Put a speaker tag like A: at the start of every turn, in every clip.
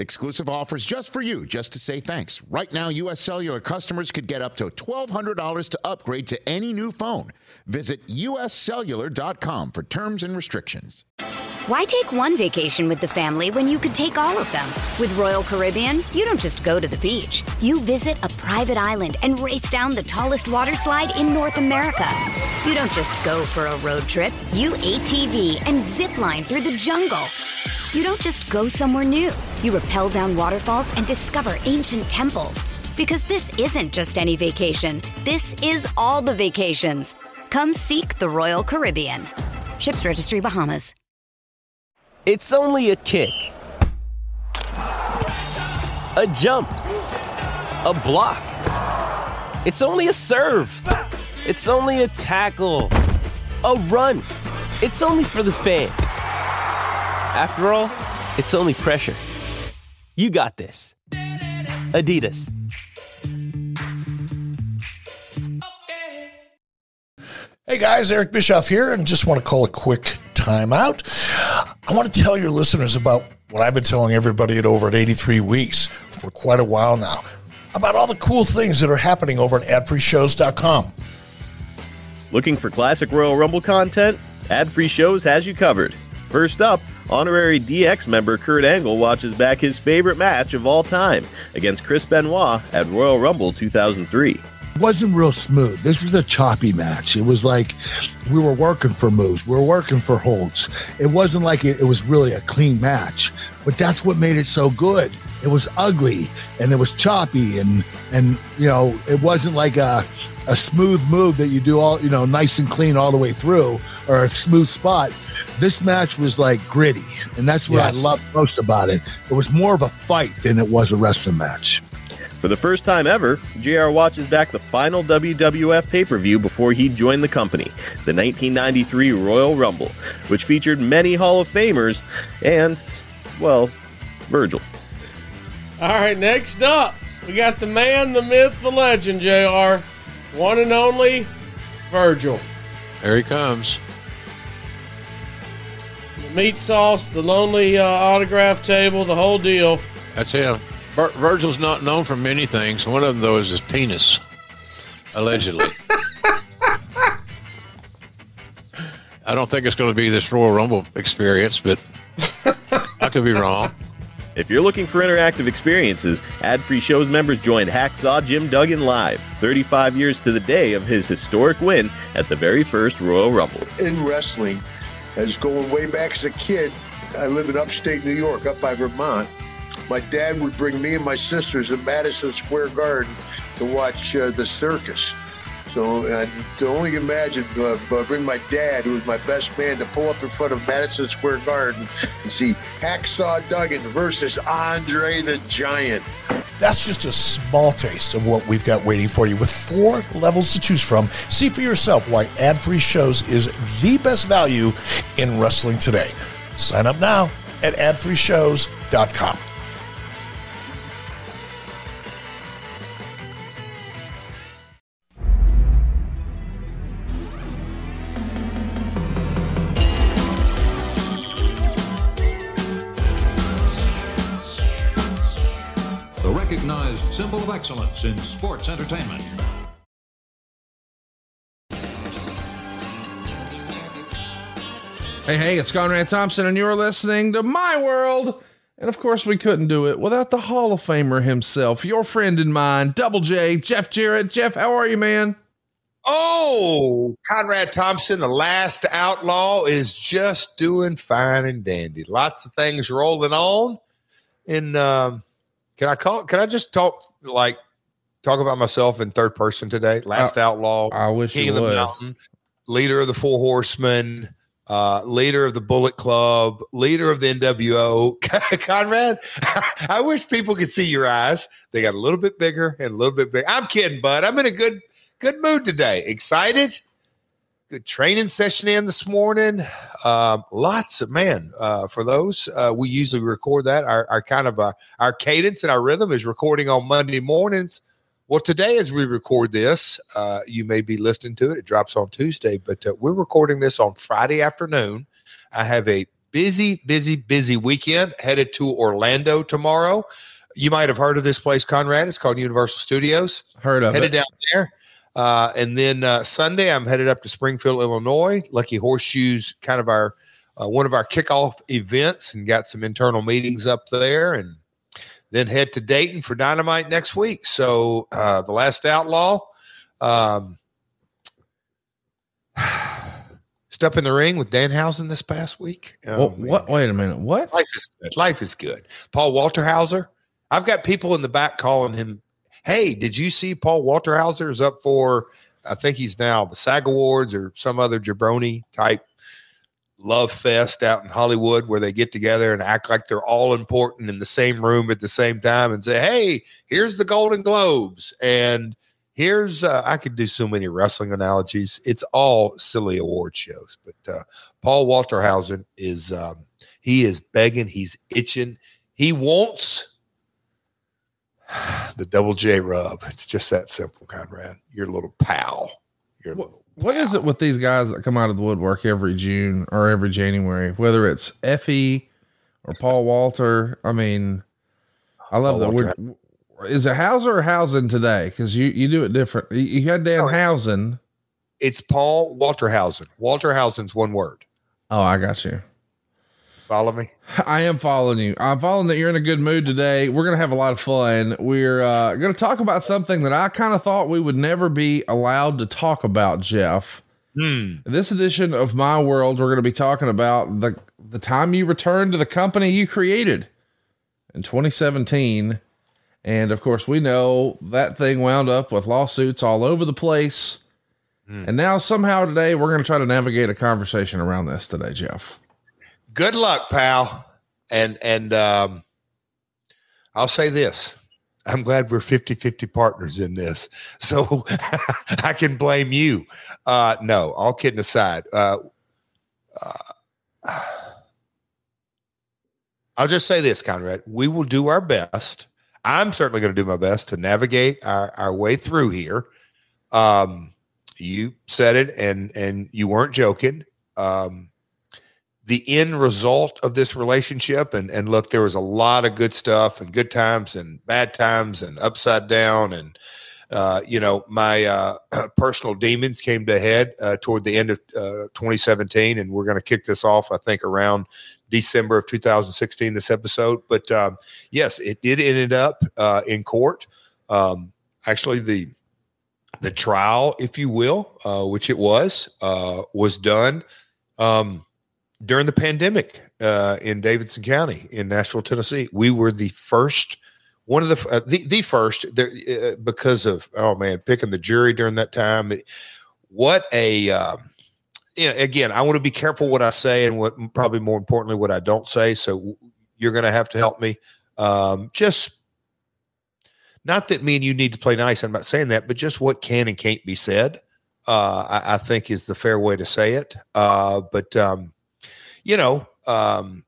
A: Exclusive offers just for you, just to say thanks. Right now, U.S. Cellular customers could get up to $1,200 to upgrade to any new phone. Visit uscellular.com for terms and restrictions.
B: Why take one vacation with the family when you could take all of them? With Royal Caribbean, you don't just go to the beach. You visit a private island and race down the tallest water slide in North America. You don't just go for a road trip. You ATV and zip line through the jungle. You don't just go somewhere new. You rappel down waterfalls and discover ancient temples. Because this isn't just any vacation, this is all the vacations. Come seek the Royal Caribbean. Ships Registry Bahamas.
C: It's only a kick, a jump, a block. It's only a serve. It's only a tackle, a run. It's only for the fans. After all, it's only pressure. You got this. Adidas.
D: Hey guys, Eric Bischoff here, and just want to call a quick timeout. I want to tell your listeners about what I've been telling everybody at over at 83 Weeks for quite a while now about all the cool things that are happening over at adfreeshows.com.
E: Looking for classic Royal Rumble content? Ad Free Shows has you covered. First up, honorary DX member Kurt Angle watches back his favorite match of all time against Chris Benoit at Royal Rumble 2003 It
F: wasn't real smooth. This was a choppy match. It was like we were working for moves, we were working for holds. It wasn't like it, it, was really a clean match, but that's what made it so good. It was ugly and it was choppy and and you know it wasn't like a a smooth move that you do all you know nice and clean all the way through or a smooth spot. This match was like gritty, and that's what yes. I loved most about it. It was more of a fight than it was a wrestling match.
E: For the first time ever, JR watches back the final WWF pay per view before he joined the company, the 1993 Royal Rumble, which featured many Hall of Famers and, well, Virgil.
G: All right, next up, we got the man, the myth, the legend, JR. One and only Virgil.
H: There he comes.
G: The meat sauce, the lonely uh, autograph table, the whole deal.
H: That's him. Vir- Virgil's not known for many things. One of them, though, is his penis, allegedly. I don't think it's going to be this Royal Rumble experience, but I could be wrong.
E: If you're looking for interactive experiences, ad free shows members joined Hacksaw Jim Duggan live, 35 years to the day of his historic win at the very first Royal Rumble.
I: In wrestling, as going way back as a kid, I live in upstate New York, up by Vermont my dad would bring me and my sisters at Madison Square Garden to watch uh, the circus. So uh, to only imagine, uh, bring my dad, who was my best man, to pull up in front of Madison Square Garden and see Hacksaw Duggan versus Andre the Giant.
D: That's just a small taste of what we've got waiting for you with four levels to choose from. See for yourself why ad free shows is the best value in wrestling today. Sign up now at adfreeshows.com.
J: symbol of excellence in sports entertainment.
K: Hey, hey, it's Conrad Thompson, and you're listening to My World. And of course, we couldn't do it without the Hall of Famer himself, your friend and mine, Double J, Jeff Jarrett. Jeff, how are you, man?
L: Oh, Conrad Thompson, the last outlaw, is just doing fine and dandy. Lots of things rolling on. And um, can I call? Can I just talk like talk about myself in third person today? Last I, outlaw,
K: I wish
L: king of
K: the
L: would. mountain, leader of the Four Horsemen, uh, leader of the Bullet Club, leader of the NWO. Conrad, I wish people could see your eyes. They got a little bit bigger and a little bit bigger. I'm kidding, bud. I'm in a good good mood today. Excited. Good training session in this morning. Um, lots of man uh, for those. Uh, we usually record that. Our, our kind of uh, our cadence and our rhythm is recording on Monday mornings. Well, today as we record this, uh, you may be listening to it. It drops on Tuesday, but uh, we're recording this on Friday afternoon. I have a busy, busy, busy weekend headed to Orlando tomorrow. You might have heard of this place, Conrad. It's called Universal Studios.
K: Heard of
L: headed
K: it.
L: down there. Uh, and then uh, Sunday, I'm headed up to Springfield, Illinois. Lucky Horseshoes, kind of our uh, one of our kickoff events, and got some internal meetings up there. And then head to Dayton for Dynamite next week. So uh, the Last Outlaw. Um, Step in the ring with Danhausen this past week. Oh,
K: What, what? Wait a minute. What?
L: Life is good. Life is good. Paul Walterhauser. I've got people in the back calling him, Hey, did you see Paul Walterhauser is up for, I think he's now the SAG Awards or some other jabroni type love fest out in Hollywood where they get together and act like they're all important in the same room at the same time and say, Hey, here's the Golden Globes. And here's, uh, I could do so many wrestling analogies. It's all silly award shows. But uh, Paul Walterhausen is, um, he is begging, he's itching, he wants the double J rub. It's just that simple, Conrad. Your little pal. Your
K: What, what is it with these guys that come out of the woodwork every June or every January, whether it's Effie or Paul Walter? I mean, I love
L: Paul
K: that. We're, is it Hauser or Hausen today? Because you, you do it different. You, had Dan oh, Hausen.
L: It's Paul Walterhausen. Walterhausen's one word.
K: Oh, I got you.
L: Follow me.
K: I am following you. I'm following that you're in a good mood today. We're going to have a lot of fun. We're uh, going to talk about something that I kind of thought we would never be allowed to talk about, Jeff.
L: Hmm.
K: In this edition of My World, we're going to be talking about the the time you returned to the company you created in 2017. And of course, we know that thing wound up with lawsuits all over the place. And now somehow today we're going to try to navigate a conversation around this today, Jeff.
L: Good luck, pal. And and um, I'll say this. I'm glad we're 50-50 partners in this. So I can blame you. Uh, no, all kidding aside. Uh, uh, I'll just say this, Conrad. We will do our best. I'm certainly going to do my best to navigate our, our way through here. Um, you said it, and and you weren't joking. Um, the end result of this relationship, and and look, there was a lot of good stuff, and good times, and bad times, and upside down, and uh, you know, my uh, personal demons came to head uh, toward the end of uh, 2017, and we're going to kick this off, I think, around December of 2016. This episode, but um, yes, it did ended up uh, in court. Um, actually, the the trial, if you will, uh, which it was, was done um, during the pandemic uh, in Davidson County in Nashville, Tennessee. We were the first, one of the uh, the, the first there, uh, because of oh man, picking the jury during that time. What a um, again, I want to be careful what I say and what probably more importantly what I don't say. So you're going to have to help me. Um, just not that me and you need to play nice. I'm not saying that, but just what can and can't be said. Uh, I, I think is the fair way to say it. Uh, but um, you know, um,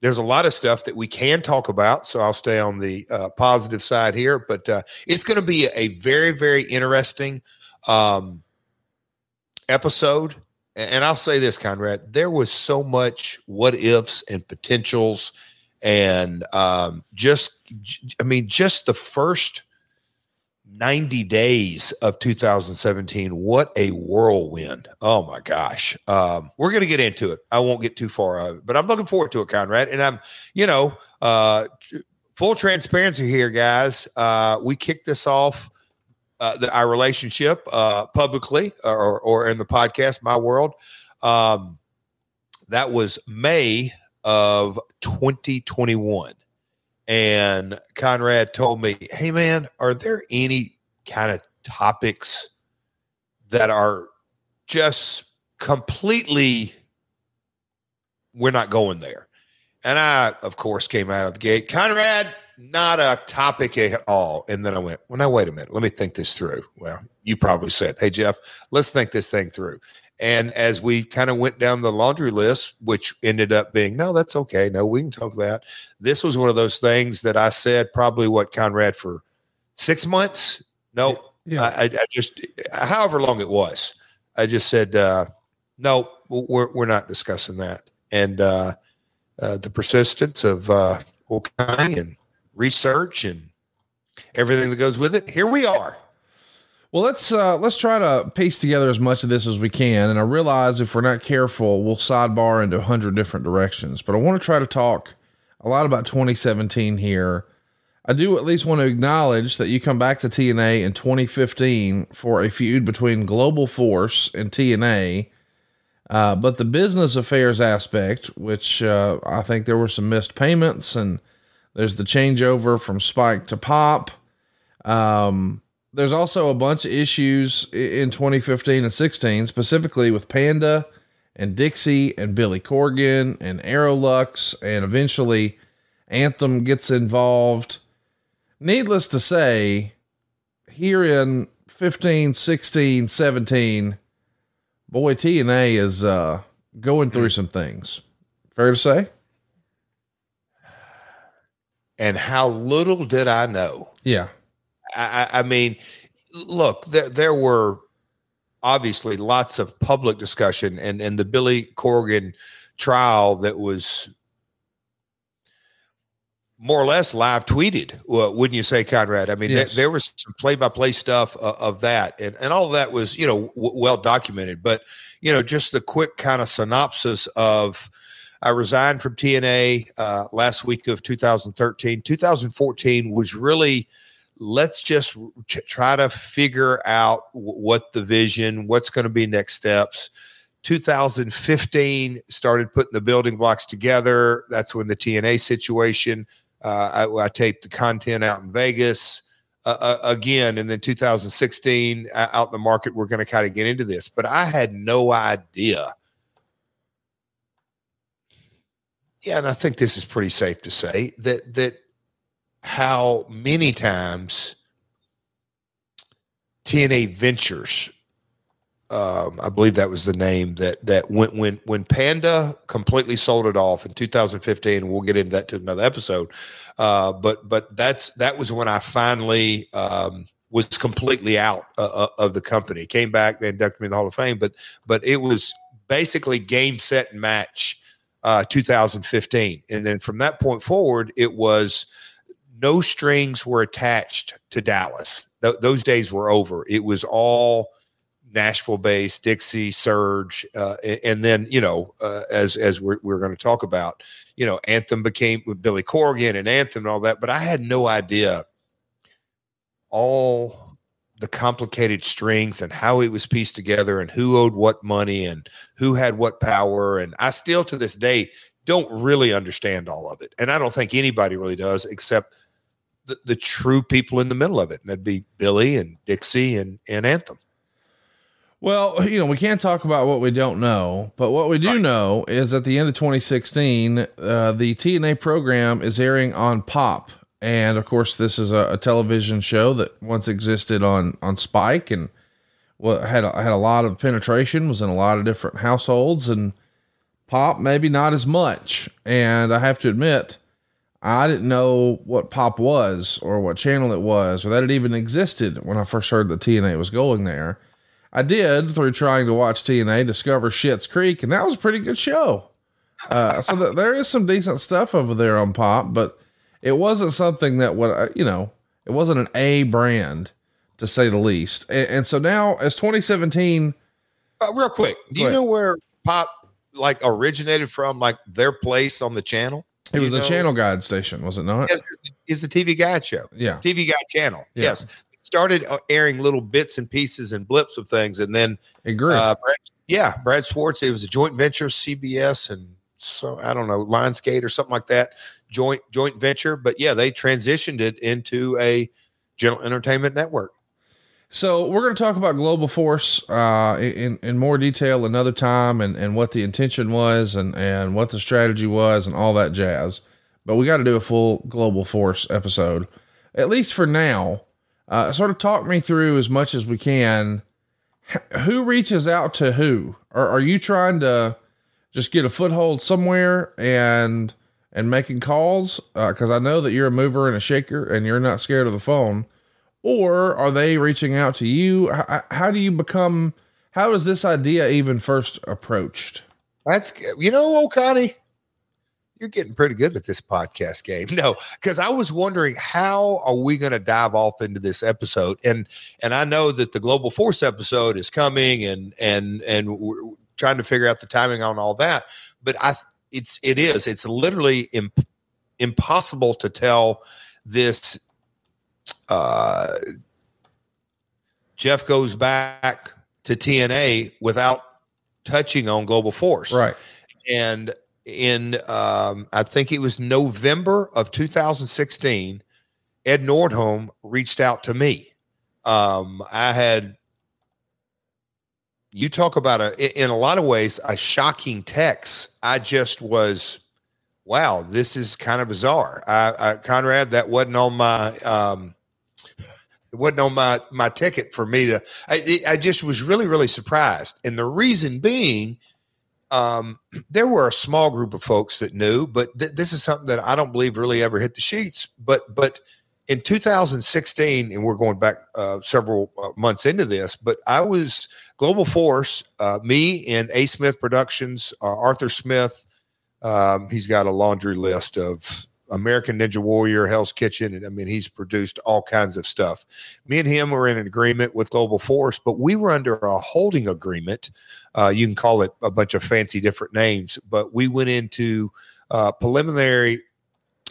L: there's a lot of stuff that we can talk about. So I'll stay on the uh, positive side here. But uh, it's going to be a very, very interesting um, episode. And, I'll say this, Conrad, there was so much what ifs and potentials, and um, just, I mean, just the first 90 days of 2017 what a whirlwind. Oh my gosh. Um, we're going to get into it. I won't get too far of it but i'm looking forward to it conrad. And i'm you know uh, full transparency here guys. Uh, we kicked this off uh, the, our relationship uh, publicly or, or in the podcast my world. Um, that was may of 2021 and Conrad told me, "Hey man, are there any kind of topics that are just completely we're not going there?" And I, of course, came out of the gate. Conrad, not a topic at all. And then I went, well, now wait a minute. Let me think this through. Well, you probably said, hey, Jeff, let's think this thing through. And as we kind of went down the laundry list, which ended up being, no, that's okay. No, we can talk that. This was one of those things that I said probably what Conrad for six months. No,
K: Yeah.
L: I, I just, however long it was, I just said, uh, no, we're, we're not discussing that. And uh, uh, the persistence of uh, and research and everything that goes with it, here we are.
K: Well, let's uh, let's try to piece together as much of this as we can. And I realize if we're not careful, we'll sidebar into a hundred different directions. But I want to try to talk a lot about 2017 here. I do at least want to acknowledge that you come back to TNA in 2015 for a feud between Global Force and TNA. Uh, but the business affairs aspect, which uh, I think there were some missed payments, and there's the changeover from Spike to Pop. Um, there's also a bunch of issues in 2015 and 16, specifically with Panda and Dixie and Billy Corgan and Aroluxe, and eventually Anthem gets involved. Needless to say, here in 15, 16, 17, boy, TNA is uh, going through some things. Fair to say?
L: And how little did I know?
K: Yeah.
L: I, I mean, look, there there were obviously lots of public discussion, and and the Billy Corgan trial that was more or less live tweeted, uh, wouldn't you say, Conrad? I mean,
K: Yes.
L: there, there was some play by play stuff uh, of that, and and all of that was you know w- well documented. But you know, just the quick kind of synopsis of. I resigned from TNA uh, last week of 2013. 2014 was really let's just ch- try to figure out w- what the vision, what's going to be next steps. 2015 started putting the building blocks together. That's when the TNA situation. Uh, I, I taped the content out in Vegas uh, uh, again, and then 2016 uh, out in the market. We're going to kind of get into this, but I had no idea. Yeah, and I think this is pretty safe to say that that how many times TNA Ventures, um, I believe that was the name that that went when when Panda completely sold it off in 2015. We'll get into that to another episode. Uh, but but that's that was when I finally um, was completely out uh, uh, of the company. Came back, they inducted me in the Hall of Fame. But but it was basically game set and match uh, 2015, and then from that point forward, it was no strings were attached to Dallas. Th- those days were over. It was all Nashville based, Dixie, Serg, uh, and then you know, uh, as as we're, we're going to talk about, you know, Anthem became with Billy Corgan and Anthem and all that. But I had no idea all the complicated strings and how it was pieced together and who owed what money and who had what power. And I still to this day don't really understand all of it. And I don't think anybody really does, except the, the true people in the middle of it. And that'd be Billy and Dixie and, and Anthem.
K: Well, you know, we can't talk about what we don't know, but what we do know is at the end of 2016, uh, the TNA program is airing on Pop. And of course, this is a, a television show that once existed on, on Spike and well, had, a, had a lot of penetration, was in a lot of different households and Pop, maybe not as much. And I have to admit, I didn't know what Pop was or what channel it was or that it even existed when I first heard that TNA was going there. I did through trying to watch TNA discover Schitt's Creek, and that was a pretty good show. Uh, so th- there is some decent stuff over there on Pop, but it wasn't something that would, uh, you know, it wasn't an A brand to say the least. And, and so now, as 2017,
L: Uh, real quick, do you know where Pop like originated from? Like their place on the channel?
K: It was the
L: know?
K: channel guide station, was it not?
L: Yes, it's, it's the TV Guide show.
K: Yeah.
L: TV Guide channel.
K: Yeah.
L: Yes. Started uh, airing little bits and pieces and blips of things, and then
K: It grew.
L: uh, Brad, yeah, Brad Schwartz. It was a joint venture, CBS and so I don't know, Lionsgate or something like that. Joint joint venture, but yeah, they transitioned it into a general entertainment network.
K: So we're going to talk about Global Force uh, in in more detail another time, and and what the intention was, and and what the strategy was, and all that jazz. but we got to do a full global force episode, at least for now. Uh, sort of talk me through as much as we can. Who reaches out to who? Are you trying to just get a foothold somewhere and and making calls? Because I know that you're a mover and a shaker, and you're not scared of the phone. Or are they reaching out to you? How, how do you become? How is this idea even first approached?
L: That's you know, O'Connie, you're getting pretty good at this podcast game. No, because I was wondering how are we going to dive off into this episode, and and I know that the Global Force episode is coming, and and and we're trying to figure out the timing on all that. But I, it's it is it's literally imp- impossible to tell this. Uh, Jeff goes back to TNA without touching on Global Force,
K: Right.
L: and in um, I think it was November of 2016, Ed Nordholm reached out to me. Um, I had you talk about a in a lot of ways a shocking text. I just was, wow, this is kind of bizarre. I, I Conrad, that wasn't on my um, it wasn't on my my ticket for me to. I, I just was really really surprised, and the reason being um, there were a small group of folks that knew, but th- this is something that I don't believe really ever hit the sheets. But but in 2016, and we're going back uh, several uh, months into this, but I was Global Force, uh, me and A Smith Productions, uh, Arthur Smith. Um, he's got a laundry list of American Ninja Warrior, Hell's Kitchen, and I mean he's produced all kinds of stuff. Me and him were in an agreement with Global Force, but we were under a holding agreement. Uh, you can call it a bunch of fancy different names, but we went into uh, preliminary.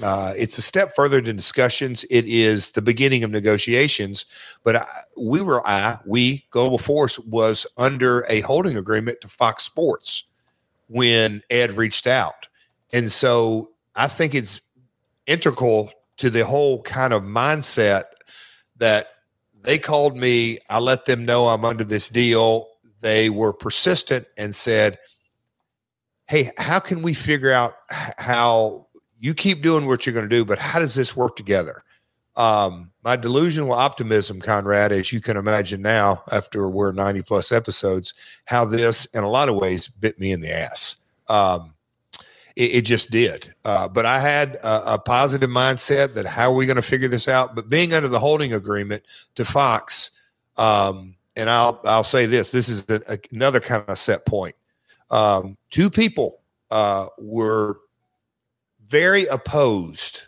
L: Uh, it's a step further than discussions. It is the beginning of negotiations. But I, we were, I, we, Global Force, was under a holding agreement to Fox Sports when Ed reached out. And so I think it's integral to the whole kind of mindset that they called me. I let them know I'm under this deal. They were persistent and said, Hey, how can we figure out how you keep doing what you're going to do, but how does this work together? Um, my delusional optimism, Conrad, as you can imagine now, after we're 90 plus episodes, how this, in a lot of ways, bit me in the ass. Um, it, it just did. Uh, but I had a, a positive mindset that how are we going to figure this out? But being under the holding agreement to Fox, um, and I'll I'll say this: this is a, a- another kind of set point. Um, two people uh, were very opposed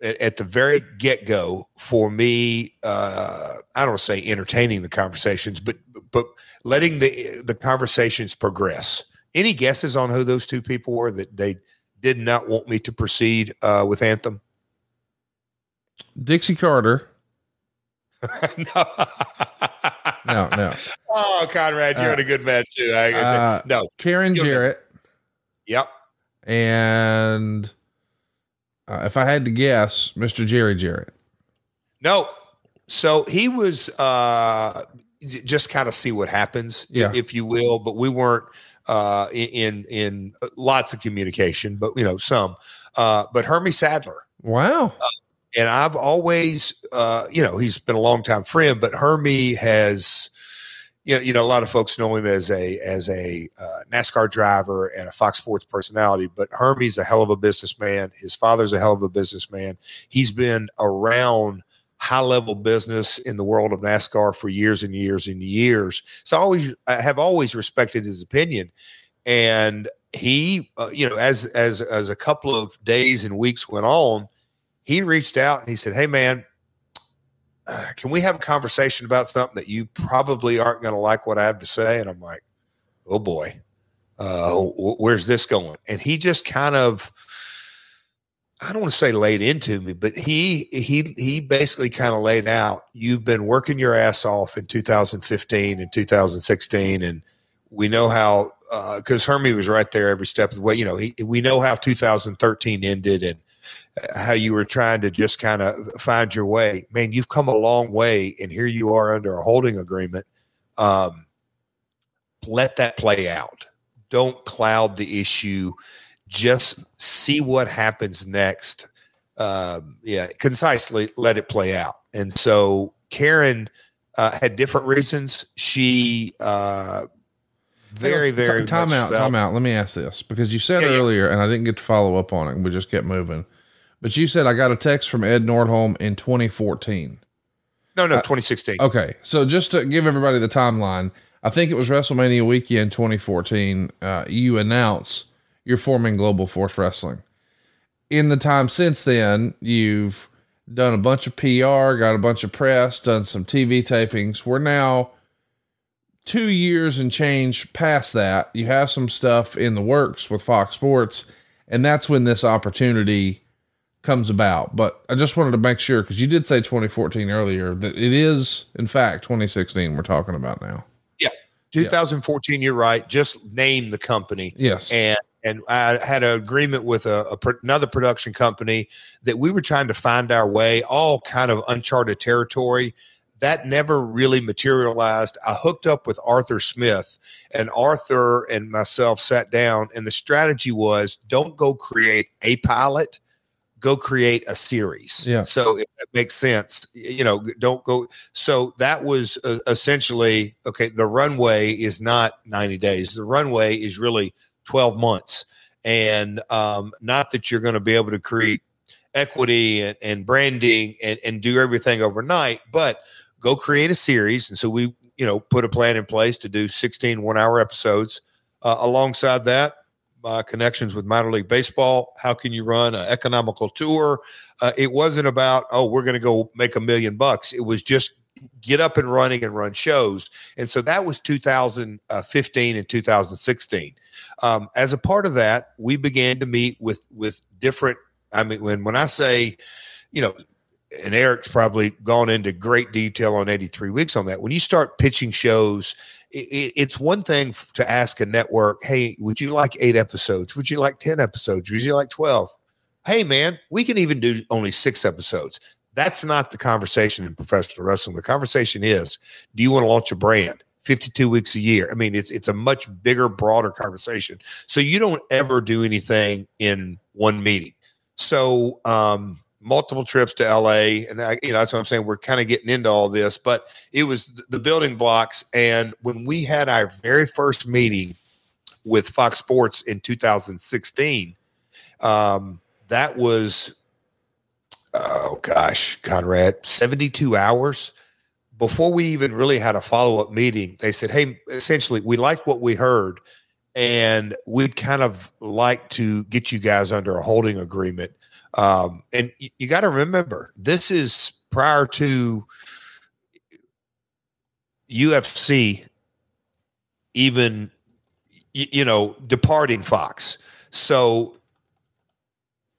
L: at, at the very get go for me. Uh, I don't say entertaining the conversations, but but letting the the conversations progress. Any guesses on who those two people were that they did not want me to proceed uh, with Anthem?
K: Dixie Carter.
L: no.
K: No, no.
L: Oh, Conrad, you're
K: Uh,
L: in a good match too. I,
K: Uh,
L: no.
K: Karen Jarrett.
L: Yep.
K: And uh, if I had to guess, Mr. Jerry Jarrett.
L: No. So he was uh just kind of see what happens,
K: Yeah.
L: if you will. But we weren't uh in in lots of communication, but you know, some. Uh but Hermie Sadler.
K: Wow.
L: and I've always, uh, you know, he's been a long time friend, but Hermie has, you know, you know, a lot of folks know him as a as a uh, NASCAR driver and a Fox Sports personality. But Hermie's a hell of a businessman. His father's a hell of a businessman. He's been around high level business in the world of NASCAR for years and years and years. So I always I have always respected his opinion, and he, uh, you know, as as as a couple of days and weeks went on he reached out and he said, Hey, man, uh, can we have a conversation about something that you probably aren't going to like what I have to say? And I'm like, Oh boy, uh, wh- where's this going? And he just kind of, I don't want to say laid into me, but he he he basically kind of laid out. You've been working your ass off in 2015 and 2016, and we know how because Hermie was right there every step of the way. You know, he, we know how 2013 ended and how you were trying to just kind of find your way. Man, you've come a long way, and here you are under a holding agreement. Um, let that play out. Don't cloud the issue. Just see what happens next. Um, yeah, concisely let it play out. And so Karen uh, had different reasons. She uh, very, very
K: time out,
L: felt-
K: time out. Let me ask this because you said
L: Yeah, yeah.
K: earlier, and I didn't get to follow up on it. We just kept moving. But you said I got a text from Ed Nordholm in 2014.
L: No, no, 2016.
K: Okay, so just to give everybody the timeline, I think it was WrestleMania weekend 2014. Uh, you announce you're forming Global Force Wrestling. In the time since then, you've done a bunch of PR, got a bunch of press, done some TV tapings. We're now two years and change past that. You have some stuff in the works with Fox Sports, and that's when this opportunity comes about. But I just wanted to make sure because you did say 2014 earlier that it is, in fact, 2016 we're talking about now.
L: Yeah, 2014. You're right. Just name the company.
K: Yes.
L: and and I had an agreement with a, a another production company that we were trying to find our way, all kind of uncharted territory. That never really materialized. I hooked up with Arthur Smith, and Arthur and myself sat down, and the strategy was don't go create a pilot, go create a series.
K: Yeah.
L: So if that makes sense, you know, don't go. So that was uh, essentially okay. The runway is not 90 days. The runway is really 12 months. And um, not that you're going to be able to create equity and, and branding and, and do everything overnight, but go create a series. And so we, you know, put a plan in place to do 16 one hour episodes. Uh, alongside that, my connections with minor league baseball. How can you run an economical tour? Uh, it wasn't about, oh, we're going to go make a million bucks. It was just get up and running and run shows. And so that was 2015 and 2016. Um, as a part of that, we began to meet with with different. I mean, when when I say, you know, and Eric's probably gone into great detail on 83 weeks on that. When you start pitching shows, i i- it's one thing to ask a network, "Hey, would you like eight episodes? Would you like 10 episodes? Would you like 12?" Hey, man, we can even do only six episodes. That's not the conversation in professional wrestling. The conversation is, do you want to launch a brand? 52 weeks a year. I mean, it's it's a much bigger, broader conversation. So you don't ever do anything in one meeting. So um multiple trips to LA and I, you know that's what I'm saying we're kind of getting into all this but it was the building blocks and when we had our very first meeting with Fox Sports in 2016 um that was oh gosh Conrad 72 hours before we even really had a follow-up meeting they said hey essentially we like what we heard and we'd kind of like to get you guys under a holding agreement. Um, and you, you got to remember this is prior to ufc even you know departing fox. So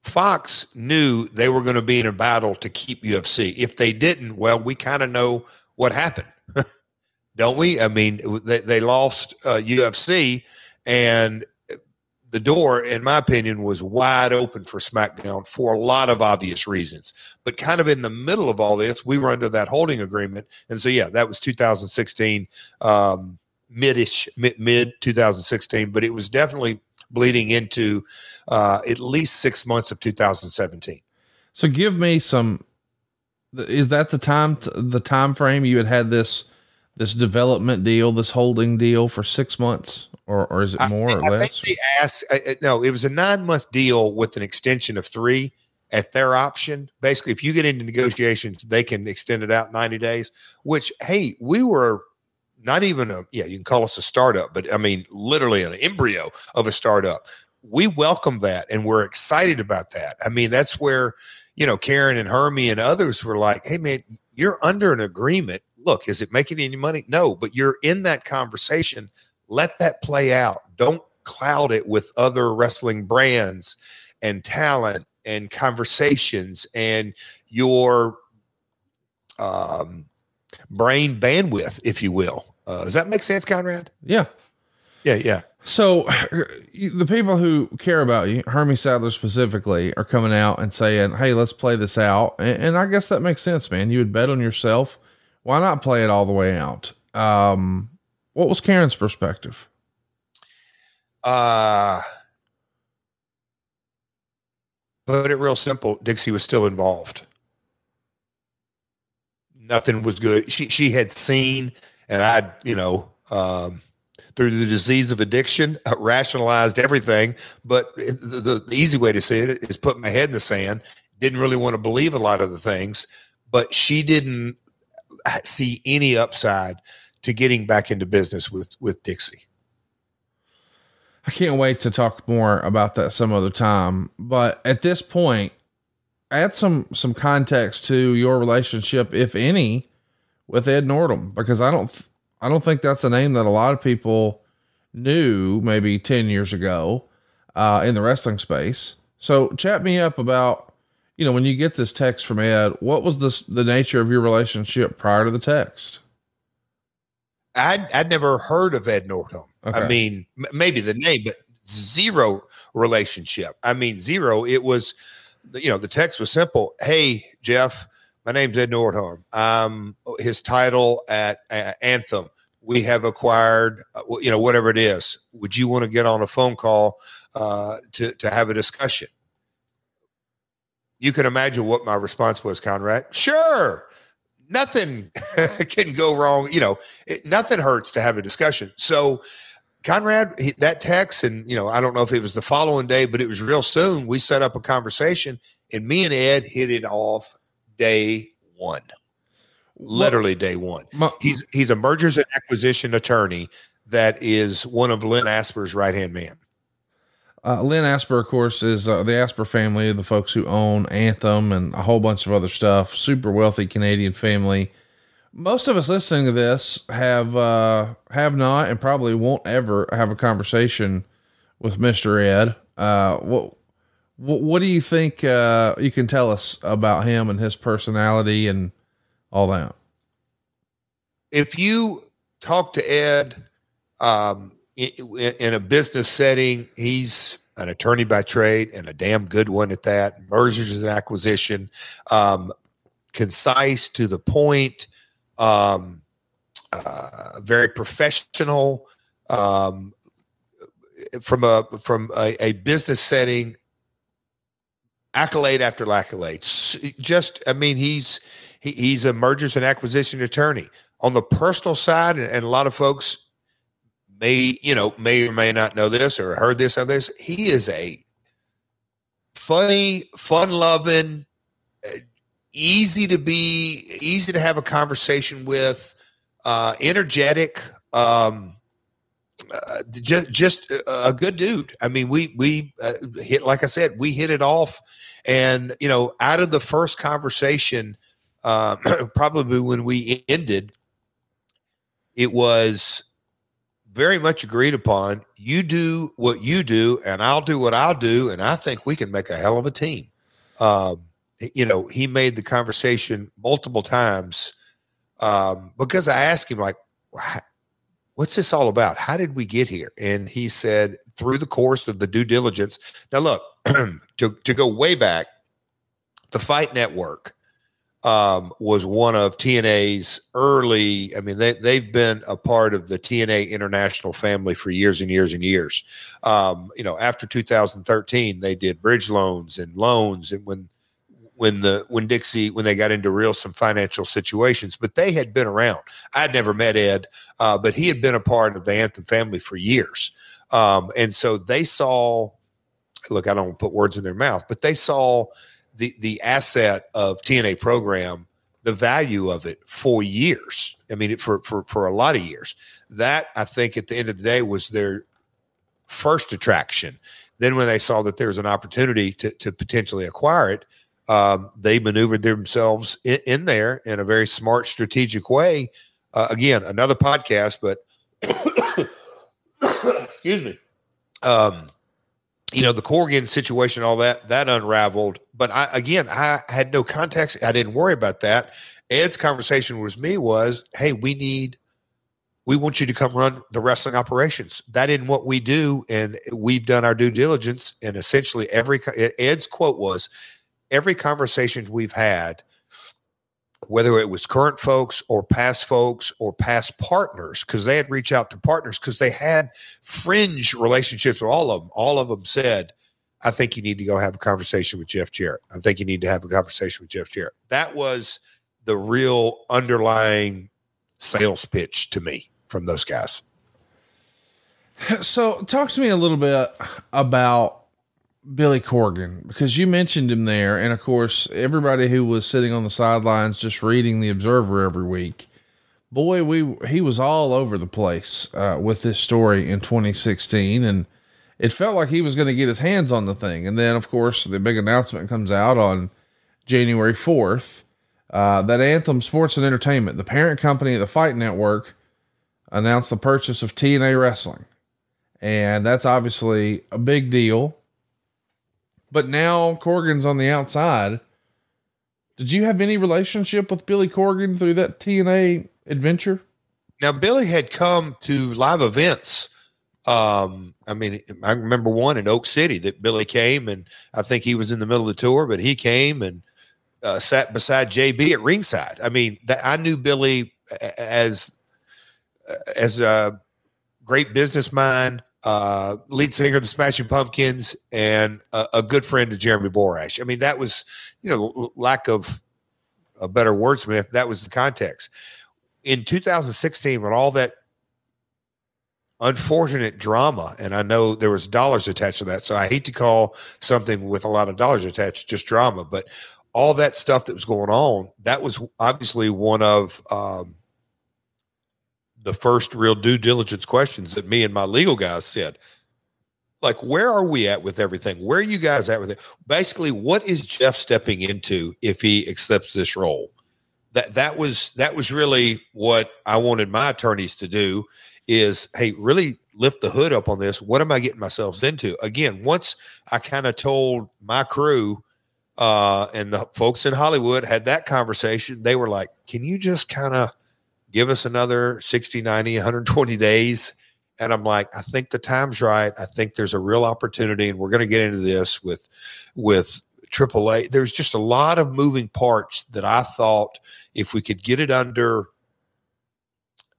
L: fox knew they were going to be in a battle to keep ufc if they didn't well we kind of know what happened don't we i mean they, they lost uh, ufc and the door, in my opinion, was wide open for SmackDown for a lot of obvious reasons. But kind of in the middle of all this, we were under that holding agreement, and so yeah, that was 2016, um, midish, mid, mid 2016. But it was definitely bleeding into uh, at least six months of 2017.
K: So give me some. Is that the time? The time frame you had had this this development deal, this holding deal for six months, or or is it more
L: I,
K: or
L: I
K: less?
L: think they asked. Uh, uh, no, it was a nine month deal with an extension of three at their option. Basically, if you get into negotiations, they can extend it out ninety days. Which, hey, we were not even a yeah, you can call us a startup, but I mean literally an embryo of a startup. We welcome that and we're excited about that. I mean, that's where you know Karen and Hermie and others were like, "Hey, man, you're under an agreement. Look, is it making any money? No, but you're in that conversation. Let that play out. Don't cloud it with other wrestling brands and talent and conversations and your um, brain bandwidth, if you will. Uh, does that make sense, Conrad?
K: Yeah.
L: Yeah, yeah.
K: So the people who care about you, Hermie Sadler specifically, are coming out and saying, "Hey, let's play this out." And, and I guess that makes sense, man. You would bet on yourself. Why not play it all the way out? Um, what was Karen's perspective?
L: Uh put it real simple, Dixie was still involved. Nothing was good. She she had seen, and I'd you know um, through the disease of addiction, uh, rationalized everything. But the, the, the easy way to say it is put my head in the sand. Didn't really want to believe a lot of the things, but she didn't see any upside to getting back into business with with Dixie.
K: I can't wait to talk more about that some other time. But at this point, add some some context to your relationship, if any, with Ed Nordholm, because I don't I don't think that's a name that a lot of people knew maybe ten years ago uh, in the wrestling space. So chat me up about you know when you get this text from Ed, what was this the nature of your relationship prior to the text?
L: I'd, I'd never heard of Ed Nordholm. Okay. I mean, m- maybe the name, but zero relationship. I mean, zero. It was, you know, the text was simple. Hey, Jeff, my name's Ed Nordholm. Um, his title at uh, Anthem. We have acquired, uh, you know, whatever it is. Would you want to get on a phone call uh, to to have a discussion? You can imagine what my response was, Conrad. Sure nothing can go wrong. You know, it, nothing hurts to have a discussion. So, Conrad, he, that text, and you know, I don't know if it was the following day, but it was real soon. We set up a conversation, and me and Ed hit it off day one, literally day one. He's he's a mergers and acquisition attorney that is one of Len Asper's right hand man.
K: Uh, Len Asper, of course, is uh, the Asper family, the folks who own Anthem and a whole bunch of other stuff. Super wealthy Canadian family. Most of us listening to this have uh, have not and probably won't ever have a conversation with Mister Ed. Uh, what, what what do you think uh, you can tell us about him and his personality and all that?
L: If you talk to Ed, um, in a business setting, he's an attorney by trade and a damn good one at that. Mergers and acquisition, um, concise to the point, um, uh, very professional. Um, from a from a, a, business setting, accolade after accolade. Just, I mean, he's he, he's a mergers and acquisition attorney. On the personal side, and a lot of folks may you know may or may not know this or heard this or this. He is a funny, fun loving, uh, easy to be, easy to have a conversation with, uh, energetic. Um, uh, just just a good dude. I mean, we we uh, hit like I said, we hit it off, and you know, out of the first conversation, uh, probably when we ended, it was very much agreed upon. You do what you do, and I'll do what I'll do, and I think we can make a hell of a team. Um, you know, he made the conversation multiple times um, because I asked him, like, what's this all about? How did we get here? And he said, through the course of the due diligence. Now, look, to, to go way back, the Fight Network um, was one of TNA's early. I mean, they they've been a part of the TNA international family for years and years and years. Um, you know, after 2013, they did bridge loans and loans, and when when the when Dixie when they got into real some financial situations, but they had been around. I'd never met Ed, uh, but he had been a part of the Anthem family for years, um, and so they saw. Look, I don't put words in their mouth, but they saw the the asset of TNA program, the value of it for years. I mean, for for for a lot of years. That I think at the end of the day was their first attraction. Then when they saw that there was an opportunity to to potentially acquire it, um, they maneuvered themselves in, in, there in a very smart, strategic way. Uh, again, another podcast, but excuse me. Um, you know the Corgan situation, all that that unraveled. But I again, I had no context. I didn't worry about that. Ed's conversation with me was, "Hey, we need, we want you to come run the wrestling operations. That isn't what we do, and we've done our due diligence. And essentially, every Ed's quote was, every conversation we've had whether it was current folks or past folks or past partners, because they had reached out to partners because they had fringe relationships with all of them. All of them said, I think you need to go have a conversation with Jeff Jarrett. I think you need to have a conversation with Jeff Jarrett. That was the real underlying sales pitch to me from those guys.
K: So, talk to me a little bit about Billy Corgan because you mentioned him there, and of course, everybody who was sitting on the sidelines just reading the Observer every week. Boy, we he was all over the place uh, with this story in 2016, and it felt like he was going to get his hands on the thing. And then, of course, the big announcement comes out on January 4th uh, that Anthem Sports and Entertainment, the parent company of the Fight Network, announced the purchase of TNA Wrestling. And that's obviously a big deal. But now Corgan's on the outside. Did you have any relationship with Billy Corgan through that TNA adventure?
L: Now, Billy had come to live events. Um, I mean, I remember one in Oak City that Billy came, and I think he was in the middle of the tour, but he came and uh, sat beside JB at ringside. I mean, that, I knew Billy as as a great business mind, uh, lead singer of the Smashing Pumpkins, and a, a, good friend of Jeremy Borash. I mean, that was, you know, lack of a better wordsmith, that was the context. In 2016, when all that unfortunate drama, and I know there was dollars attached to that, so I hate to call something with a lot of dollars attached just drama, but all that stuff that was going on, that was obviously one of um, the first real due diligence questions that me and my legal guys said. Like, where are we at with everything? Where are you guys at with it? Basically, what is Jeff stepping into if he accepts this role? That that was that was really what I wanted my attorneys to do is hey, really lift the hood up on this. What am I getting myself into? Again, once I kind of told my crew uh, and the folks in Hollywood had that conversation, they were like, Can you just kind of give us another 60, 90, 120 days. And I'm like, I think the time's right. I think there's a real opportunity, and we're going to get into this with with AAA. There's just a lot of moving parts that I thought if we could get it under,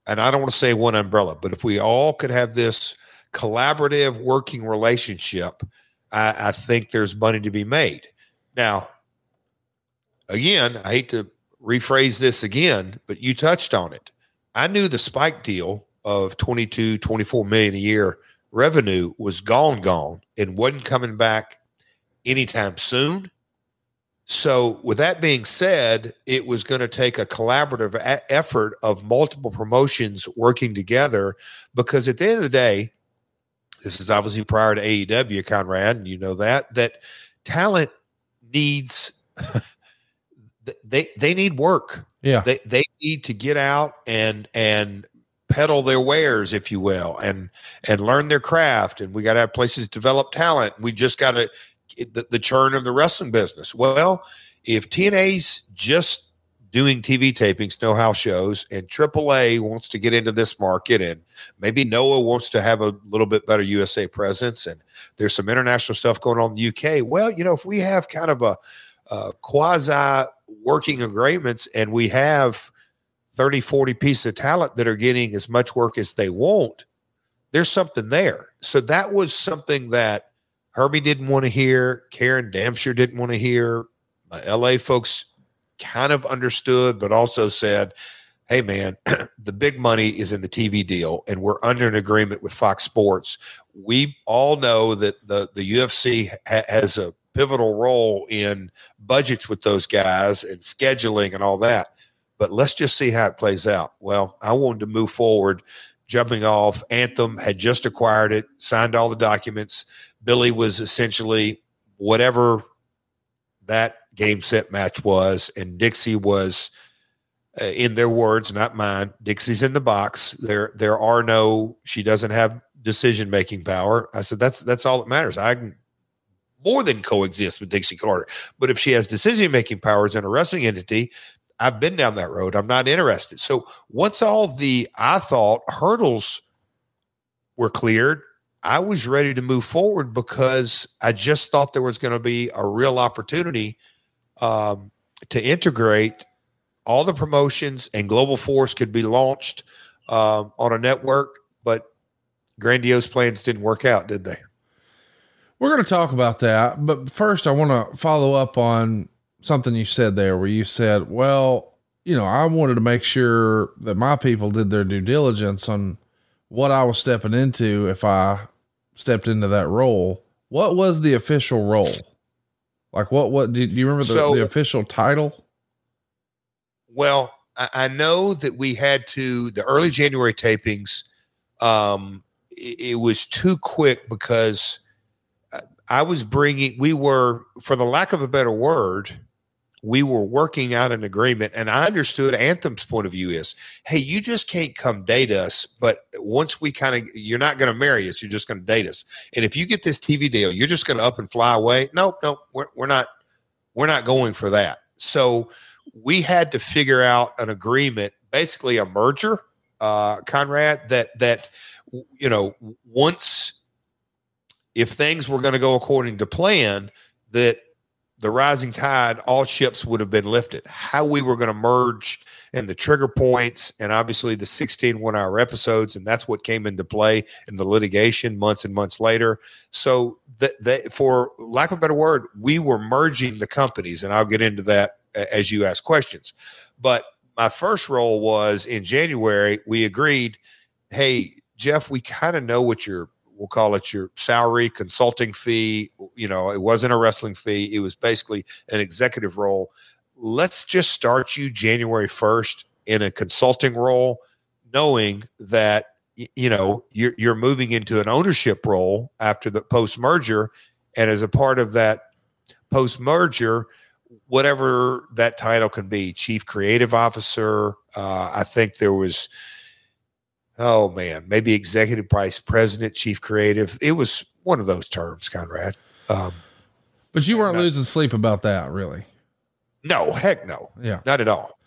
L: and I don't want to say one umbrella, but if we all could have this collaborative working relationship, I, I think there's money to be made. Now, again, I hate to rephrase this again, but you touched on it. I knew the spike deal of 22, 24 million a year revenue was gone, gone, and wasn't coming back anytime soon. So, with that being said, it was going to take a collaborative a- effort of multiple promotions working together because at the end of the day, this is obviously prior to AEW, Conrad, and you know that, that talent needs they they need work.
K: Yeah.
L: They they need to get out and and peddle their wares, if you will, and and learn their craft. And we got to have places to develop talent. We just got to the, the churn of the wrestling business. Well, if TNA's just doing TV tapings, no house shows, and AAA wants to get into this market, and maybe Noah wants to have a little bit better USA presence, and there's some international stuff going on in the UK. Well, you know, if we have kind of a, a quasi working agreements and we have 30, 40 pieces of talent that are getting as much work as they want, there's something there. So that was something that Hermie didn't want to hear. Karen Damshire didn't want to hear. My LA folks kind of understood, but also said, hey, man, the big money is in the TV deal, and we're under an agreement with Fox Sports. We all know that the, the UFC ha- has a pivotal role in budgets with those guys and scheduling and all that. But let's just see how it plays out. Well, I wanted to move forward, jumping off. Anthem had just acquired it, signed all the documents. Billy was essentially whatever that game set match was, and Dixie was. Uh, in their words, not mine. Dixie's in the box. There, there are no. She doesn't have decision making power. I said that's that's all that matters. I can more than coexist with Dixie Carter. But if she has decision making powers in a wrestling entity, I've been down that road. I'm not interested. So once all the I thought hurdles were cleared, I was ready to move forward because I just thought there was going to be a real opportunity um, to integrate all the promotions and Global Force could be launched um, on a network. But grandiose plans didn't work out, did they?
K: We're going to talk about that, but first I want to follow up on something you said there where you said, well, you know, I wanted to make sure that my people did their due diligence on what I was stepping into if I stepped into that role. What was the official role? Like what what do, do you remember the,
L: So-
K: the official title?
L: Well, I, I know that we had to the early January tapings. Um, it, it was too quick because uh, I was bringing. We were, for the lack of a better word, we were working out an agreement, and I understood Anthem's point of view is, hey, you just can't come date us, but once we kind of, you're not going to marry us, you're just going to date us, and if you get this TV deal, you're just going to up and fly away. Nope, nope, we're, we're not, we're not going for that. So we had to figure out an agreement, basically a merger, uh, Conrad, that that you know once if things were going to go according to plan, that the rising tide, all ships would have been lifted. How we were going to merge and the trigger points, and obviously the 16 one hour episodes, and that's what came into play in the litigation months and months later. So that, for lack of a better word, we were merging the companies, and I'll get into that as you ask questions. But my first role was in January. We agreed, hey Jeff, we kind of know what your we'll call it your salary consulting fee. You know, it wasn't a wrestling fee; it was basically an executive role. Let's just start you January first in a consulting role, knowing that you know you're you're moving into an ownership role after the post merger, and as a part of that post merger, whatever that title can be, chief creative officer. Uh, I think there was oh man, maybe executive vice president, chief creative. It was one of those terms, Conrad. Um,
K: But you weren't losing sleep about that, really.
L: no, heck no,
K: Yeah.
L: not at all.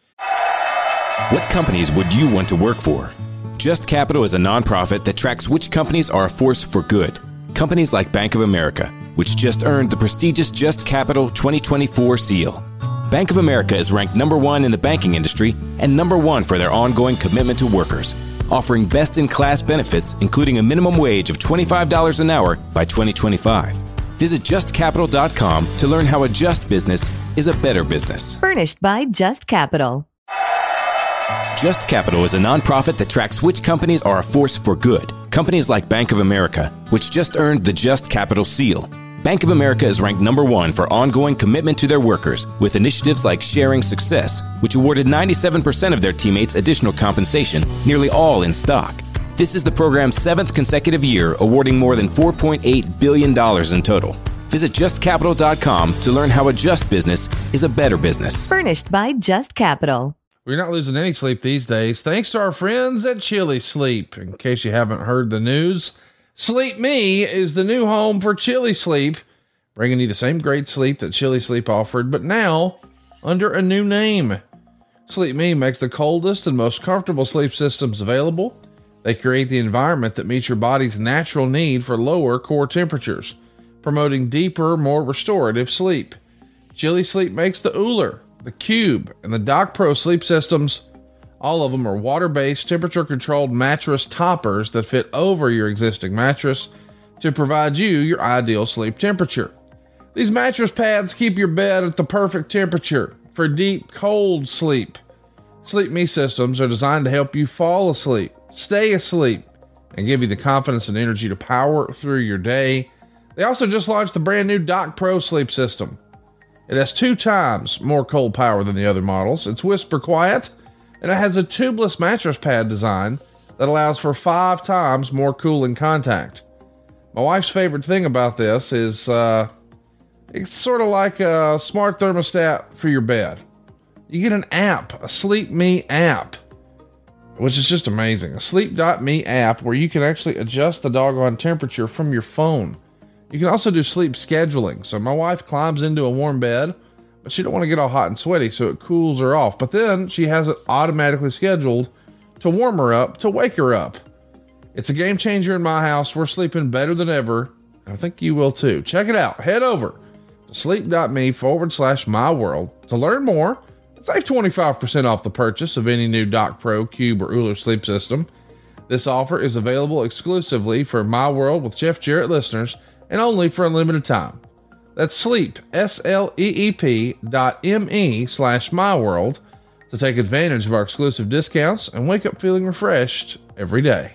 M: What companies would you want to work for? Just Capital is a nonprofit that tracks which companies are a force for good. Companies like Bank of America, which just earned the prestigious Just Capital 2024 seal. Bank of America is ranked number one in the banking industry and number one for their ongoing commitment to workers, offering best in class benefits, including a minimum wage of $25 an hour by 2025. Visit justcapital.com to learn how a just business is a better business.
N: Furnished by Just Capital.
M: Just Capital is a nonprofit that tracks which companies are a force for good. Companies like Bank of America, which just earned the Just Capital seal. Bank of America is ranked number one for ongoing commitment to their workers with initiatives like Sharing Success, which awarded 97% of their teammates additional compensation, nearly all in stock. This is the program's seventh consecutive year, awarding more than $4.8 billion in total. Visit justcapital.com to learn how a just business is a better business.
N: Furnished by Just Capital.
K: We're not losing any sleep these days, thanks to our friends at Chili Sleep. In case you haven't heard the news, Sleep Me is the new home for Chili Sleep, bringing you the same great sleep that Chili Sleep offered, but now under a new name. Sleep Me makes the coldest and most comfortable sleep systems available. They create the environment that meets your body's natural need for lower core temperatures, promoting deeper, more restorative sleep. Chili Sleep makes the OOLER, the Cube, and the Dock Pro sleep systems. All of them are water based, temperature controlled mattress toppers that fit over your existing mattress to provide you your ideal sleep temperature. These mattress pads keep your bed at the perfect temperature for deep, cold sleep. Sleep Me systems are designed to help you fall asleep, stay asleep, and give you the confidence and energy to power through your day. They also just launched the brand new Dock Pro sleep system. It has two times more cold power than the other models. It's whisper quiet, and it has a tubeless mattress pad design that allows for five times more cooling contact. My wife's favorite thing about this is uh, it's sort of like a smart thermostat for your bed. You get an app, a Sleep Me app, which is just amazing. A Sleep.me app where you can actually adjust the doggone temperature from your phone. You can also do sleep scheduling. So my wife climbs into a warm bed, but she don't want to get all hot and sweaty, so it cools her off. But then she has it automatically scheduled to warm her up, to wake her up. It's a game changer in my house. We're sleeping better than ever. and I think you will too. Check it out. Head over to sleep.me forward slash my world to learn more. Save 25% off the purchase of any new Dock Pro, Cube, or OOLER sleep system. This offer is available exclusively for My World with Jeff Jarrett listeners and only for a limited time. That's sleep, S L E E P dot M E slash my world to take advantage of our exclusive discounts and wake up feeling refreshed every day.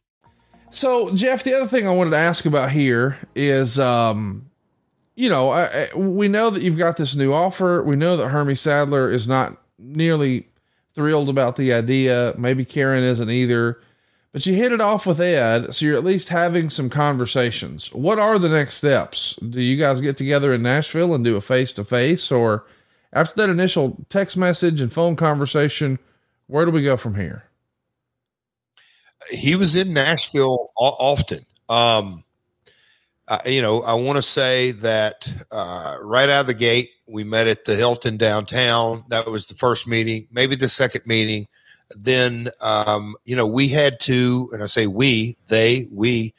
K: So, Jeff, the other thing I wanted to ask about here is, um, you know, I, I, we know that you've got this new offer. We know that Hermie Sadler is not nearly thrilled about the idea. Maybe Karen isn't either. But you hit it off with Ed, so you're at least having some conversations. What are the next steps? Do you guys get together in Nashville and do a face to face? Or after that initial text message and phone conversation, where do we go from here?
L: He was in Nashville often. Um, uh, you know, I want to say that uh, right out of the gate, we met at the Hilton downtown. That was the first meeting, maybe the second meeting. Then, um, you know, we had to, and I say we, they, we,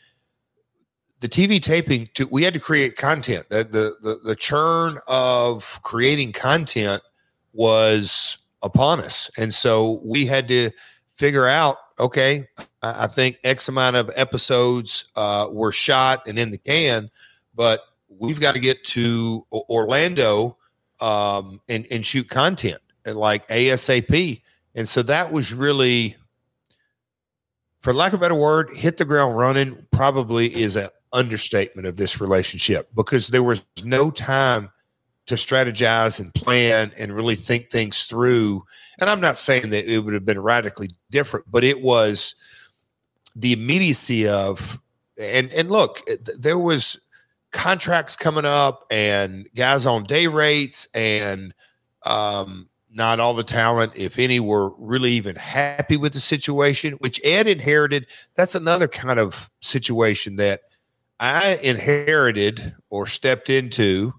L: the TV taping, to, we had to create content. The, the, the, the churn of creating content was upon us. And so we had to figure out okay, I think X amount of episodes uh, were shot and in the can, but we've got to get to Orlando um, and, and shoot content like ASAP. And so that was really, for lack of a better word, hit the ground running probably is an understatement of this relationship because there was no time to strategize and plan and really think things through. And I'm not saying that it would have been radically different, but it was the immediacy of and and look, there was contracts coming up and guys on day rates and um not all the talent, if any, were really even happy with the situation, which Ed inherited. That's another kind of situation that I inherited or stepped into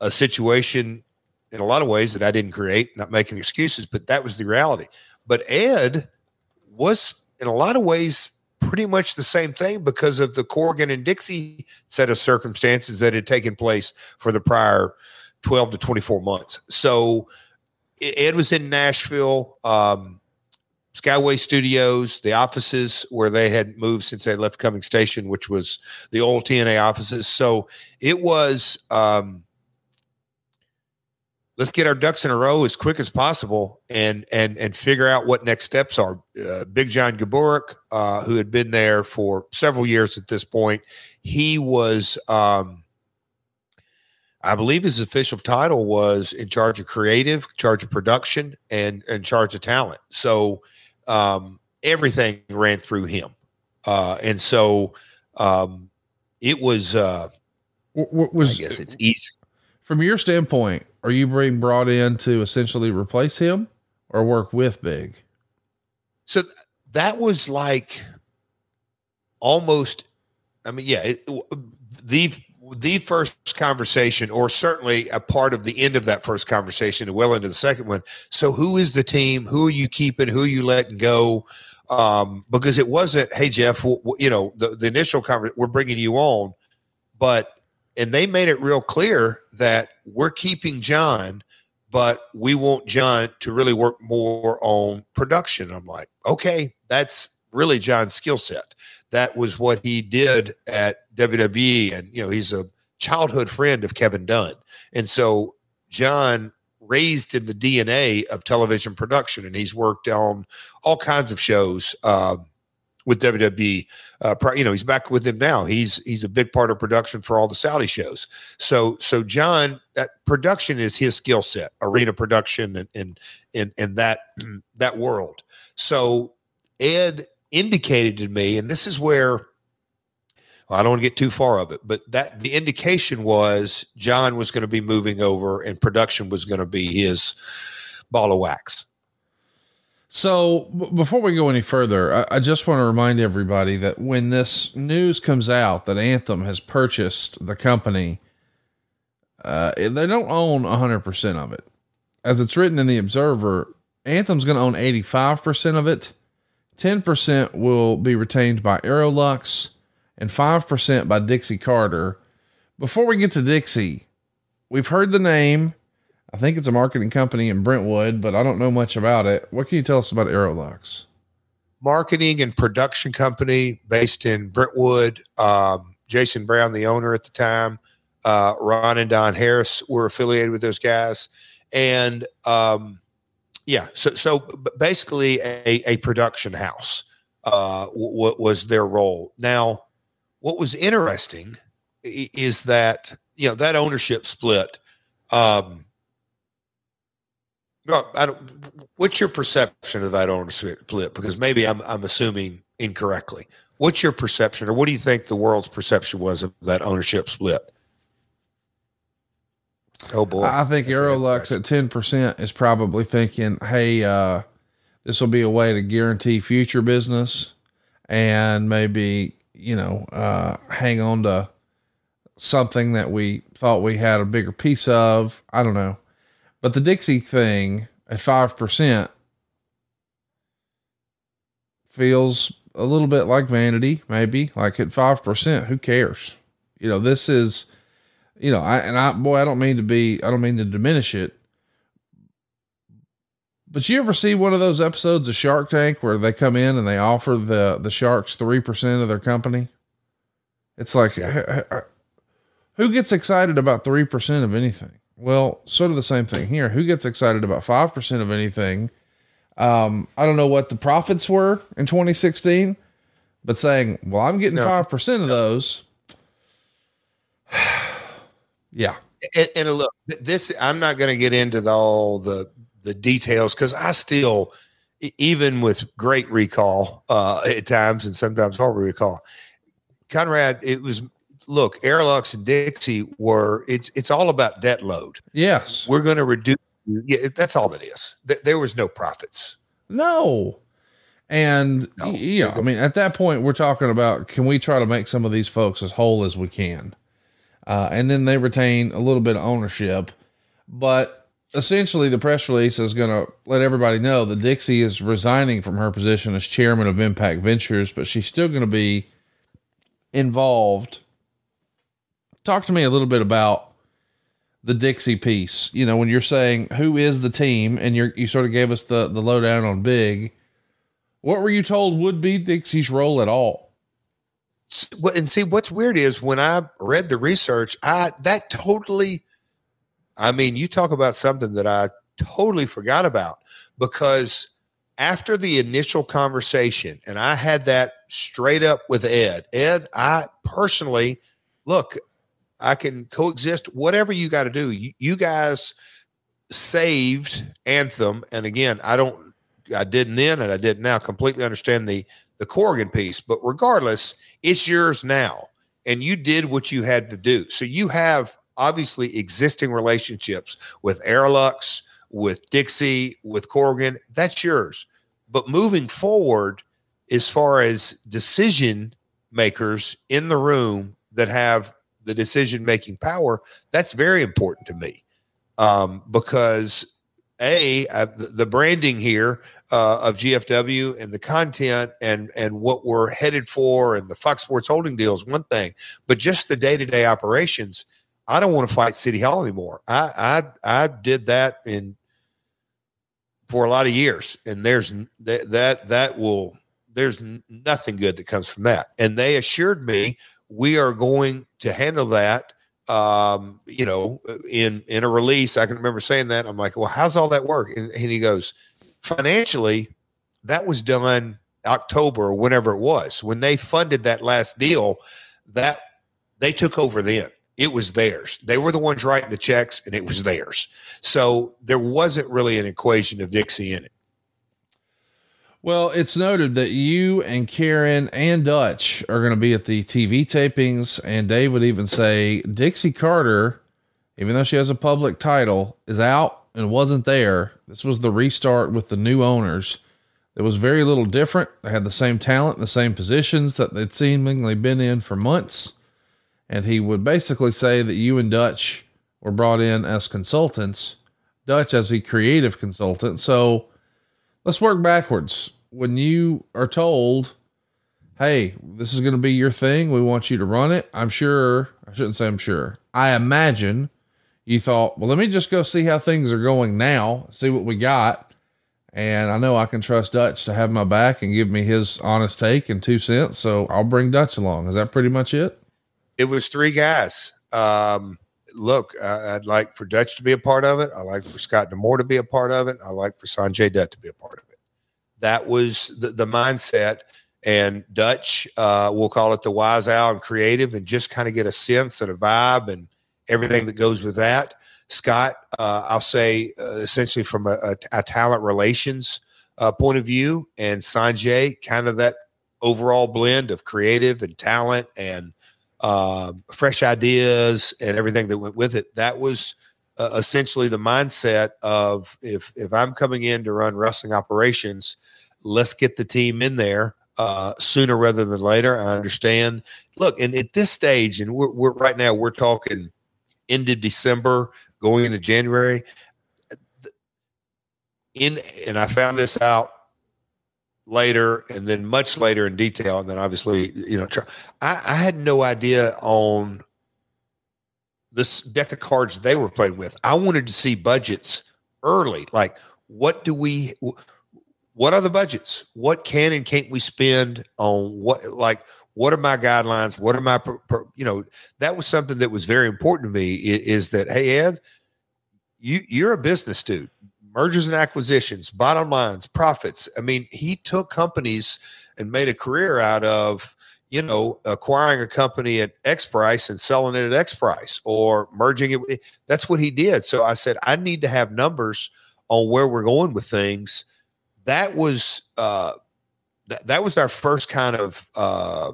L: a situation in a lot of ways that I didn't create, not making excuses, but that was the reality. But Ed was in a lot of ways pretty much the same thing because of the Corgan and Dixie set of circumstances that had taken place for the prior 12 to 24 months. So Ed was in Nashville, um, Skyway Studios, the offices where they had moved since they left Cummins Station, which was the old TNA offices. So it was um, let's get our ducks in a row as quick as possible and and and figure out what next steps are. Uh, Big John Gaburick, uh, who had been there for several years at this point, he was, um, I believe, his official title was in charge of creative, charge of production, and and charge of talent. So um, everything ran through him, uh, and so um, it was. Uh,
K: what was
L: I guess it's easy
K: from your standpoint, are you being brought in to essentially replace him or work with Big?
L: So th- that was like almost, I mean, yeah, it, the the first conversation, or certainly a part of the end of that first conversation, and well into the second one. So, who is the team? Who are you keeping? Who are you letting go? Um, because it wasn't, hey Jeff, w- w- you know, the, the initial conversation, we're bringing you on, but and they made it real clear that we're keeping John, but we want John to really work more on production. I'm like, okay, that's really John's skill set. That was what he did at WWE, and you know he's a childhood friend of Kevin Dunn, and so John raised in the DNA of television production, and he's worked on all kinds of shows. Um, with WWE. Uh, you know, he's back with them now. He's he's a big part of production for all the Saudi shows. So so John, that production is his skill set, arena production, and and and, and that that world. So Ed indicated to me, and this is where well, I don't want to get too far of it, but that the indication was John was going to be moving over, and production was going to be his ball of wax.
K: So b- before we go any further, I, I just want to remind everybody that when this news comes out that Anthem has purchased the company, uh, they don't own 100% of it. As it's written in the Observer, Anthem's going to own 85% of it. 10% will be retained by Aroluxe and 5% by Dixie Carter. Before we get to Dixie, we've heard the name. I think it's a marketing company in Brentwood, but I don't know much about it. What can you tell us about Aroluxe?
L: Marketing and production company based in Brentwood. Um, Jason Brown, the owner at the time, uh, Ron and Don Harris were affiliated with those guys, and um, yeah, so so basically a, a production house uh, w- was their role. Now, what was interesting is that you know that ownership split. Um, well, I don't, what's your perception of that ownership split? Because maybe I'm I'm assuming incorrectly. What's your perception, or what do you think the world's perception was of that ownership split? Oh boy,
K: I think Aroluxe at 10% is probably thinking, hey, uh, this will be a way to guarantee future business and maybe, you know, uh, hang on to something that we thought we had a bigger piece of. I don't know. But the Dixie thing at 5% feels a little bit like vanity, maybe like at 5%. Who cares? You know, this is, you know, I, and I, boy, I don't mean to be, I don't mean to diminish it. But you ever see one of those episodes of Shark Tank where they come in and they offer the, the sharks 3% of their company? It's like, who gets excited about 3% of anything? Well, sort of the same thing here. Who gets excited about 5% of anything? Um, I don't know what the profits were in 2016, but saying, well, I'm getting 5% of those. yeah.
L: And, and look, this I'm not going to get into the, all the the details because I still, even with great recall uh, at times and sometimes horrible recall, Conrad, it was look, Aroluxe and Dixie were it's it's all about debt load.
K: Yes,
L: we're going to reduce. Yeah, that's all it is. Th- There was no profits.
K: No. And y- yeah, I mean, at that point, we're talking about can we try to make some of these folks as whole as we can? Uh, and then they retain a little bit of ownership. But essentially, the press release is going to let everybody know that Dixie is resigning from her position as chairman of Impact Ventures, but she's still going to be involved. Talk to me a little bit about the Dixie piece. You know, when you're saying who is the team, and you're you sort of gave us the the lowdown on Big. What were you told would be Dixie's role at all?
L: And see, what's weird is when I read the research, I that totally. I mean, you talk about something that I totally forgot about because after the initial conversation, and I had that straight up with Ed. Ed, I personally look, I can coexist. Whatever you got to do, you, you guys saved Anthem, and again, I don't, I didn't then, and I didn't now. Completely understand the the Corgan piece, but regardless, it's yours now, and you did what you had to do. So you have obviously existing relationships with Aroluxe, with Dixie, with Corgan. That's yours. But moving forward, as far as decision makers in the room that have the decision making power, that's very important to me um, because a uh, the, the branding here uh, of GFW and the content and and what we're headed for and the Fox Sports Holding deal is one thing, but just the day to day operations. I don't want to fight City Hall anymore. I I I did that in for a lot of years, and there's that that that will there's nothing good that comes from that. And they assured me we are going to handle that um, you know, in in a release. I can remember saying that. I'm like, well, how's all that work? And, and he goes, financially, that was done October or whenever it was. When they funded that last deal, that they took over then. It was theirs. They were the ones writing the checks and it was theirs. So there wasn't really an equation of Dixie in it.
K: Well, it's noted that you and Karen and Dutch are going to be at the TV tapings, and Dave would even say Dixie Carter, even though she has a public title, is out and wasn't there. This was the restart with the new owners. It was very little different. They had the same talent, the same positions that they'd seemingly been in for months. And he would basically say that you and Dutch were brought in as consultants, Dutch as a creative consultant. So let's work backwards when you are told, hey, this is going to be your thing, we want you to run it, I'm sure, I shouldn't say I'm sure, I imagine you thought, well, let me just go see how things are going now, see what we got. And I know I can trust Dutch to have my back and give me his honest take and two cents. So I'll bring Dutch along. Is that pretty much it?
L: It was three guys. Um, look, I, would like for Dutch to be a part of it. I like for Scott D'Amore to be a part of it. I like for Sanjay Dutt to be a part of it that was the, the mindset. And Dutch, uh, we'll call it the wise owl and creative, and just kind of get a sense and a vibe and everything that goes with that. Scott, uh, I'll say uh, essentially from a, a, a talent relations uh, point of view, and Sanjay, kind of that overall blend of creative and talent and um, fresh ideas and everything that went with it. That was uh, essentially the mindset of if if I'm coming in to run wrestling operations, let's get the team in there uh, sooner rather than later. I understand. Look, and at this stage, and we're, we're right now we're talking end of December, going into January. In and I found this out later, and then much later in detail, and then obviously, you know, I, I had no idea on this deck of cards they were playing with. I wanted to see budgets early. Like, what do we? What are the budgets? What can and can't we spend on what? Like, what are my guidelines? What are my, you know, that was something that was very important to me. Is, that hey Ed, you you're a business dude. Mergers and acquisitions, bottom lines, profits. I mean, he took companies and made a career out of you know, acquiring a company at X price and selling it at X price or merging it. That's what he did. So I said, I need to have numbers on where we're going with things. That was, uh, that, that was our first kind of, uh,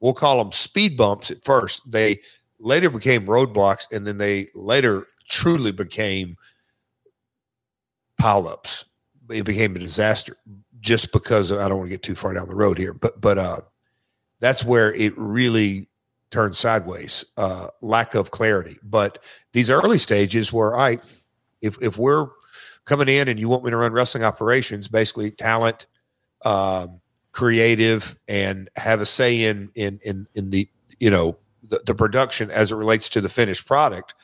L: we'll call them speed bumps at first. They later became roadblocks and then they later truly became pileups. It became a disaster just because I don't want to get too far down the road here, but, but, uh, that's where it really turned sideways. Uh, lack of clarity. But these early stages where I, if if we're coming in and you want me to run wrestling operations, basically talent, um, creative, and have a say in in in in the you know the, the production as it relates to the finished product.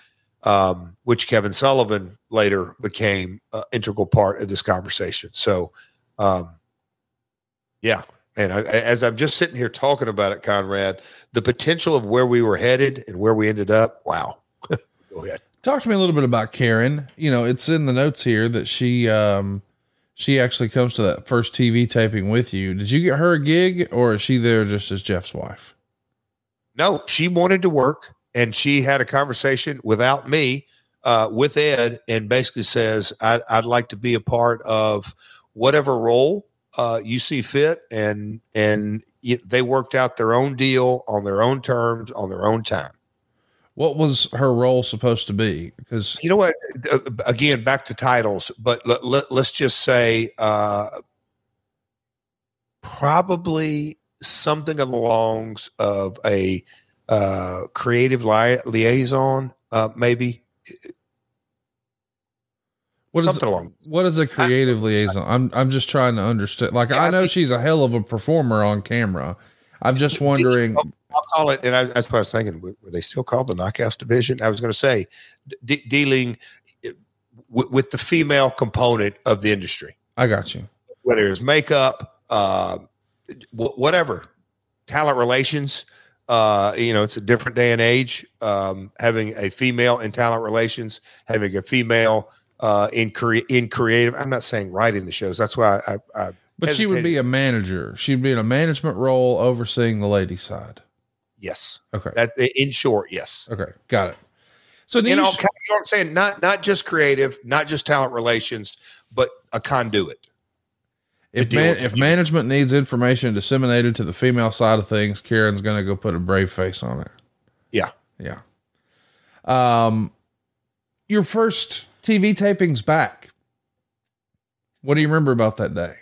L: Um, which Kevin Sullivan later became an integral part of this conversation. So, um, yeah, and I, as I'm just sitting here talking about it, Conrad, the potential of where we were headed and where we ended up, wow. Go ahead.
K: Talk to me a little bit about Karen. You know, it's in the notes here that she um she actually comes to that first TV taping with you. Did you get her a gig or is she there just as Jeff's wife?
L: No, she wanted to work and she had a conversation without me uh, with Ed and basically says, I'd, I'd like to be a part of whatever role uh, you see fit, and and they worked out their own deal on their own terms on their own time.
K: What was her role supposed to be? Because
L: you know what, uh, again, back to titles, but let, let, let's just say uh, probably something along of a uh, creative li- liaison, uh, maybe
K: what Something is, along. What is a creative liaison? I'm I'm just trying to understand. Like yeah, I know I she's a hell of a performer on camera. I'm just wondering.
L: I'll call it, and I, that's what I was thinking. Were they still called the Knockouts Division? I was going to say d- dealing w- with the female component of the industry.
K: I got you.
L: Whether it's makeup, uh, w- whatever, talent relations. Uh, you know, it's a different day and age. Um, having a female in talent relations, having a female uh, in cre- in creative. I'm not saying writing the shows. That's why I, I,
K: But she would be a manager. She'd be in a management role overseeing the ladies' side.
L: Yes.
K: Okay.
L: That in short, yes.
K: Okay, got it. So
L: you
K: these-
L: know, you know what I'm saying? Not not just creative, not just talent relations, but a conduit.
K: If, man, if management needs information disseminated to the female side of things, Karen's going to go put a brave face on it.
L: Yeah.
K: Yeah. Um, your first TV tapings back. What do you remember about that day?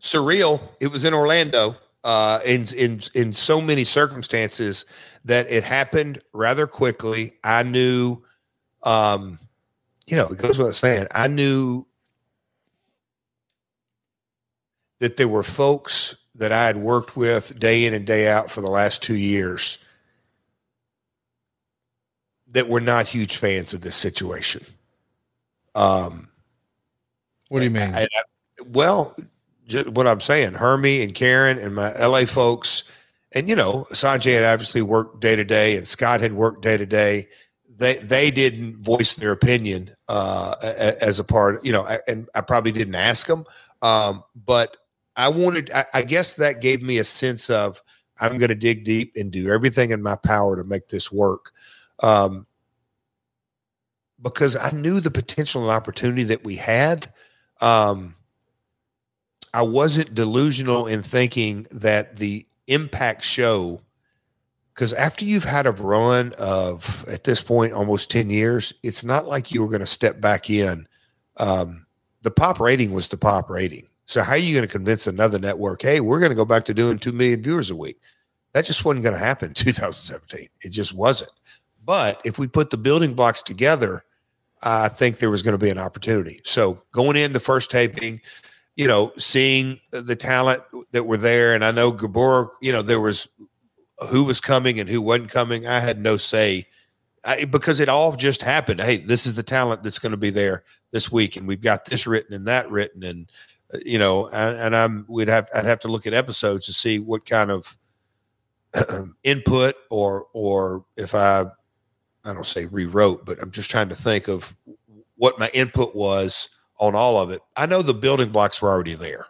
L: surreal. It was in Orlando, uh, in in in so many circumstances that it happened rather quickly. I knew, um, you know, it goes without saying. I knew that there were folks that I had worked with day in and day out for the last two years that were not huge fans of this situation. Um,
K: What do you mean?
L: I- I- well, what I'm saying, Hermie and Karen and my LA folks, and you know, Sanjay had obviously worked day to day, and Scott had worked day to day. They they didn't voice their opinion uh, as a part, you know, and I probably didn't ask them, um, but I wanted. I, I guess that gave me a sense of I'm going to dig deep and do everything in my power to make this work. Um, because I knew the potential and opportunity that we had. Um, I wasn't delusional in thinking that the impact show, because after you've had a run of at this point almost 10 years, it's not like you were going to step back in. Um, the pop rating was the pop rating. So, how are you going to convince another network, hey, we're going to go back to doing 2 million viewers a week? That just wasn't going to happen in 2017. It just wasn't. But if we put the building blocks together, I think there was going to be an opportunity. So going in the first taping, you know, seeing the talent that were there, and I know Gabor, you know, there was who was coming and who wasn't coming. I had no say I, because it all just happened. Hey, this is the talent that's going to be there this week, and we've got this written and that written, and uh, you know, and, and I'm we'd have I'd have to look at episodes to see what kind of input or or if I I don't say rewrote, but I'm just trying to think of what my input was on all of it. I know the building blocks were already there.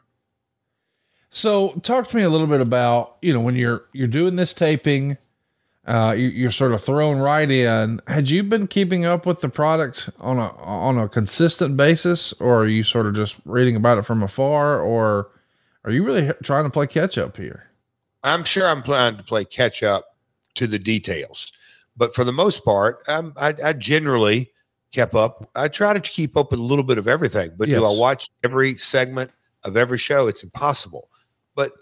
K: So talk to me a little bit about, you know, when you're, you're doing this taping, uh, you, you're sort of thrown right in. Had you been keeping up with the product on a, on a consistent basis, or are you sort of just reading about it from afar, or are you really trying to play catch up here?
L: I'm sure I'm planning to play catch up to the details, but for the most part, I'm, I, I generally kept up. I try to keep up with a little bit of everything, but do I watch every segment of every show? It's impossible. But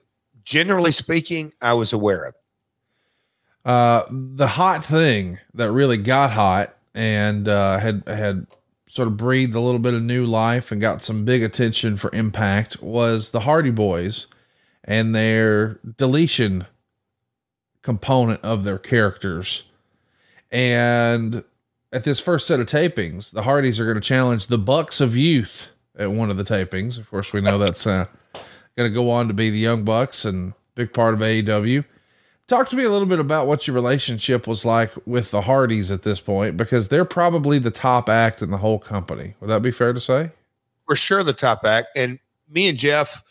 L: generally speaking, I was aware of it.
K: Uh, the hot thing that really got hot and uh, had had sort of breathed a little bit of new life and got some big attention for impact was the Hardy Boys and their deletion component of their characters. And at this first set of tapings, the Hardys are going to challenge the Bucks of Youth at one of the tapings. Of course, we know that's uh, going to go on to be the Young Bucks and big part of AEW. Talk to me a little bit about what your relationship was like with the Hardys at this point, because they're probably the top act in the whole company. Would that be fair to say?
L: for sure the top act. And me and Jeff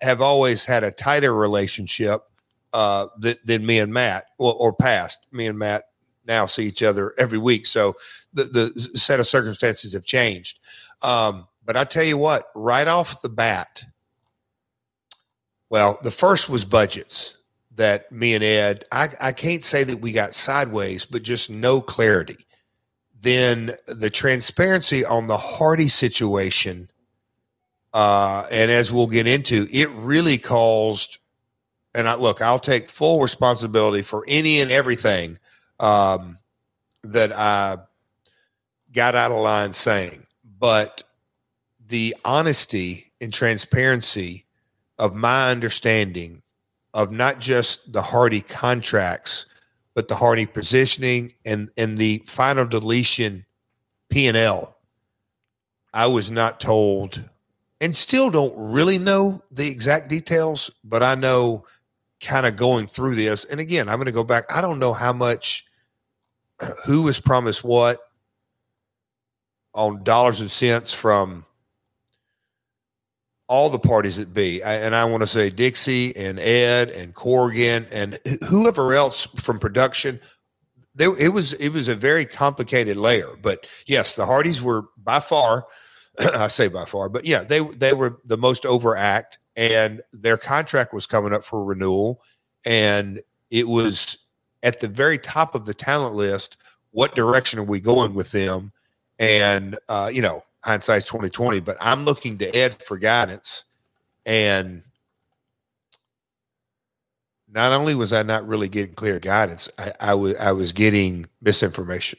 L: have always had a tighter relationship uh, th- than me and Matt, or, or past. Me and Matt now see each other every week, so the the set of circumstances have changed. Um, but I tell you what, right off the bat, well, the first was budgets that me and Ed. I, I can't say that we got sideways, but just no clarity then the transparency on the Hardy situation, uh, and as we'll get into, it really caused. And I look, I'll take full responsibility for any and everything um, that I got out of line saying, but the honesty and transparency of my understanding of not just the Hardy contracts, but the Hardy positioning and and the final deletion P and L. I was not told, and still don't really know the exact details, but I know kind of going through this. And again, I'm going to go back. I don't know how much, who was promised what on dollars and cents from all the parties that be, I, and I want to say Dixie and Ed and Corgan and whoever else from production. There, it was it was a very complicated layer, but yes, the Hardys were by far, I say by far, but yeah, they they were the most overact, and their contract was coming up for renewal, and it was at the very top of the talent list. What direction are we going with them? And uh, you know, hindsight's twenty twenty. But I'm looking to Ed for guidance, and not only was I not really getting clear guidance, I, I was I was getting misinformation.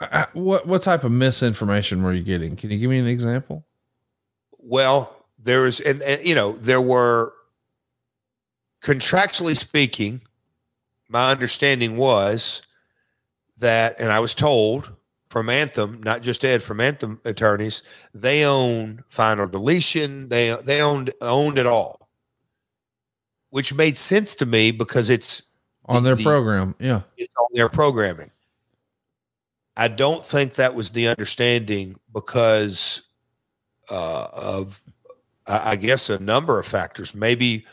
K: Uh, What what type of misinformation were you getting? Can you give me an example?
L: Well, there was, and, and you know, there were contractually speaking. My understanding was that, and I was told from Anthem, not just Ed, from Anthem attorneys, they own final deletion. They they owned owned it all, which made sense to me because it's
K: On their
L: the-
K: program. Yeah.
L: it's on their programming. I don't think that was the understanding because uh, of, I I guess, a number of factors. Maybe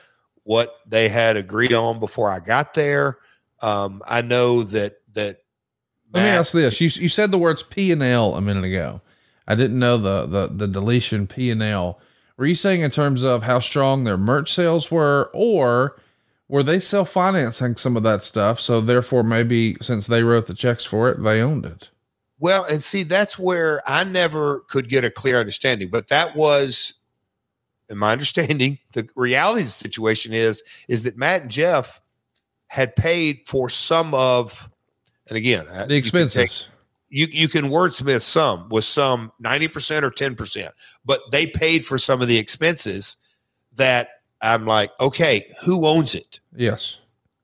L: what they had agreed on before I got there. Um, I know that that
K: Let me ask this. You you said the words P and L a minute ago. I didn't know the the the deletion P and L. Were you saying in terms of how strong their merch sales were, or were they self financing some of that stuff? So therefore, maybe since they wrote the checks for it, they owned it.
L: Well, and see, that's where I never could get a clear understanding. But that was, in my understanding, the reality of the situation is is that Matt and Jeff had paid for some of, and again, uh,
K: The
L: you can take-
K: expenses.
L: You you can wordsmith some with some ninety percent or ten percent, but they paid for some of the expenses that I'm like, okay, who owns it?
K: Yes.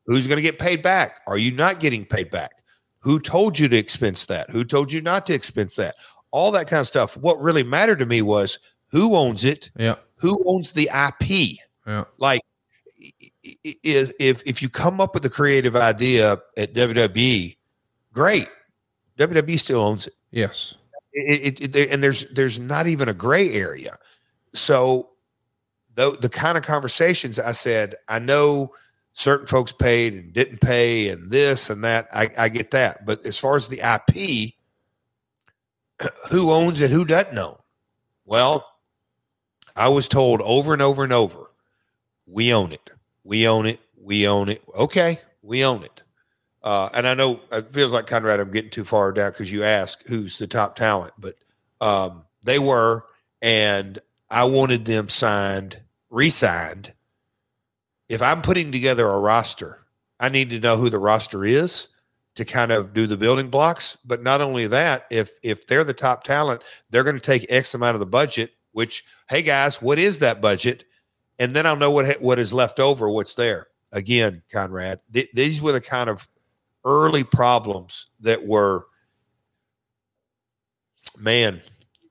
L: Who's going to get paid back? Are you not getting paid back? Who told you to expense that? Who told you not to expense that? All that kind of stuff. What really mattered to me was who owns it?
K: Yeah.
L: Who owns the IP?
K: Yeah.
L: Like i- i- if if if you come up with a creative idea at WWE, great. WWE still owns it.
K: Yes.
L: It, it, it- and there's there's not even a gray area. So the the kind of conversations I said, I know certain folks paid and didn't pay and this and that. I, I get that. But as far as the IP, who owns it, who doesn't own? Well, I was told over and over and over, we own it. We own it. We own it. Okay, we own it. Uh, and I know it feels like Conrad, I'm getting too far down because you ask who's the top talent, but um, they were, and I wanted them signed, re-signed. If I'm putting together a roster, I need to know who the roster is to kind of do the building blocks. But not only that, if if they're the top talent, they're going to take X amount of the budget. Which, hey guys, what is that budget? And then I'll know what what is left over, what's there. Again, Conrad, th- these were the kind of early problems that were, man.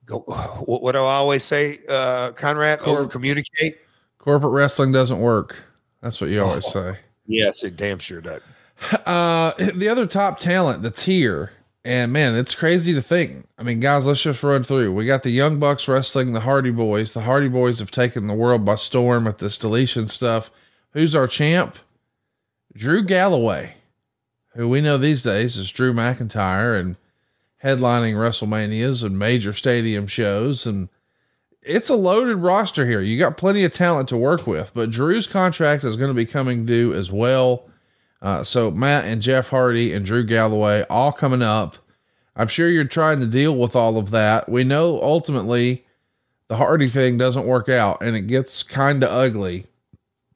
L: Go, what, what do I always say, uh, Conrad? Over communicate.
K: Corporate wrestling doesn't work. That's what you always say.
L: Yes, it damn sure does.
K: Uh, the other top talent that's here, and man, it's crazy to think. I mean, guys, let's just run through. We got the Young Bucks wrestling the Hardy Boys. The Hardy Boys have taken the world by storm with this deletion stuff. Who's our champ? Drew Galloway, who we know these days is Drew McIntyre and headlining WrestleManias and major stadium shows. And it's a loaded roster here. You got plenty of talent to work with, but Drew's contract is going to be coming due as well. Uh, so Matt and Jeff Hardy and Drew Galloway all coming up. I'm sure you're trying to deal with all of that. We know ultimately the Hardy thing doesn't work out and it gets kind of ugly.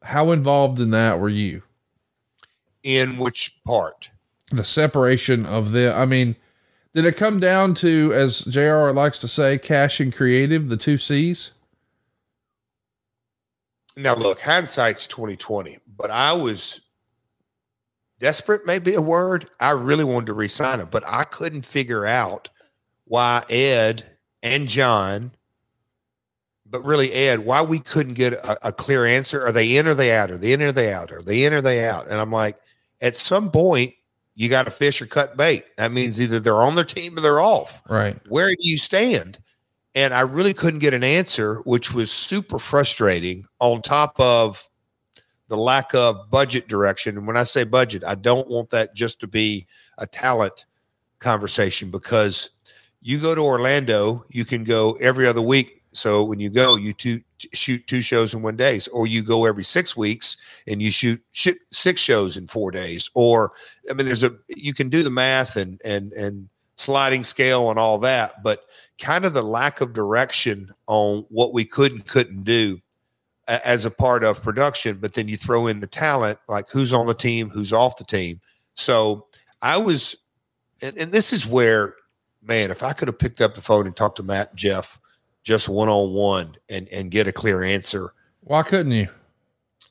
K: How involved in that were you?
L: In which part?
K: The separation of the, I mean, did it come down to, as JR likes to say, cash and creative, the two C's?
L: Now, look, hindsight's twenty twenty, but I was desperate. may be a word. I really wanted to resign him, but I couldn't figure out why Ed and John, but really Ed, why we couldn't get a, a clear answer. Are they in or they out? Are they in or they out? Are they in or they out? And I'm like, at some point, you got to fish or cut bait. That means either they're on their team or they're off
K: Right.
L: where do you stand? and I really couldn't get an answer, which was super frustrating. On top of the lack of budget direction, and when I say budget, I don't want that just to be a talent conversation because you go to Orlando, you can go every other week. So when you go, you two, shoot two shows in one day, or you go every six weeks and you shoot sh- six shows in four days. Or I mean, there's a you can do the math and and and sliding scale and all that, but kind of the lack of direction on what we could and couldn't do as a part of production. But then you throw in the talent, like who's on the team, who's off the team. So I was, and, and this is where, man, if I could have picked up the phone and talked to Matt and Jeff just one on one and and get a clear answer.
K: Why couldn't you?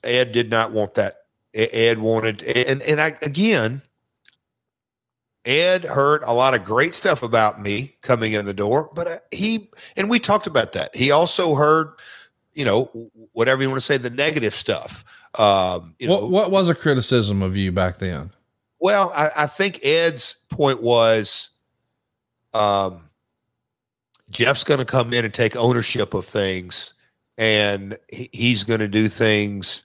L: Ed did not want that. Ed wanted, and and I again, Ed heard a lot of great stuff about me coming in the door, but uh, he and we talked about that. He also heard, you know, whatever you want to say, the negative stuff. Um, you know,
K: What what was a criticism of you back then?
L: well, I, I think Ed's point was, um, Jeff's going to come in and take ownership of things, and he, he's going to do things.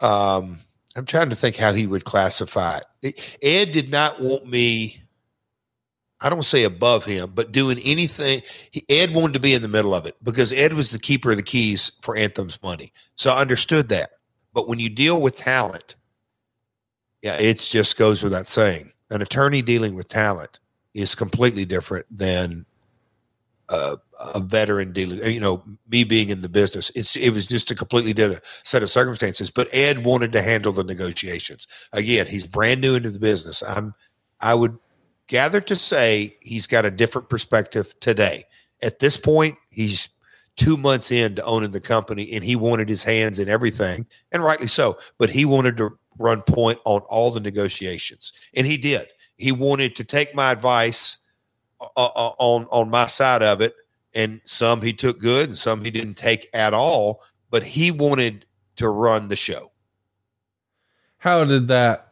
L: Um, I'm trying to think how he would classify it. Ed did not want me. I don't say above him, but doing anything. He, Ed wanted to be in the middle of it because Ed was the keeper of the keys for Anthem's money. So I understood that. But when you deal with talent, yeah, it just goes without saying. An attorney dealing with talent is completely different than a, a veteran dealing. You know, me being in the business, it's it was just a completely different set of circumstances. But Ed wanted to handle the negotiations. Again, he's brand new into the business. I'm, I would gather to say he's got a different perspective today. At this point, he's two months into owning the company and he wanted his hands in everything, and rightly so. But he wanted to run point on all the negotiations, and he did. He wanted to take my advice uh, uh, on on my side of it, and some he took good, and some he didn't take at all. But he wanted to run the show.
K: How did that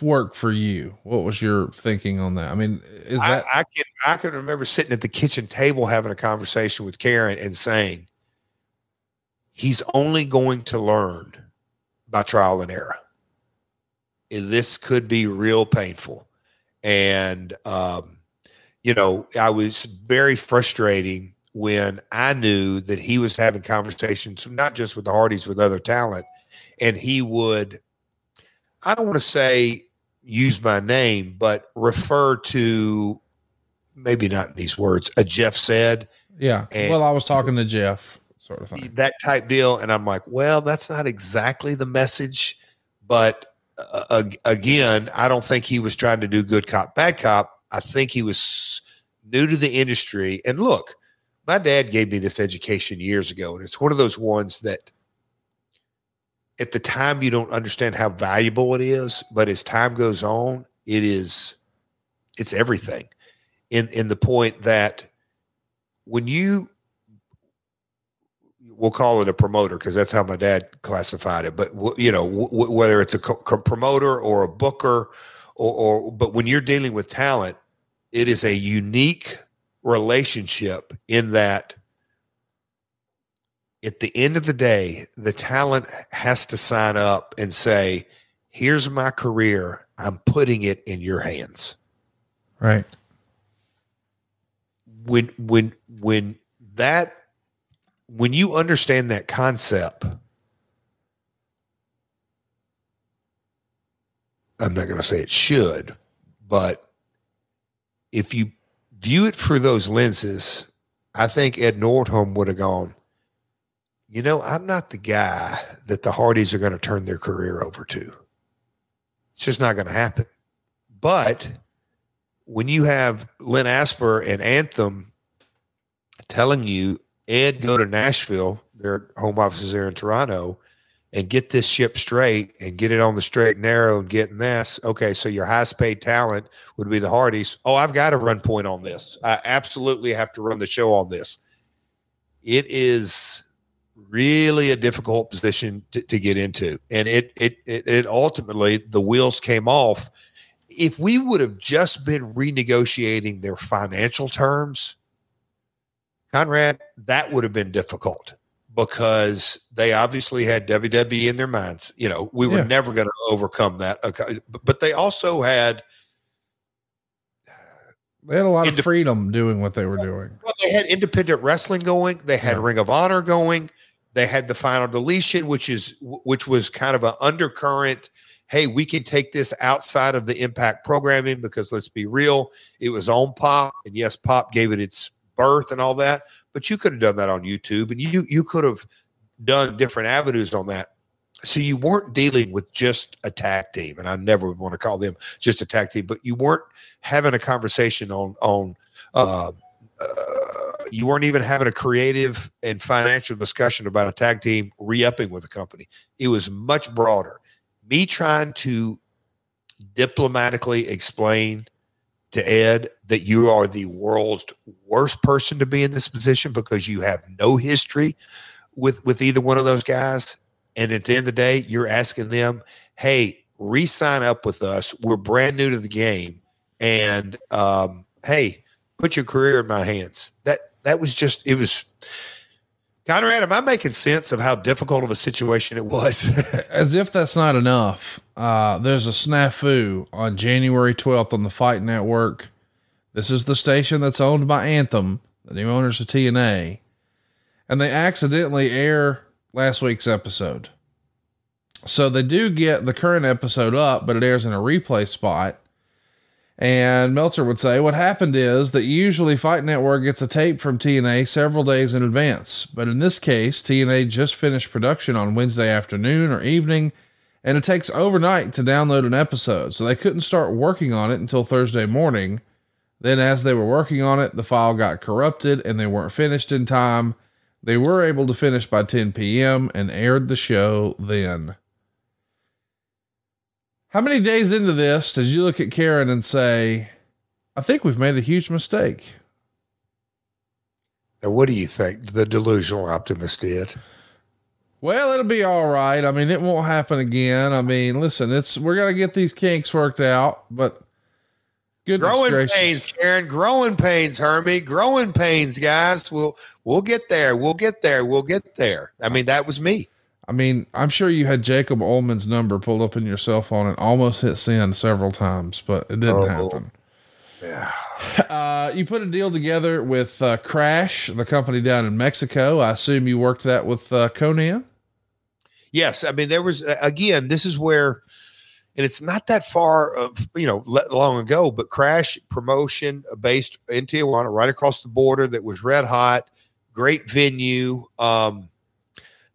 K: work for you? What was your thinking on that? I mean, is
L: I,
K: that
L: I can I can remember sitting at the kitchen table having a conversation with Karen and saying, "He's only going to learn by trial and error. And this could be real painful." And um, you know, I was very frustrating when I knew that he was having conversations not just with the Hardys, with other talent, and he would. I don't want to say use my name, but refer to maybe not in these words. A Jeff said
K: yeah? well, I was talking to Jeff, sort of thing.
L: that type deal, and I'm like, well, that's not exactly the message, but uh, again, I don't think he was trying to do good cop, bad cop. I think he was new to the industry. And look, my dad gave me this education years ago, and it's one of those ones that at the time you don't understand how valuable it is, but as time goes on, it is it's everything. In in the point that when you we'll call it a promoter because that's how my dad classified it. But you know, w- whether it's a co- promoter or a booker, or, or but when you're dealing with talent, it is a unique relationship in that at the end of the day, the talent has to sign up and say, "Here's my career. I'm putting it in your hands."
K: Right.
L: when when when that when you understand that concept i'm not going to say it should but if you view it through those lenses i think ed nordholm would have gone you know i'm not the guy that the hardys are going to turn their career over to it's just not going to happen but when you have Len Asper and Anthem telling you, Ed, go to Nashville, their home offices there in Toronto, and get this ship straight and get it on the straight and narrow and getting this. Okay, so your highest paid talent would be the Hardys. Oh, I've got to run point on this. I absolutely have to run the show on this. It is really a difficult position to, to get into. And it, it it it ultimately the wheels came off if we would have just been renegotiating their financial terms, Conrad, that would have been difficult because they obviously had WWE in their minds. You know, we were
K: Yeah.
L: never going to overcome that. Uh, okay, But but they also had
K: They had a lot of freedom doing what they were doing.
L: well, they had independent wrestling going. They had Ring of Honor going. They had the final deletion, which is which was kind of an undercurrent. Hey, we can take this outside of the impact programming because let's be real, it was on Pop, and yes, Pop gave it its birth and all that. But you could have done that on YouTube, and you you could have done different avenues on that. So you weren't dealing with just a tag team, and I never would want to call them just a tag team, but you weren't having a conversation on on uh, uh, you weren't even having a creative and financial discussion about a tag team re-upping with a company. It was much broader. Me trying to diplomatically explain to Ed that you are the world's worst person to be in this position because you have no history with with either one of those guys. And at the end of the day, you're asking them, "Hey, re-sign up with us. We're brand new to the game, and um, hey, put your career in my hands." That was just it was. Conrad, am I making sense of how difficult of a situation it was?
K: As if that's not enough, uh, there's a snafu on January 12th on the Fight Network. This is the station that's owned by Anthem, the new owners of TNA. And they accidentally air last week's episode. So they do get the current episode up, but it airs in a replay spot. And Meltzer would say what happened is that usually Fight Network gets a tape from TNA several days in advance. But in this case, TNA just finished production on Wednesday afternoon or evening, and it takes overnight to download an episode. So they couldn't start working on it until Thursday morning. Then, as they were working on it, the file got corrupted and they weren't finished in time. They were able to finish by 10 p.m. and aired the show then. How many days into this did you look at Karen and say, I think we've made a huge mistake?
L: Now, what do you think the delusional optimist did?
K: Well, it'll be all right. I mean, it won't happen again. I mean, listen, it's we're gonna get these kinks worked out, but goodness
L: growing
K: gracious.
L: pains, Karen. Growing pains, Hermie. Growing pains, guys. We'll we'll get there. We'll get there. We'll get there. I mean, that was me.
K: I mean, I'm sure you had Jacob Ullman's number pulled up in your cell phone and almost hit send several times, but it didn't
L: Oh.
K: happen. Yeah. Uh, you put a deal together with uh, Crash, the company down in Mexico. I assume you worked that with uh, Konnan.
L: Yes, I mean there was again. This is where, and it's not that far of you know long ago, but Crash promotion uh, based in Tijuana, right across the border, that was red hot, great venue. Um,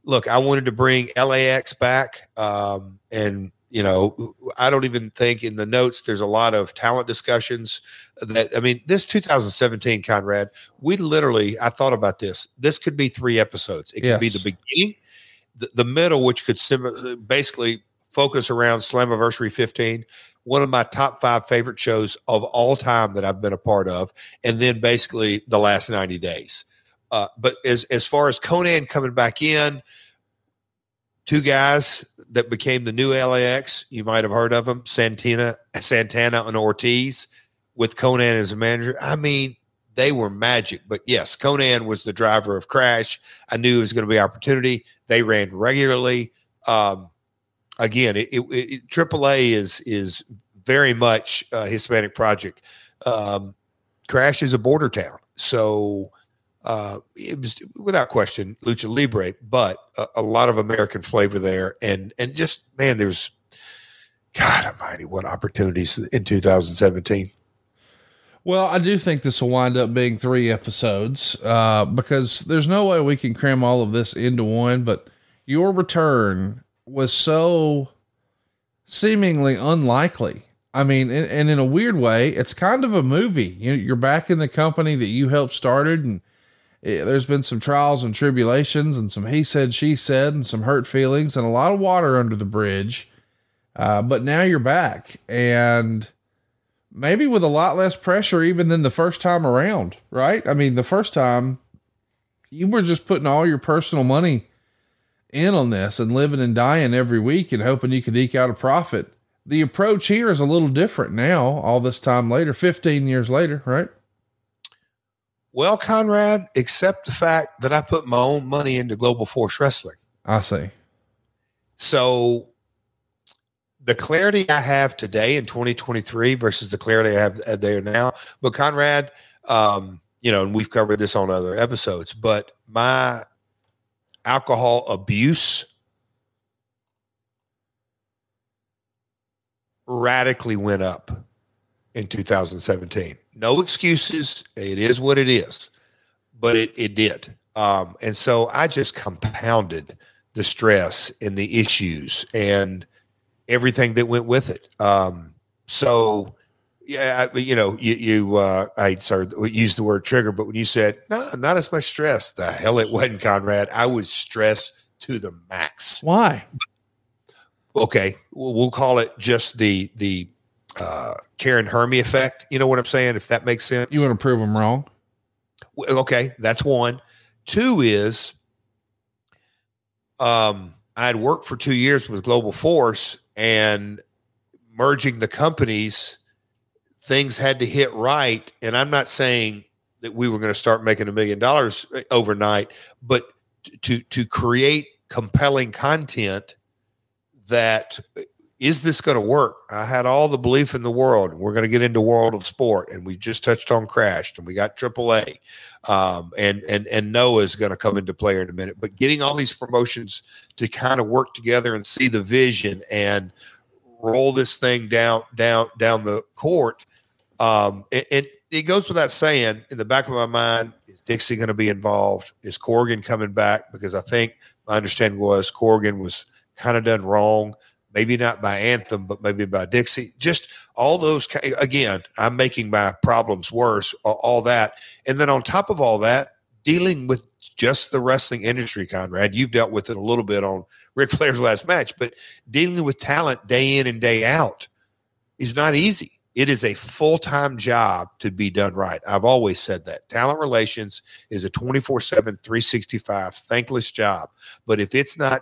L: look, I wanted to bring LAX back, um, and you know, I don't even think in the notes there's a lot of talent discussions. That I mean, this 2017, Conrad, we literally, I thought about this. This could be three episodes. It could be the beginning the, the middle, which could sim- basically focus around Slammiversary 15, one of my top five favorite shows of all time that I've been a part of, and then basically the last 90 days. Uh, but as as far as Konnan coming back in, two guys that became the new LAX, you might have heard of them, Santana, Santana and Ortiz, with Konnan as a manager. I mean, they were magic. But yes, Conan was the driver of Crash. I knew it was going to be opportunity. They ran regularly. Um, again, it, it, it, AAA is is very much a Hispanic project. Um, Crash is a border town, so uh, it was without question lucha libre, but a, a lot of American flavor there, and and just man, there's God Almighty, what opportunities in 2017.
K: Well, I do think this will wind up being three episodes uh, because there's no way we can cram all of this into one. But your return was so seemingly unlikely. I mean, and, and in a weird way, it's kind of a movie. You, you're back in the company that you helped started, and eh, there's been some trials and tribulations, and some he said, she said, and some hurt feelings, and a lot of water under the bridge. Uh, but now you're back, and maybe with a lot less pressure even than the first time around, right? I mean, the first time you were just putting all your personal money in on this and living and dying every week and hoping you could eke out a profit. The approach here is a little different now, all this time later, 15 years later, right?
L: Well, Conrad, accept the fact that I put my own money into Global Force Wrestling.
K: I see.
L: So the clarity I have today in 2023 versus the clarity I have there now. But Conrad, um, you know, and we've covered this on other episodes, but my alcohol abuse radically went up in 2017. No excuses. It is what it is, but it, it did. Um, and so I just compounded the stress and the issues and everything that went with it. Um, so, yeah, I, you know, you, you uh, I sorry, use the word trigger, but when you said no, not as much stress, the hell it wasn't, Conrad. I was stressed to the max.
K: Why?
L: Okay, we'll, we'll call it just the the uh, Karen Hermie effect. You know what I'm saying? If that makes sense.
K: You want to prove them wrong?
L: Okay, that's one. Two is, um, I had worked for two years with Global Force, and merging the companies, things had to hit right. And I'm not saying that we were going to start making a million dollars uh, overnight, but to to create compelling content that is this going to work? I had all the belief in the world. We're going to get into world of sport, and we just touched on crashed, and we got AAA, um, and and and Noah is going to come into play in a minute. But getting all these promotions to kind of work together and see the vision and roll this thing down down down the court, um, it, it goes without saying. In the back of my mind, is Dixie going to be involved? Is Corgan coming back? Because I think my understanding was Corgan was kind of done wrong maybe not by Anthem, but maybe by Dixie. Just all those. Again, I'm making my problems worse. All that, and then on top of all that, dealing with just the wrestling industry, Conrad. You've dealt with it a little bit on Ric Flair's last match, but dealing with talent day in and day out is not easy. It is a full time job to be done right. I've always said that. Talent relations is a 24 7, 365 thankless job. But if it's not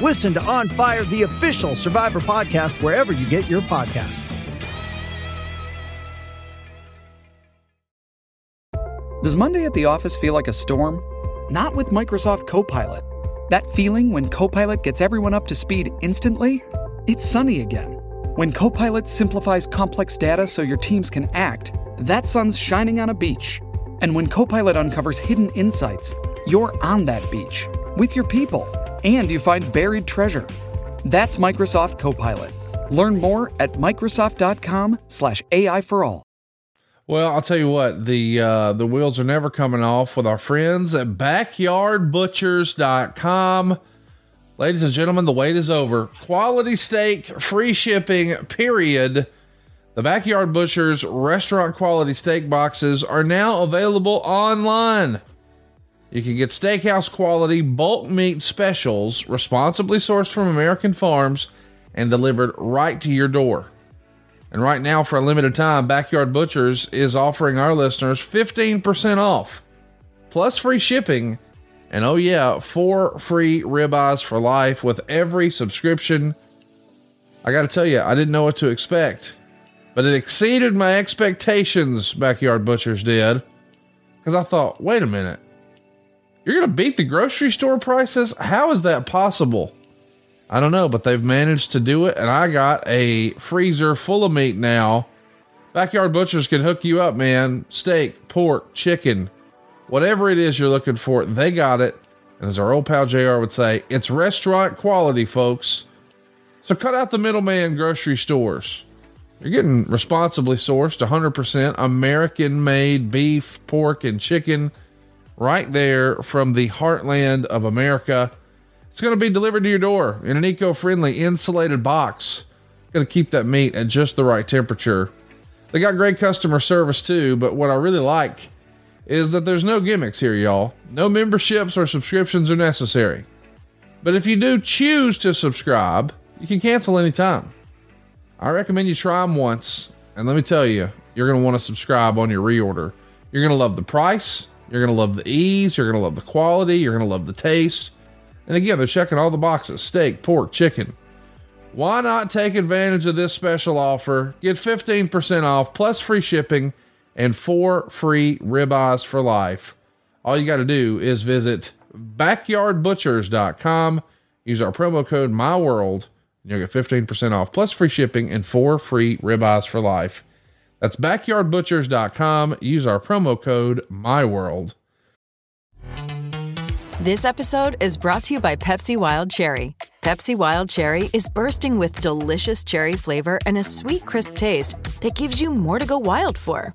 O: Listen to On Fire, the official Survivor podcast, wherever you get your podcast.
P: Does Monday at the office feel like a storm? Not with Microsoft Copilot. That feeling when Copilot gets everyone up to speed instantly? It's sunny again. When Copilot simplifies complex data so your teams can act, that sun's shining on a beach. And when Copilot uncovers hidden insights, you're on that beach with your people and you find buried treasure. That's Microsoft Copilot. Learn more at Microsoft.com slash AI for all.
K: Well, I'll tell you what, the uh, the wheels are never coming off with our friends at backyardbutchers.com. Ladies and gentlemen, the wait is over. Quality steak, free shipping, period. The Backyard Butchers restaurant quality steak boxes are now available online. You can get steakhouse quality bulk meat specials responsibly sourced from American farms and delivered right to your door. And right now, for a limited time, Backyard Butchers is offering our listeners 15% off, plus free shipping. And oh, yeah, four free ribeyes for life with every subscription. I got to tell you, I didn't know what to expect, but it exceeded my expectations, Backyard Butchers did. Because I thought, wait a minute you're going to beat the grocery store prices? How is that possible? I don't know, but they've managed to do it. And I got a freezer full of meat now. Backyard Butchers can hook you up, man. Steak, pork, chicken, whatever it is you're looking for, they got it. And as our old pal JR would say, it's restaurant quality, folks. So cut out the middleman grocery stores. You're getting responsibly sourced, 100% American made beef, pork, and chicken right there from the heartland of America. It's going to be delivered to your door in an eco friendly insulated box. Going to keep that meat at just the right temperature. They got great customer service too, but what I really like is that there's no gimmicks here, y'all. No memberships or subscriptions are necessary. But if you do choose to subscribe, you can cancel anytime. I recommend you try them once, and let me tell you, you're going to want to subscribe on your reorder. You're going to love the price, you're going to love the ease, you're going to love the quality, you're going to love the taste. And again, they're checking all the boxes steak, pork, chicken. Why not take advantage of this special offer? Get 15% off plus free shipping and four free ribeyes for life. All you got to do is visit backyardbutchers.com, use our promo code MyWorld, and you'll get 15% off plus free shipping and four free ribeyes for life. That's backyardbutchers.com. Use our promo code MyWorld.
Q: This episode is brought to you by Pepsi Wild Cherry. Pepsi Wild Cherry is bursting with delicious cherry flavor and a sweet, crisp taste that gives you more to go wild for.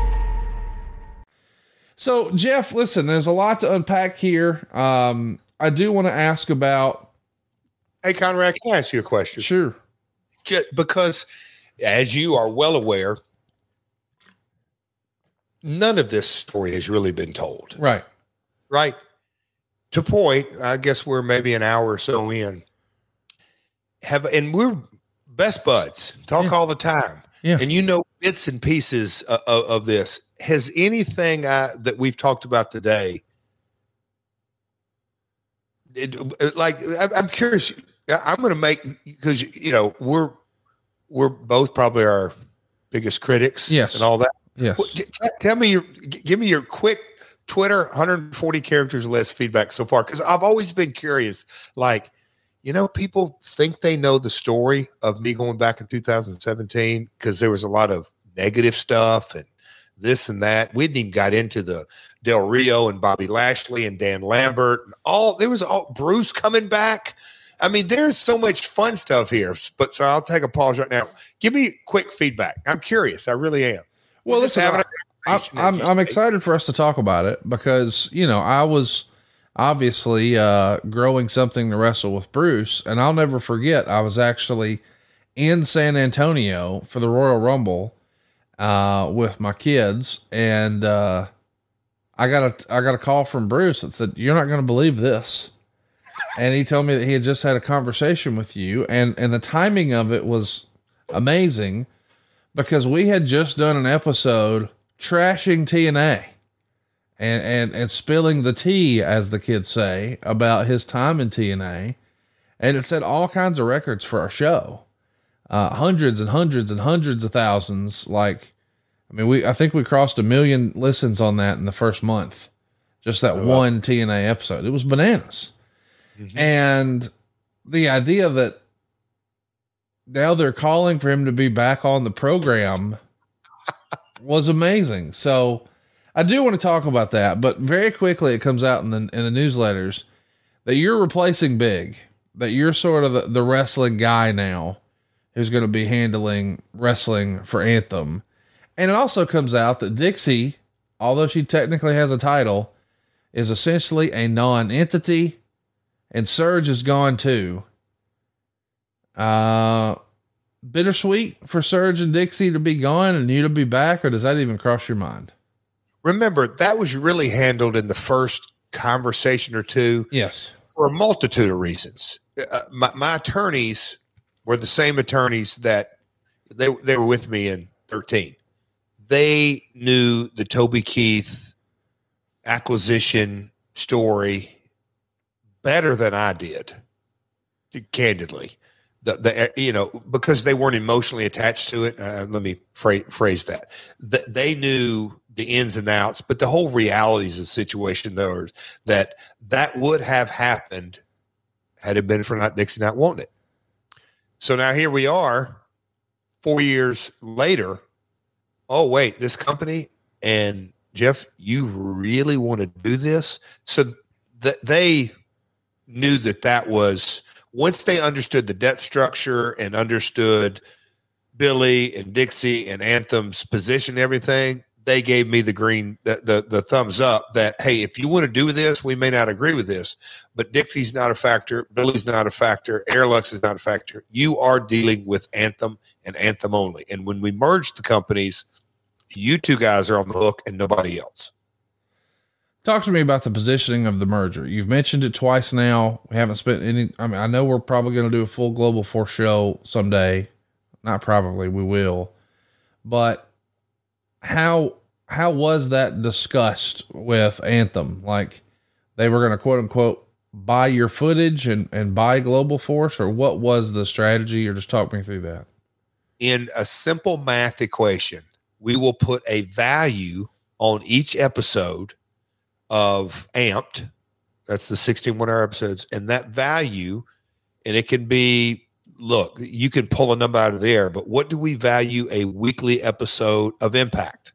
K: So, Jeff, listen, there's a lot to unpack here. Um, I do want to ask about.
L: Hey, Conrad, can I ask you a question?
K: Sure.
L: Just because, as you are well aware, none of this story has really been told.
K: Right.
L: Right. To point, I guess we're maybe an hour or so in. Have and we're best buds. Talk yeah. all the time.
K: Yeah.
L: And you know bits and pieces of, of, of this has anything uh, that we've talked about today? It, like i'm curious i'm going to make because you know we're we're both probably our biggest critics
K: yes.
L: and all that.
K: Yes.
L: T- tell me your give me your quick twitter 140 characters or less feedback so far because i've always been curious like you know people think they know the story of me going back in 2017 because there was a lot of negative stuff and this and that. We didn't even got into the Del Rio and Bobby Lashley and Dan Lambert and all. There was all Bruce coming back. I mean, there's so much fun stuff here. But so I'll take a pause right now. Give me quick feedback. I'm curious. I really am.
K: Well, listen, I, I, I'm I'm excited for us to talk about it because you know I was obviously uh, growing something to wrestle with Bruce, and I'll never forget. I was actually in San Antonio for the Royal Rumble uh, with my kids, and uh, I got a I got a call from Bruce that said, "You're not going to believe this," and he told me that he had just had a conversation with you, and and the timing of it was amazing because we had just done an episode trashing TNA. And, and and spilling the tea, as the kids say, about his time in TNA, and it set all kinds of records for our show uh, hundreds and hundreds and hundreds of thousands. Like, I mean, we I think we crossed a million listens on that in the first month, just that oh, one wow. TNA episode. It was bananas, mm-hmm. and the idea that now they're calling for him to be back on the program was amazing. So. I do want to talk about that, but very quickly it comes out in the in the newsletters that you're replacing Big, that you're sort of the, the wrestling guy now who's going to be handling wrestling for Anthem. And it also comes out that Dixie, although she technically has a title, is essentially a non entity, and Serg is gone too. Uh, bittersweet for Serg and Dixie to be gone and you to be back, or does that even cross your mind?
L: Remember, that was really handled in the first conversation or two.
K: Yes.
L: For a multitude of reasons. Uh, my, my attorneys were the same attorneys that they they were with me in 13. They knew the Toby Keith acquisition story better than I did, candidly. The, the you know because they weren't emotionally attached to it. Uh, let me phrase, phrase that. that. They knew the ins and outs, but the whole realities of the situation though are that that would have happened had it been for not Dixie not wanting it. So now here we are, four years later. Oh wait, this company and Jeff, you really want to do this? So that they knew that that was once they understood the debt structure and understood Billy and Dixie and Anthem's position, everything, they gave me the green, the, the, the thumbs up that, hey, if you want to do this, we may not agree with this, but Dixie's not a factor. Billy's not a factor. Aroluxe is not a factor. You are dealing with Anthem and Anthem only. And when we merge the companies, you two guys are on the hook and nobody else.
K: Talk to me about the positioning of the merger. You've mentioned it twice now. We haven't spent any. I mean, I know we're probably going to do a full Global Force show someday. Not probably, we will. But how how was that discussed with Anthem? Like they were going to quote unquote buy your footage and and buy Global Force, or what was the strategy? Or just talk me through that.
L: In a simple math equation, we will put a value on each episode of Amped. That's the 16 one hour episodes. And that value, and it can be look, you can pull a number out of the air, but what do we value a weekly episode of Impact?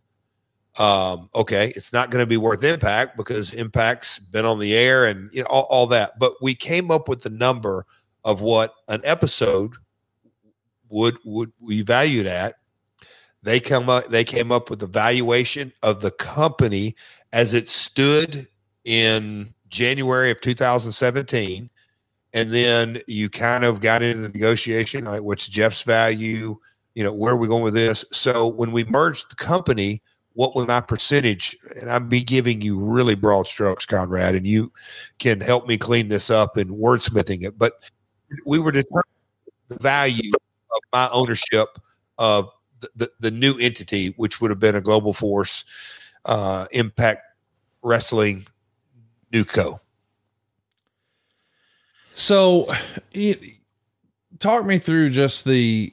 L: Um, okay, it's not going to be worth Impact because Impact's been on the air and you know all, all that. But we came up with the number of what an episode would would we valued at. They come up they came up with the valuation of the company as it stood in January of 2017 and then you kind of got into the negotiation like what's jeff's value? You know where are we going with this? So when we merged the company what was my percentage? And i'm be giving you really broad strokes conrad and you can help me clean this up and wordsmithing it. But we were determining the value of my ownership of the, the, the new entity which would have been a global force uh, impact wrestling newco
K: so, talk me through just the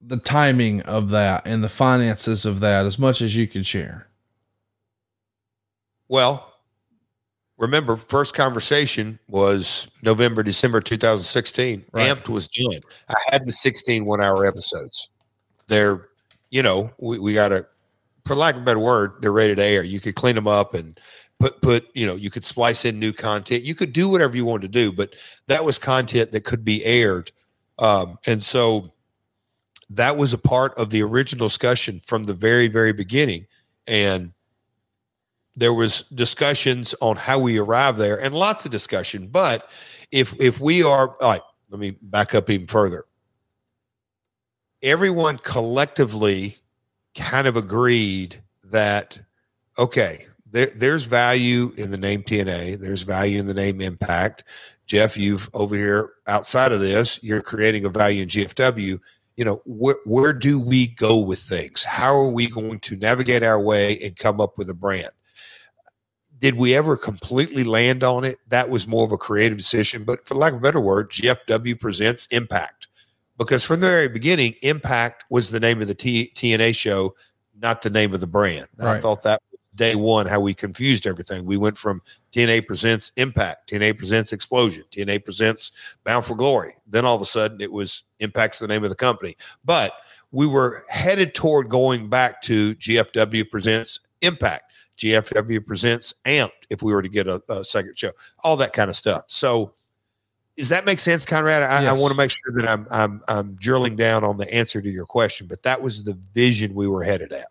K: the timing of that and the finances of that as much as you can share.
L: Well, remember, first conversation was November, December 2016. Right. Amped was done. I had the 16 one hour episodes. They're, you know, we, we got to, for lack of a better word, they're ready to air. You could clean them up and put put you know you could splice in new content. You could do whatever you wanted to do but that was content that could be aired. Um, and so that was a part of the original discussion from the very very beginning. And there was discussions on how we arrive there and lots of discussion but if if we are all right let me back up even further. Everyone collectively kind of agreed that okay there, there's value in the name TNA. There's value in the name Impact. Jeff, you've over here outside of this, you're creating a value in GFW. You know, where where do we go with things? How are we going to navigate our way and come up with a brand? Did we ever completely land on it? That was more of a creative decision, but for lack of a better word, GFW presents Impact. Because from the very beginning, Impact was the name of the T- TNA show, not the name of the brand. Right. I thought that day one how we confused everything. We went from TNA presents Impact, TNA presents Explosion, TNA presents Bound for Glory. Then all of a sudden it was Impact's the name of the company. But we were headed toward going back to GFW presents Impact, GFW presents Amped if we were to get a, a second show, all that kind of stuff. So does that make sense, Conrad? I, yes. I want to make sure that I'm, I'm I'm drilling down on the answer to your question, but that was the vision we were headed at.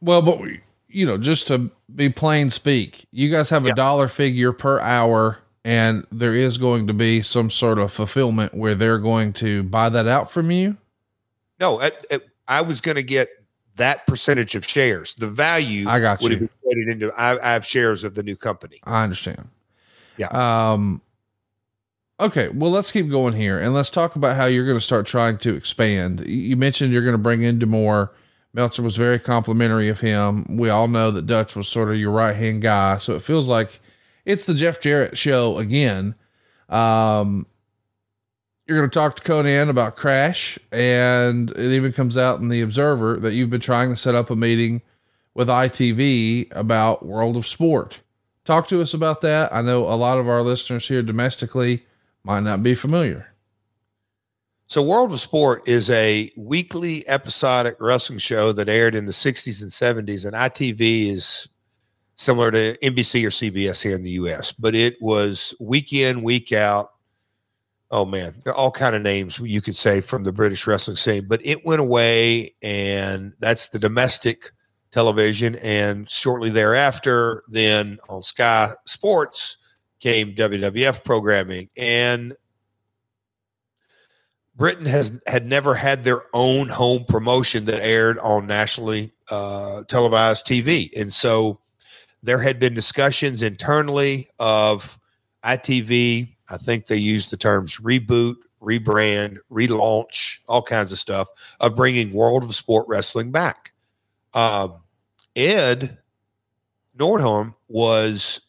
K: Well, but we, you know, just to be plain speak, you guys have a dollar figure per hour and there is going to be some sort of fulfillment where they're going to buy that out from you?
L: No, I, I was going to get that percentage of shares. The value
K: I got
L: would
K: you.
L: have been traded into. I, I, have shares of the new company.
K: I understand.
L: Yeah.
K: Um. Okay, well, let's keep going here and let's talk about how you're going to start trying to expand. You mentioned you're going to bring into more Meltzer was very complimentary of him. We all know that Dutch was sort of your right hand guy. So it feels like it's the Jeff Jarrett show again. Um, you're going to talk to Konnan about Crash, and it even comes out in the Observer that you've been trying to set up a meeting with ITV about World of Sport. Talk to us about that. I know a lot of our listeners here domestically might not be familiar.
L: So, World of Sport is a weekly episodic wrestling show that aired in the 60s and 70s, and ITV is similar to NBC or CBS here in the US, but it was week in, week out. Oh man, all kind of names you could say from the British wrestling scene, but it went away, and that's the domestic television. And shortly thereafter, then on Sky Sports came WWF programming, and Britain has had never had their own home promotion that aired on nationally uh, televised TV, and so there had been discussions internally of ITV. I think they used the terms reboot, rebrand, relaunch, all kinds of stuff of bringing World of Sport Wrestling back. Um, Ed Nordholm was,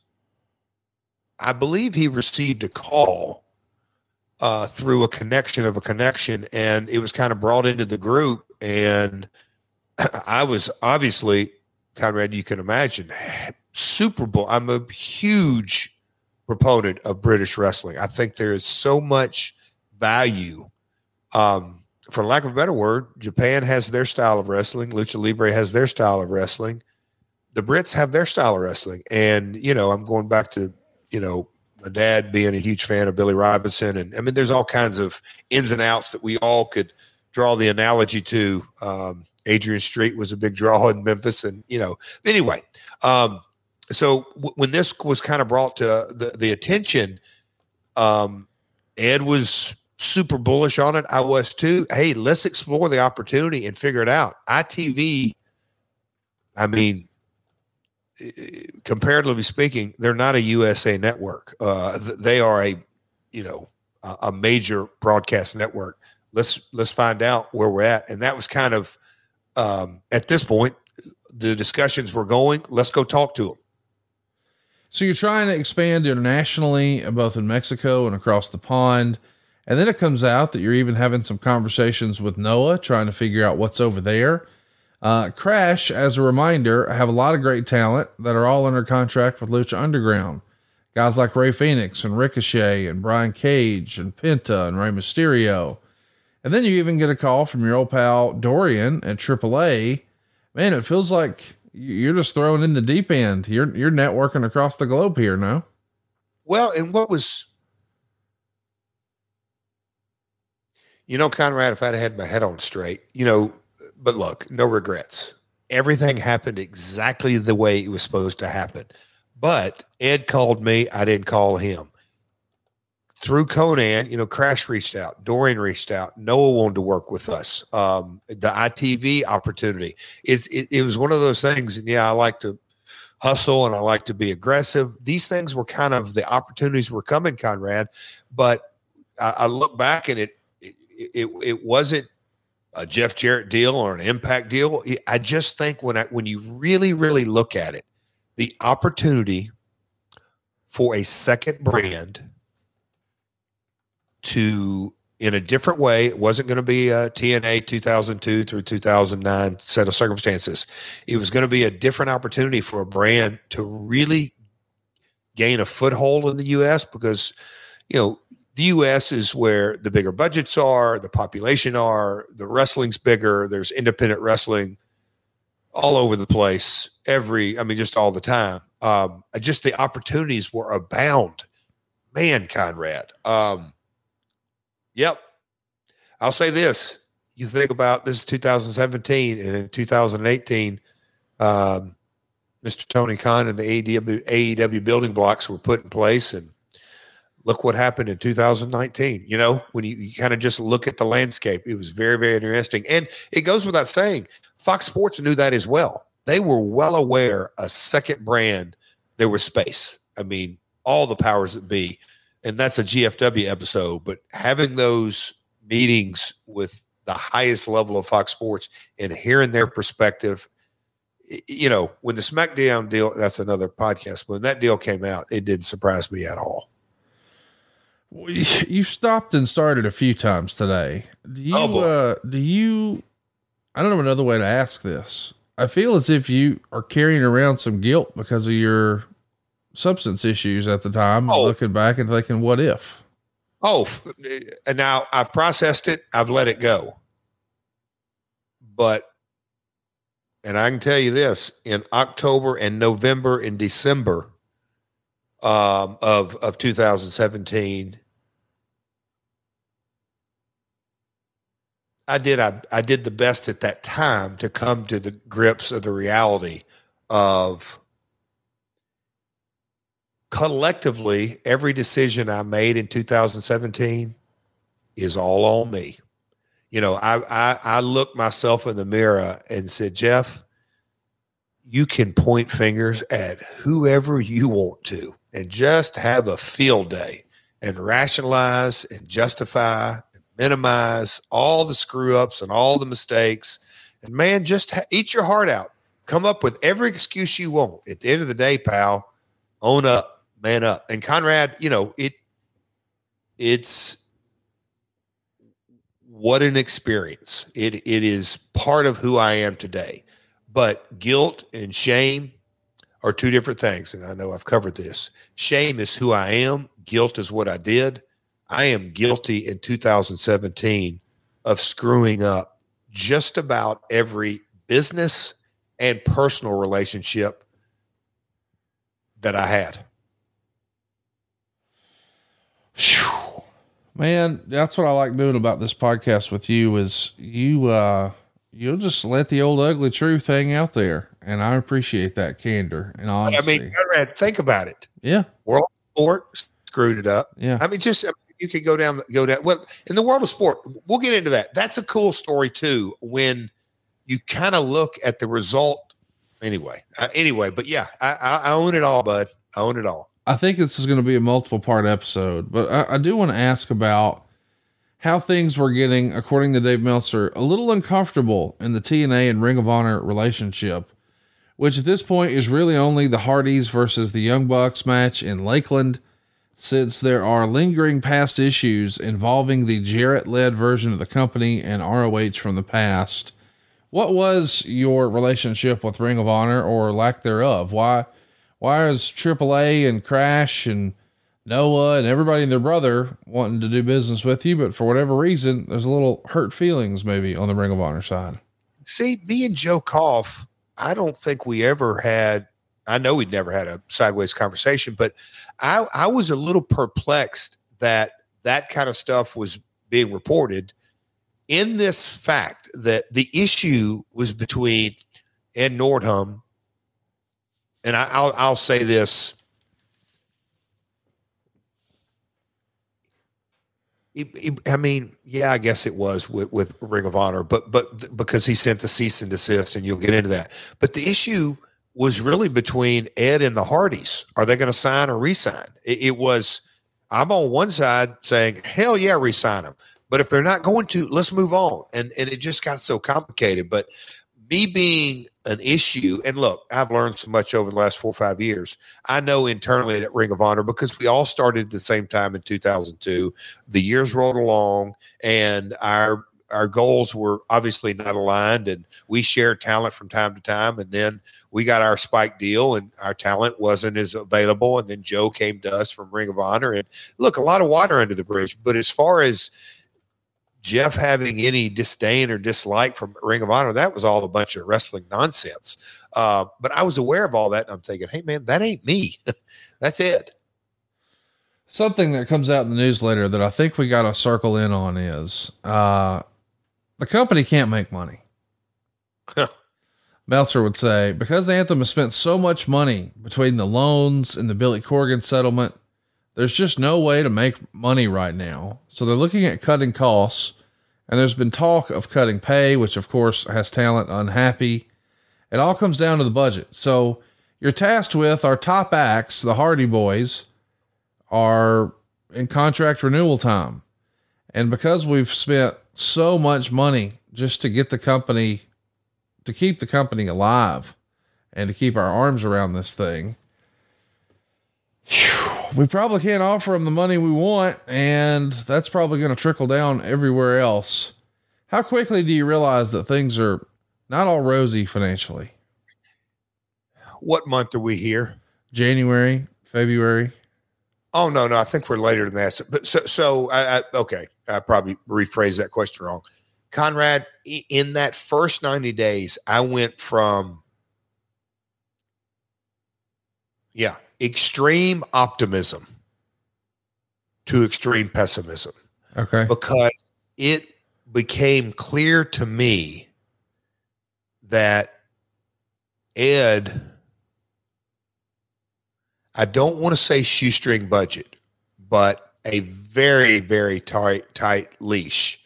L: I believe he received a call uh, through a connection of a connection, and it was kind of brought into the group. And I was obviously, Conrad, you can imagine, Super Bowl. I'm a huge proponent of British wrestling. I think there is so much value. Um, for lack of a better word, Japan has their style of wrestling. Lucha Libre has their style of wrestling. The Brits have their style of wrestling. And, you know, I'm going back to, you know, my dad being a huge fan of Billy Robinson. And I mean, there's all kinds of ins and outs that we all could draw the analogy to. Um, Adrian Street was a big draw in Memphis. And, you know, anyway, um, so w- when this was kind of brought to the, the attention, um, Ed was super bullish on it. I was too. Hey, let's explore the opportunity and figure it out. ITV, I mean, comparatively speaking, they're not a USA network. Uh, they are a, you know, a, major broadcast network. Let's let's find out where we're at. And that was kind of um, at this point the discussions were going. Let's go talk to them.
K: So you're trying to expand internationally, both in Mexico and across the pond. And then it comes out that you're even having some conversations with Noah, trying to figure out what's over there. Uh, Crash, as a reminder, have a lot of great talent that are all under contract with Lucha Underground. Guys like Rey Fenix and Ricochet and Brian Cage and Penta and Rey Mysterio. And then you even get a call from your old pal Dorian at AAA. Man, it feels like you're just throwing in the deep end. You're you're networking across the globe here now.
L: Well, and what was you know, Conrad, if I'd had my head on straight, you know, but look, no regrets. Everything happened exactly the way it was supposed to happen. But Ed called me, I didn't call him. Through Konnan, you know, Crash reached out, Dorian reached out, Noah wanted to work with us. Um, the ITV opportunity is it, it was one of those things, and yeah, I like to hustle and I like to be aggressive. These things were kind of the opportunities were coming, Conrad. But I, I look back and it, it it it wasn't a Jeff Jarrett deal or an impact deal. I just think when I when you really really look at it, the opportunity for a second brand to in a different way. It wasn't going to be a TNA 2002 through 2009 set of circumstances. It was going to be a different opportunity for a brand to really gain a foothold in the U.S. because, you know, the U.S. is where the bigger budgets are, the population are, the wrestling's bigger. There's independent wrestling all over the place. Every, I mean, just all the time. Um, just the opportunities were abound. Man, Conrad. Um, Yep. I'll say this. You think about this is 2017 and in 2018, um, Mr. Tony Khan and the AEW, AEW building blocks were put in place. And look what happened in 2019. You know, when you, you kind of just look at the landscape, it was very, very interesting. And it goes without saying, Fox Sports knew that as well. They were well aware a second brand, there was space. I mean, all the powers that be and that's a GFW episode, but having those meetings with the highest level of Fox Sports and hearing their perspective, you know, when the SmackDown deal, that's another podcast. When that deal came out, it didn't surprise me at all.
K: You stopped and started a few times today. Do you,
L: Oh,
K: uh, do you, I don't know another way to ask this. I feel as if you are carrying around some guilt because of your substance issues at the time, oh. looking back and thinking, what if?
L: Oh, and now I've processed it. I've let it go. But, and I can tell you this: in October and November and December um, of of 2017, I did I, I did the best at that time to come to the grips of the reality of collectively every decision I made in 2017 is all on me. You know, I I, I looked myself in the mirror and said, Jeff, you can point fingers at whoever you want to and just have a field day and rationalize and justify and minimize all the screw ups and all the mistakes. And man, just ha- eat your heart out. Come up with every excuse you want. At the end of the day, pal, own up, man up. And Conrad, you know, it it's what an experience. It it is part of who I am today. But guilt and shame are two different things. And I know I've covered this. Shame is who I am, guilt is what I did. I am guilty in 2017 of screwing up just about every business and personal relationship that I had.
K: Man, that's what I like doing about this podcast with you is you uh you'll just let the old ugly truth hang out there. And I appreciate that candor and honesty.
L: I mean, Conrad, think about it.
K: Yeah.
L: World sport screwed it up.
K: Yeah.
L: I mean, just I mean, you could go down, go down. Well, in the world of sport, we'll get into that. That's a cool story too. When you kind of look at the result. Anyway, uh, anyway, but yeah, I, I, I own it all, bud. I own it all.
K: I think this is going to be a multiple part episode, but I, I do want to ask about how things were getting, according to Dave Meltzer, a little uncomfortable in the TNA and Ring of Honor relationship, which at this point is really only the Hardys versus the Young Bucks match in Lakeland, since there are lingering past issues involving the Jarrett led version of the company and ROH from the past. What was your relationship with Ring of Honor or lack thereof? Why? why is AAA and Crash and Noah and everybody and their brother wanting to do business with you, but for whatever reason, there's a little hurt feelings maybe on the Ring of Honor side.
L: See, me and Joe Koff, I don't think we ever had. I know we'd never had a sideways conversation, but I, I was a little perplexed that that kind of stuff was being reported in this fact that the issue was between Ed Nordholm, and I, I'll I'll say this. He- he- I mean, yeah, I guess it was with, with Ring of Honor, but but because he sent the cease and desist, and you'll get into that. But the issue was really between Ed and the Hardys. Are they going to sign or resign? It, it was. I'm on one side saying, "Hell yeah, resign them." But if they're not going to, let's move on. And and it just got so complicated. But me being an issue, and look, I've learned so much over the last four or five years. I know internally at Ring of Honor because we all started at the same time in 2002. The years rolled along, and our our goals were obviously not aligned, and we shared talent from time to time. And then we got our spike deal, and our talent wasn't as available. And then Joe came to us from Ring of Honor, and look, a lot of water under the bridge. But as far as Jeff having any disdain or dislike from Ring of Honor, that was all a bunch of wrestling nonsense. Uh, but I was aware of all that, and I'm thinking, hey, man, that ain't me. That's it.
K: Something that comes out in the newsletter that I think we got to circle in on is uh, the company can't make money. Meltzer would say, because Anthem has spent so much money between the loans and the Billy Corgan settlement, there's just no way to make money right now. So they're looking at cutting costs. And there's been talk of cutting pay, which of course has talent unhappy. It all comes down to the budget. So you're tasked with our top acts, the Hardy Boys, are in contract renewal time. And because we've spent so much money just to get the company, to keep the company alive and to keep our arms around this thing, we probably can't offer them the money we want, and that's probably going to trickle down everywhere else. How quickly do you realize that things are not all rosy financially?
L: What month are we here?
K: January, February.
L: Oh no, no, I think we're later than that. So, but so, so I, I, okay, I probably rephrased that question wrong. Conrad, in that first ninety days, I went from yeah, extreme optimism to extreme pessimism
K: Okay.
L: because it became clear to me that Ed, I don't want to say shoestring budget, but a very, very tight, tight leash.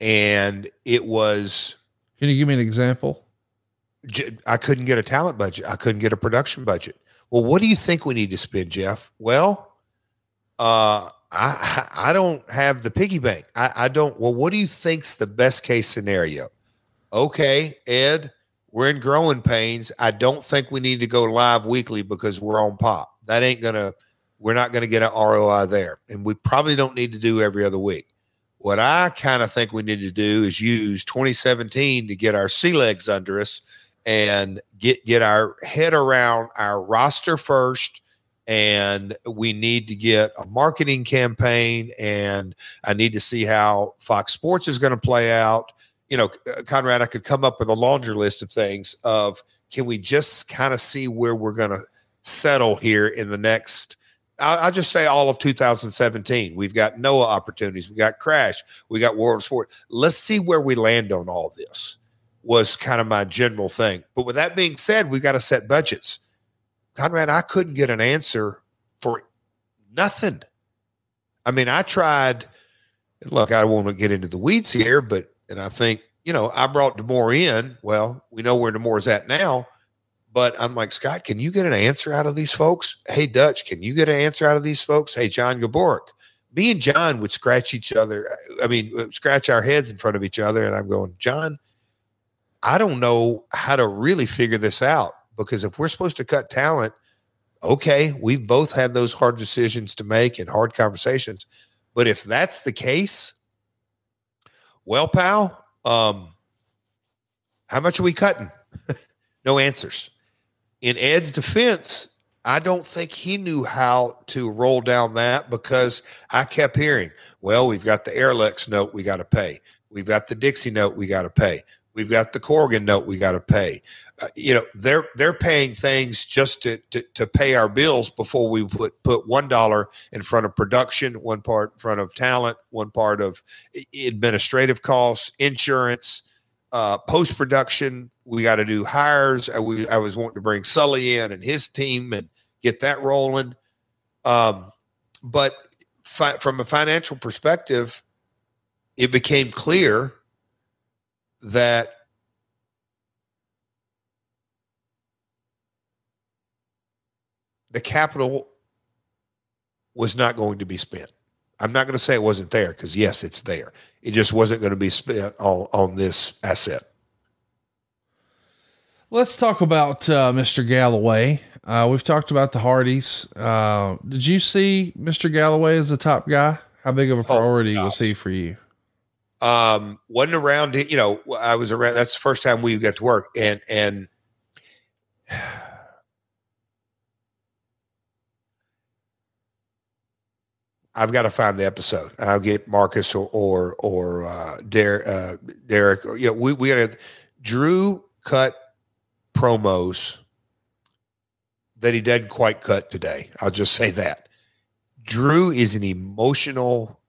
L: And it was,
K: Can you give me an example?
L: I couldn't get a talent budget. I couldn't get a production budget. Well, what do you think we need to spend, Jeff? Well, uh, I I don't have the piggy bank. I, I don't. Well, what do you think's the best case scenario? Okay, Ed, we're in growing pains. I don't think we need to go live weekly because we're on pop. That ain't gonna. We're not gonna get an ROI there, and we probably don't need to do every other week. What I kind of think we need to do is use 2017 to get our sea legs under us and get get our head around our roster first and we need to get a marketing campaign and i need to see how fox sports is going to play out. You know uh, conrad i could come up with a laundry list of things of can we just kind of see where we're going to settle here in the next I'll, just say all of 2017 we've got noah opportunities we got crash we got world sport. Let's see where we land on all this was kind of my general thing. But with that being said, we got to set budgets. Conrad, I couldn't get an answer for nothing. I mean, I tried. Look, I won't get into the weeds here, but and I think you know I brought D'Amore in. Well, we know where D'Amore's at now, but I'm like Scott. Can you get an answer out of these folks? Hey, Dutch, can you get an answer out of these folks? Hey, John Gaburick. Me and John would scratch each other. I mean, scratch our heads in front of each other, and I'm going, John. I don't know how to really figure this out because if we're supposed to cut talent, okay, we've both had those hard decisions to make and hard conversations. But if that's the case, well, pal, um, how much are we cutting? no answers. In Ed's defense, I don't think he knew how to roll down that because I kept hearing, well, we've got the Aroluxe note we got to pay. We've got the Dixie note we got to pay. We've got the Corgan note we got to pay. Uh, you know, they're they're paying things just to, to to pay our bills before we put put one dollar in front of production, one part in front of talent, one part of administrative costs, insurance, uh, post production. We got to do hires. I, we, I was wanting to bring Sully in and his team and get that rolling. Um, but fi- from a financial perspective, it became clear that the capital was not going to be spent. I'm not going to say it wasn't there because yes, it's there. It just wasn't going to be spent on, on this asset.
K: Let's talk about uh, Mr. Galloway. Uh, we've talked about the Hardys. Uh, did you see Mr. Galloway as the top guy? How big of a priority was he for you?
L: Um wasn't around you know i was around that's the first time we got to work and and i've got to find the episode. I'll get marcus or or or uh derek uh derek or you know we we got to drew cut promos that he didn't quite cut today. I'll just say that. Drew is an emotional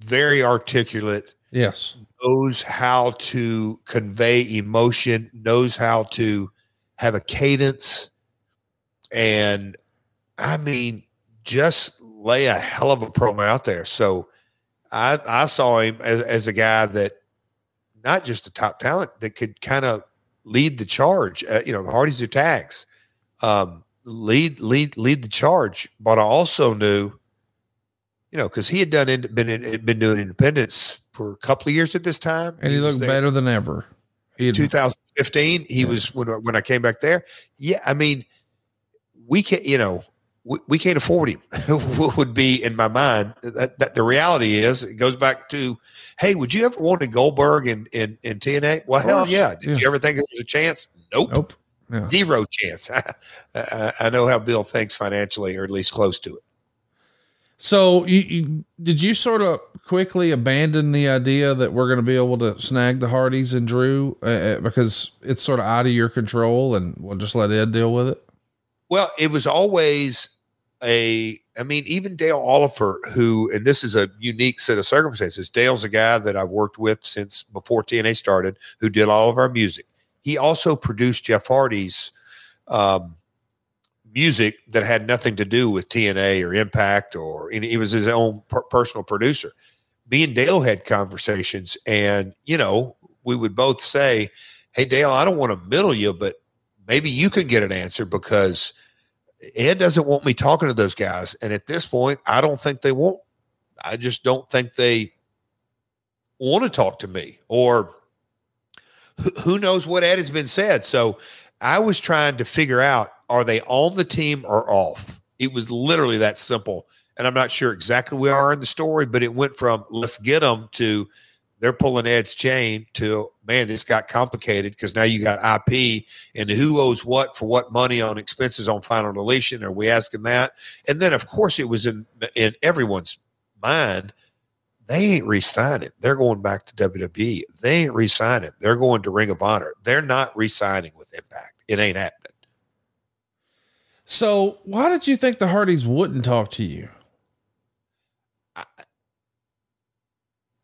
L: very articulate
K: Yes.
L: knows how to convey emotion, knows how to have a cadence, and I mean, just lay a hell of a promo out there. So I I saw him as, as a guy that not just a top talent that could kind of lead the charge. Uh, you know, the Hardys tags, um, lead lead lead the charge. But I also knew, you know, because he had done in, been in, been doing independence for a couple of years at this time,
K: And he,
L: was
K: looked better than ever. He had-
L: 2015 he was when when I came back there yeah I mean we can't, you know we, we can't afford him. What would be in my mind uh, that, that the reality is it goes back to, hey, would you ever want a Goldberg in in, in TNA? Well, hell yeah. Did
K: Yeah.
L: you ever think there was a chance? Nope.
K: Nope. Yeah.
L: Zero chance. I, I know how Bill thinks financially, or at least close to it.
K: So you, you did you sort of quickly abandon the idea that we're going to be able to snag the Hardys and Drew uh, uh, because it's sort of out of your control and we'll just let Ed deal with it?
L: Well, it was always a, I mean, even Dale Oliver, who, and this is a unique set of circumstances. Dale's a guy that I've worked with since before TNA started, who did all of our music. He also produced Jeff Hardy's um, music that had nothing to do with TNA or Impact, or he was his own per- personal producer. Me and Dale had conversations, and you know, we would both say, "Hey, Dale, I don't want to middle you, but maybe you can get an answer because Ed doesn't want me talking to those guys. And at this point, I don't think they want, I just don't think they want to talk to me or who knows what Ed has been said. So I was trying to figure out are they on the team or off? It was literally that simple. And I'm not sure exactly where we are in the story, but it went from let's get them to they're pulling Ed's chain to man, this got complicated because now you got IP and who owes what for what money on expenses on final deletion. Are we asking that? And then of course it was in in everyone's mind. They ain't re-signing. They're going back to WWE. They ain't re-signing. They're going to Ring of Honor. They're not re-signing with Impact. It ain't happening.
K: So why did you think the Hardys wouldn't talk to you?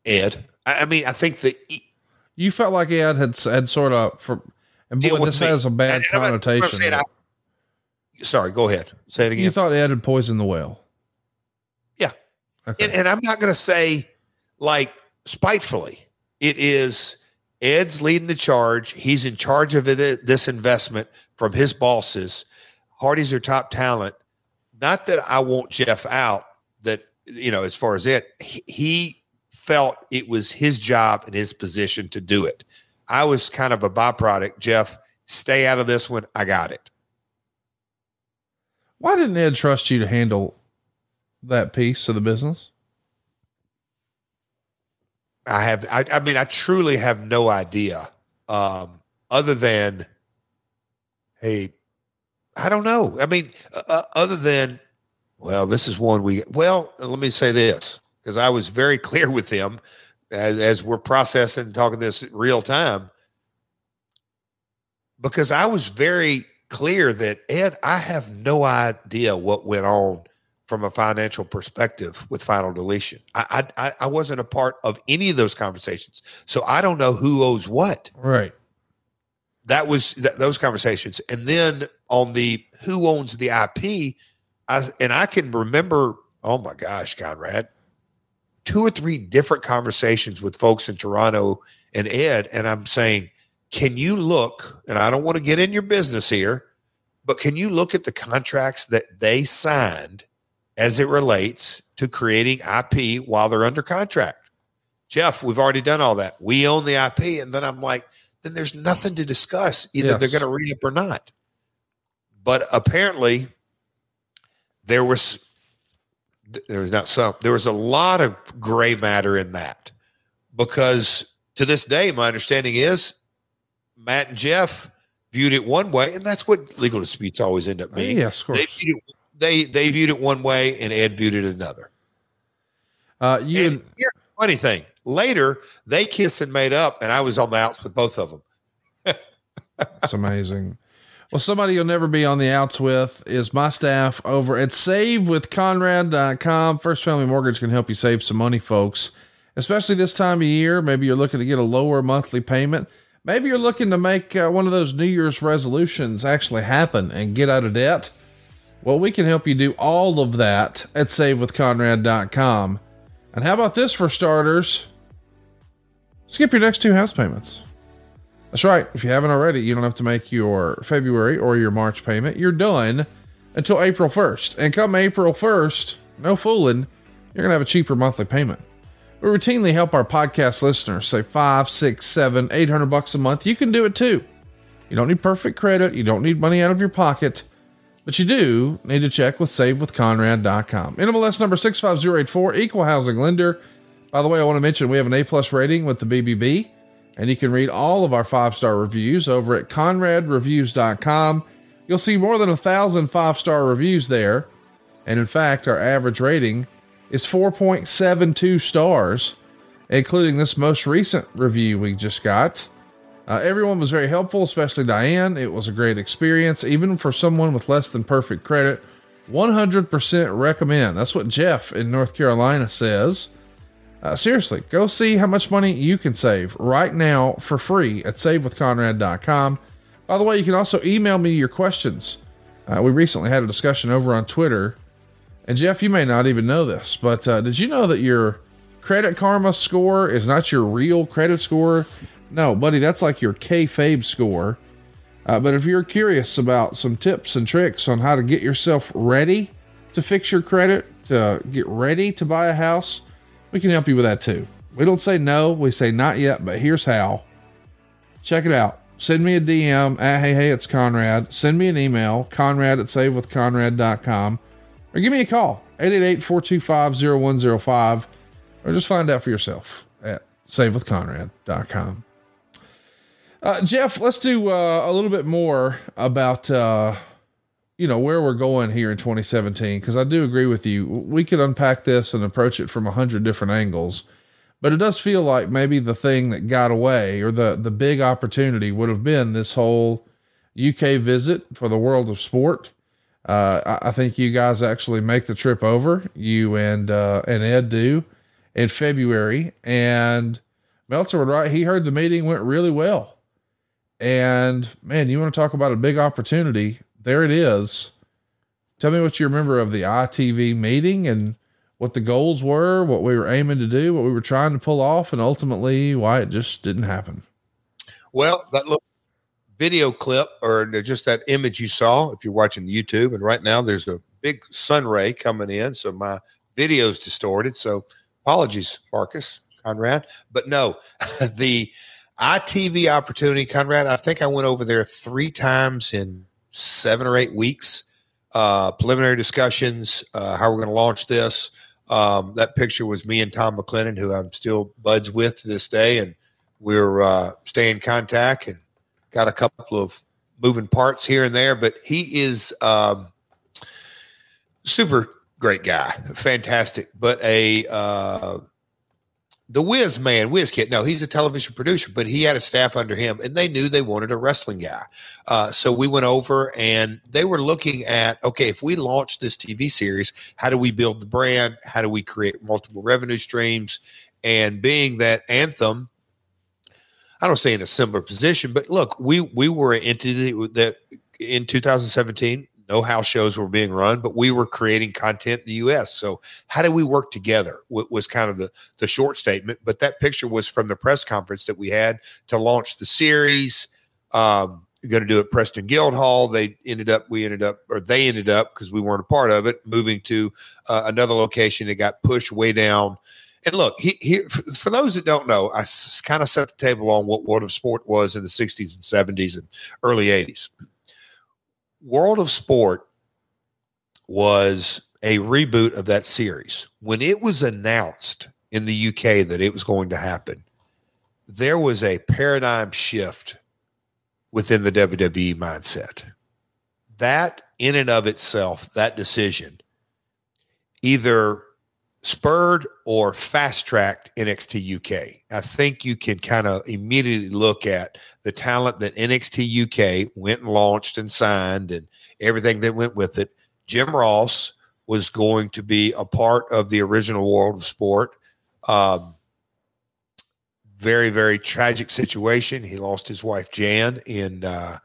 L: Ed. I, I mean, I think that
K: You felt like Ed had had sort of for, and boy, this
L: me.
K: has a bad
L: And I'm I'm
K: connotation.
L: I- sorry, go ahead. Say it again.
K: you thought Ed had poisoned the well.
L: Yeah. And, and I'm not going to say like spitefully. It is Ed's leading the charge. He's in charge of it, this investment from his bosses. Hardy's their top talent. Not that I want Jeff out, that, you know, as far as it, he, he felt it was his job and his position to do it. I was kind of a byproduct. Jeff, stay out of this one. I got it.
K: Why didn't Ed trust you to handle that piece of the business?
L: I have, I, I mean, I truly have no idea. Um, other than, hey, I don't know. I mean, uh, uh, other than, well, this is one we, well, let me say this because I was very clear with him as, as we're processing and talking this real time. Because I was very clear that, Ed, I have no idea what went on from a financial perspective with final deletion. I, I I wasn't a part of any of those conversations, so I don't know who owes what.
K: Right.
L: That was th- those conversations, and then on the who owns the IP, I and I can remember. Oh my gosh, Conrad, two or three different conversations with folks in Toronto and Ed, and I'm saying, can you look? And I don't want to get in your business here, but can you look at the contracts that they signed? As it relates to creating IP while they're under contract. Jeff, we've already done all that. We own the IP. And then I'm like, then there's nothing to discuss. Either
K: Yes.
L: they're going to re up or not. But apparently, there was there was not some there was a lot of gray matter in that because to this day, my understanding is Matt and Jeff viewed it one way, and that's what legal disputes always end up being.
K: Yes, of course.
L: They viewed it, they they viewed it one way, and Ed viewed it another.
K: Uh, you
L: and here's the funny thing: later they kissed and made up, and I was on the outs with both of them.
K: It's amazing. Well, somebody you'll never be on the outs with is my staff over at savewithconrad.com. First Family Mortgage can help you save some money, folks, especially this time of year. Maybe you're looking to get a lower monthly payment. Maybe you're looking to make uh, one of those New Year's resolutions actually happen and get out of debt. Well, we can help you do all of that at savewithconrad.com. And how about this for starters? Skip your next two house payments. That's right. If you haven't already, you don't have to make your February or your March payment. You're done until April 1st. And come April 1st, no fooling, you're going to have a cheaper monthly payment. We routinely help our podcast listeners save five, six, seven, eight hundred bucks a month. You can do it too. You don't need perfect credit. You don't need money out of your pocket. But you do need to check with savewithconrad.com. NMLS number 65084, equal housing lender. By the way, I want to mention we have an A plus rating with the BBB, and you can read all of our five star reviews over at conradreviews.com. You'll see more than a thousand five star reviews there. And in fact, our average rating is 4.72 stars, including this most recent review we just got. Uh, everyone was very helpful, especially Diane. It was a great experience, even for someone with less than perfect credit. 100% recommend. That's what Jeff in North Carolina says. Uh, seriously, go see how much money you can save right now for free at savewithconrad.com. By the way, you can also email me your questions. Uh, we recently had a discussion over on Twitter. And Jeff, you may not even know this, but uh, did you know that your credit karma score is not your real credit score? No, buddy, that's like your kayfabe score. Uh, but if you're curious about some tips and tricks on how to get yourself ready to fix your credit, to get ready to buy a house, we can help you with that too. We don't say no, we say not yet, but here's how. Check it out. Send me a DM at hey hey it's Conrad. Send me an email, conrad at savewithconrad.com, or give me a call, 888-425-0105, or just find out for yourself at savewithconrad.com. Uh, Jeff, let's do uh, a little bit more about uh, you know where we're going here in 2017 because I do agree with you. We could unpack this and approach it from a hundred different angles, but it does feel like maybe the thing that got away or the the big opportunity would have been this whole UK visit for the world of sport. Uh, I, I think you guys actually make the trip over. You and uh, and Ed do in February, and Meltzer would right. He heard the meeting went really well. And man, you want to talk about a big opportunity? There it is. Tell me what you remember of the ITV meeting and what the goals were, what we were aiming to do, what we were trying to pull off, and ultimately why it just didn't happen.
L: Well, that little video clip or just that image you saw, if you're watching YouTube, and right now there's a big sun ray coming in, so my video's distorted. So apologies, Marcus, Conrad. But no, the ITV opportunity, Conrad. I think I went over there three times in seven or eight weeks. Uh, preliminary discussions, uh, how we're going to launch this. Um, that picture was me and Tom McLennan, who I'm still buds with to this day, and we're uh, staying in contact and got a couple of moving parts here and there. But he is um, super great guy, fantastic, but a uh, the Wiz man, Whiz Kid. No, he's a television producer, but he had a staff under him, and they knew they wanted a wrestling guy. Uh, so we went over, and they were looking at okay, if we launch this TV series, how do we build the brand? How do we create multiple revenue streams? And being that Anthem, I don't say in a similar position, but look, we we were an entity that in 2017 no house shows were being run, but we were creating content in the U.S. So how do we work together? was kind of the the short statement. But that picture was from the press conference that we had to launch the series. Um, going to do it Preston Guildhall. They ended up, we ended up, or they ended up because we weren't a part of it, moving to uh, another location. It got pushed way down. And look, he, he for, for those that don't know, I s- kind of set the table on what World of Sport was in the 60s and 70s and early 80s. World of Sport was a reboot of that series. When it was announced in the UK that it was going to happen, there was a paradigm shift within the WWE mindset. That, in and of itself, that decision either spurred or fast tracked NXT UK. I think you can kind of immediately look at the talent that NXT UK went and launched and signed and everything that went with it. Jim Ross was going to be a part of the original world of sport. Um, very, very tragic situation. He lost his wife, Jan, in uh,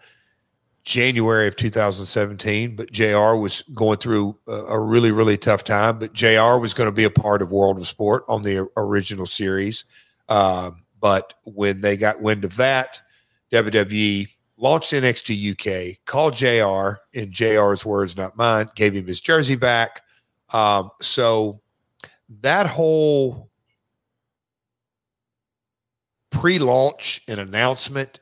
L: January of 2017. But JR was going through a, a really, really tough time. But JR was going to be a part of World of Sport on the original series. Um, but when they got wind of that, WWE launched NXT UK, called JR, in JR's words, not mine, gave him his jersey back. Um, so that whole pre launch and announcement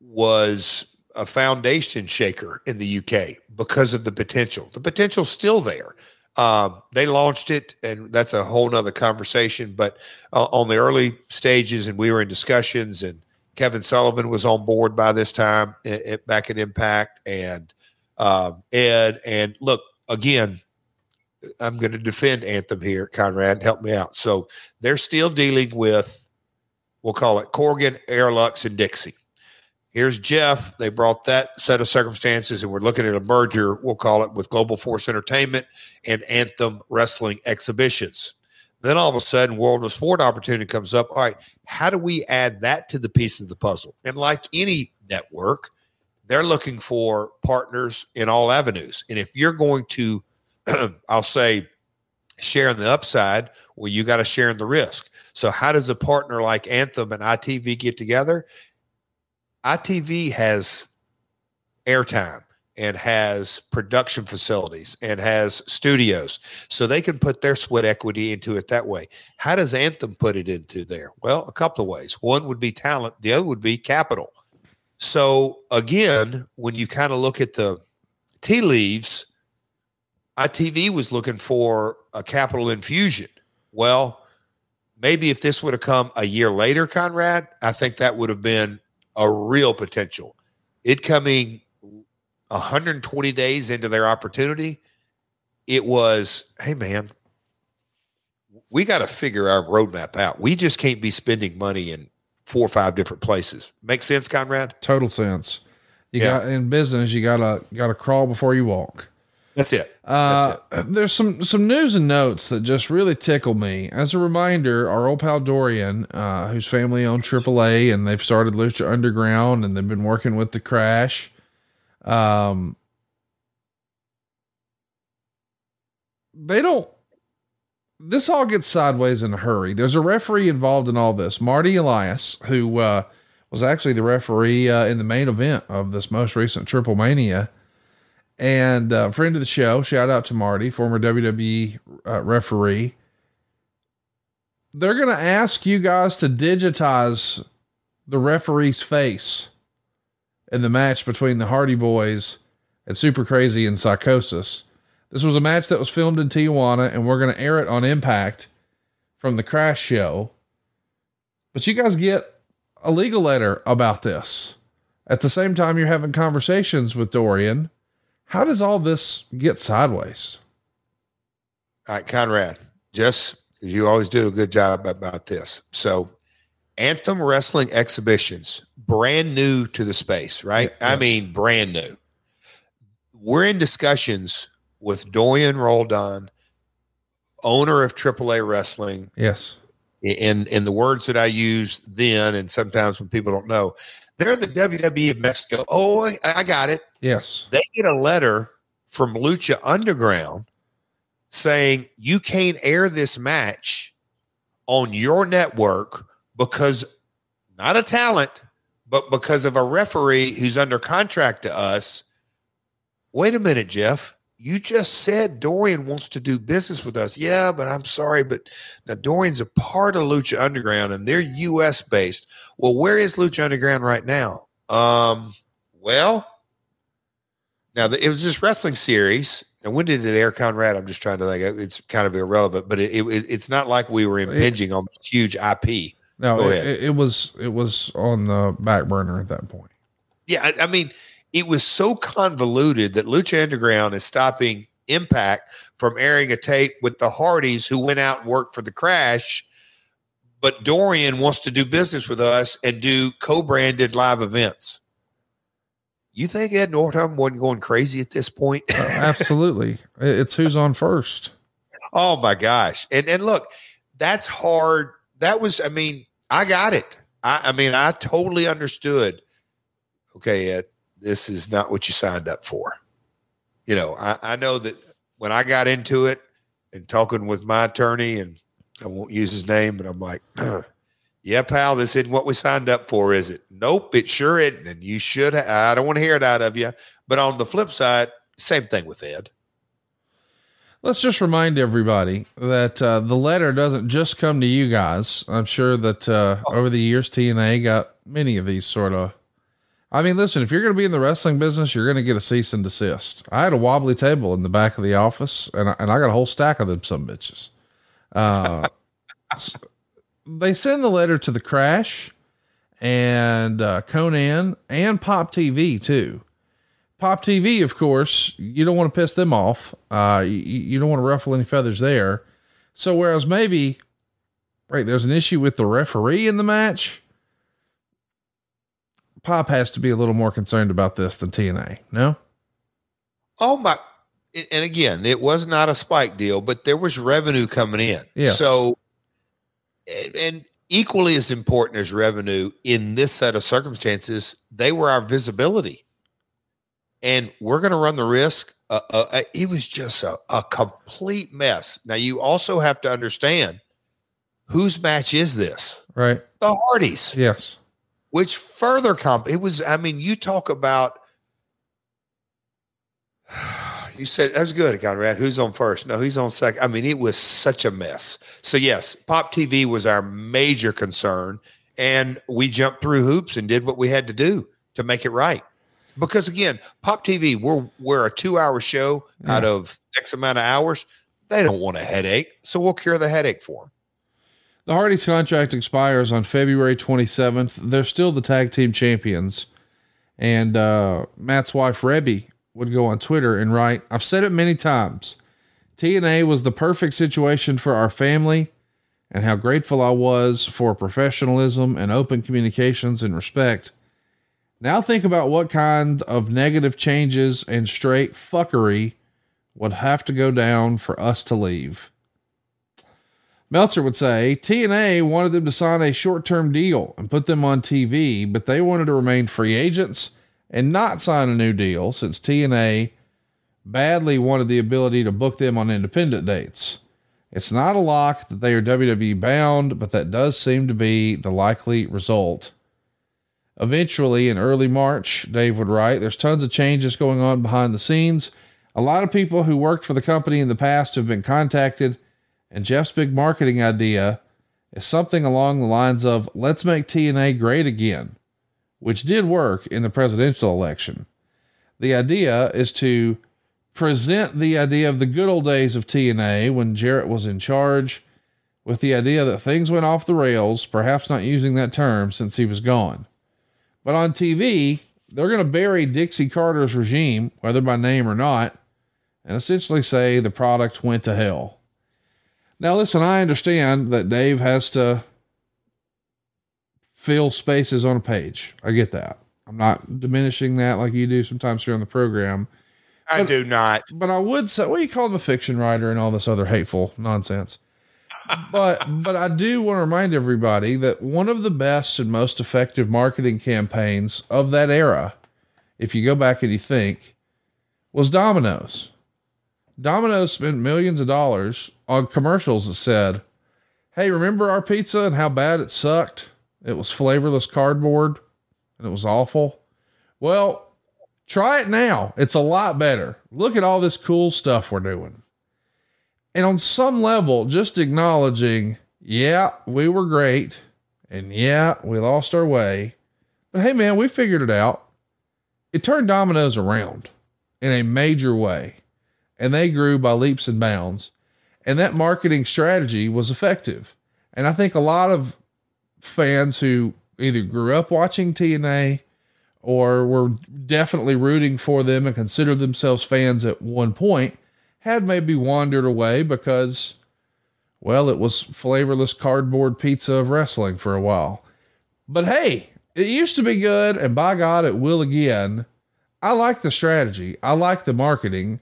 L: was a foundation shaker in the UK because of the potential. The potential's still there. Um, they launched it, and that's a whole nother conversation. But uh, on the early stages, and we were in discussions, and Kevin Sullivan was on board by this time i- i- back at Impact, and um, Ed. And look, again, I'm going to defend Anthem here, Conrad. Help me out. So they're still dealing with, we'll call it Corgan, Aroluxe, and Dixie. Here's Jeff. They brought that set of circumstances, and we're looking at a merger, we'll call it, with Global Force Entertainment and Anthem Wrestling Exhibitions. Then all of a sudden, World of Sport opportunity comes up. All right, how do we add that to the piece of the puzzle? And like any network, they're looking for partners in all avenues. And if you're going to, I'll say, share in the upside, well, you got to share in the risk. So, how does a partner like Anthem and ITV get together? ITV has airtime and has production facilities and has studios. So they can put their sweat equity into it that way. How does Anthem put it into there? Well, a couple of ways. One would be talent, the other would be capital. So again, when you kind of look at the tea leaves, ITV was looking for a capital infusion. Well, maybe if this would have come a year later, Conrad, I think that would have been a real potential. It coming 120 days into their opportunity, it was, hey man, we got to figure our roadmap out. We just can't be spending money in four or five different places. Make sense, Conrad?
K: Total sense. You
L: Yeah.
K: got in business, you gotta gotta crawl before you walk.
L: That's it.
K: Uh, there's some some news and notes that just really tickle me. As a reminder, our old pal Dorian, uh, whose family owned AAA, and they've started Lucha Underground, and they've been working with the Crash. Um, they don't. This all gets sideways in a hurry. There's a referee involved in all this, Marty Elias, who uh, was actually the referee uh, in the main event of this most recent Triple Mania and uh, friend of the show. Shout out to Marty, former WWE uh, referee. They're going to ask you guys to digitize the referee's face in the match between the Hardy Boys and Super Crazy and Psychosis. This was a match that was filmed in Tijuana, and we're going to air it on Impact from the Crash Show. But you guys get a legal letter about this. At the same time, you're having conversations with Dorian. How does all this get sideways?
L: All right, Conrad, just because you always do a good job about this. So, Anthem Wrestling Exhibitions, brand new to the space, right? I mean, brand new. We're in discussions with Dorian Roldan, owner of AAA Wrestling.
K: Yes.
L: In in the words that I use then, and sometimes when people don't know, they're the WWE of Mexico. Oh, I, I got it.
K: Yes.
L: They get a letter from Lucha Underground saying you can't air this match on your network because not a talent, but because of a referee who's under contract to us. Wait a minute, Jeff. You just said Dorian wants to do business with us. Yeah, but I'm sorry, but now Dorian's a part of Lucha Underground and they're US based. Well, where is Lucha Underground right now? Um, well, now the, it was this wrestling series. And when did it air, Conrad? I'm just trying to think. It's kind of irrelevant, but it, it, it's not like we were impinging on this huge IP.
K: No,
L: Go
K: it,
L: ahead.
K: it, it was it was on the back burner at that point.
L: Yeah, I, I mean, it was so convoluted that Lucha Underground is stopping Impact from airing a tape with the Hardys who went out and worked for the Crash. But Dorian wants to do business with us and do co-branded live events. You think Ed Nordholm wasn't going crazy at this point?
K: Uh, absolutely, it's who's on first.
L: Oh my gosh. And and look, that's hard. That was, I mean, I got it. I, I mean, I totally understood. Okay, Ed, this is not what you signed up for. You know, I, I know that when I got into it and talking with my attorney, and I won't use his name, but I'm like, yeah, pal, this isn't what we signed up for, is it? Nope, it sure isn't. And you should, ha- I don't want to hear it out of you. But on the flip side, same thing with Ed.
K: Let's just remind everybody that uh, the letter doesn't just come to you guys. I'm sure that uh, over the years, TNA got many of these sort of. I mean, listen, if you're going to be in the wrestling business, you're going to get a cease and desist. I had a wobbly table in the back of the office, and I, and I got a whole stack of them some bitches. Uh, s- they send the letter to the Crash and uh, Konnan and Pop TV too. Pop TV, of course, you don't want to piss them off. Uh, you, you don't want to ruffle any feathers there. So whereas maybe, right, there's an issue with the referee in the match. Pop has to be a little more concerned about this than TNA. No,
L: Oh my! And again, it was not a spike deal, but there was revenue coming in.
K: Yeah.
L: So, and- equally as important as revenue in this set of circumstances, they were our visibility, and we're going to run the risk. Uh, uh, uh, it was just a, a complete mess. Now you also have to understand whose match is this?
K: right?
L: The Hardys
K: Yes.
L: Which further comp it was i mean you talk about you said that's good conrad. Who's on first? No he's on second. I mean it was such a mess. So yes pop tv was our major concern and we jumped through hoops and did what we had to do to make it right. Because again pop tv we're we're a two hour show out of x amount of hours. They don't want a headache so we'll cure the headache for them
K: The Hardys contract expires on February 27th. They're still the tag team champions. And uh, Matt's wife, Reby, would go on Twitter and write I've said it many times. TNA was the perfect situation for our family, and how grateful I was for professionalism and open communications and respect. Now think about what kind of negative changes and straight fuckery would have to go down for us to leave. Meltzer would say TNA wanted them to sign a short term deal and put them on TV, but they wanted to remain free agents and not sign a new deal since TNA badly wanted the ability to book them on independent dates. It's not a lock that they are WWE bound, but that does seem to be the likely result. Eventually, in early March, Dave would write, there's tons of changes going on behind the scenes. A lot of people who worked for the company in the past have been contacted, and Jeff's big marketing idea is something along the lines of let's make TNA great again, which did work in the presidential election. The idea is to present the idea of the good old days of TNA when Jarrett was in charge, with the idea that things went off the rails, perhaps not using that term since he was gone. But on TV, they're going to bury Dixie Carter's regime, whether by name or not, and essentially say the product went to hell. Now, listen, I understand that Dave has to fill spaces on a page. I get that. I'm not diminishing that like you do sometimes here on the program.
L: i do not
K: But I would say, well, you call him a fiction writer and all this other hateful nonsense. but but I do want to remind everybody that one of the best and most effective marketing campaigns of that era, if you go back and you think, was Domino's. Domino's spent millions of dollars on commercials that said, Hey, remember our pizza and how bad it sucked? It was flavorless cardboard and it was awful. Well, try it now. It's a lot better. Look at all this cool stuff we're doing. And on some level, just acknowledging, yeah, we were great. And yeah, we lost our way. But hey, man, we figured it out. It turned Domino's around in a major way. And they grew by leaps and bounds. And that marketing strategy was effective. And I think a lot of fans who either grew up watching TNA or were definitely rooting for them and considered themselves fans at one point had maybe wandered away because, well, it was flavorless cardboard pizza of wrestling for a while. But hey, it used to be good, and by God, it will again. I like the strategy, I like the marketing.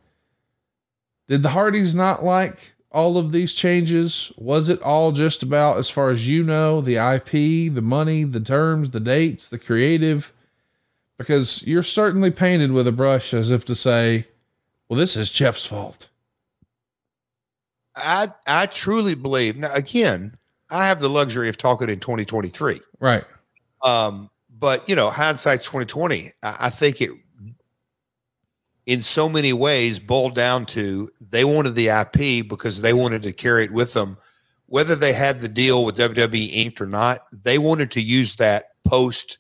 K: Did the Hardys not like all of these changes? Was it all just about, as far as you know, the IP, the money, the terms, the dates, the creative? Because you're certainly painted with a brush as if to say, well, this is Jeff's fault.
L: I I truly believe now again, I have the luxury of talking in 2023.
K: Right.
L: Um, but you know, hindsight's 2020. I, I think it in so many ways boiled down to they wanted the IP because they wanted to carry it with them. Whether they had the deal with WWE Inc. or not, they wanted to use that post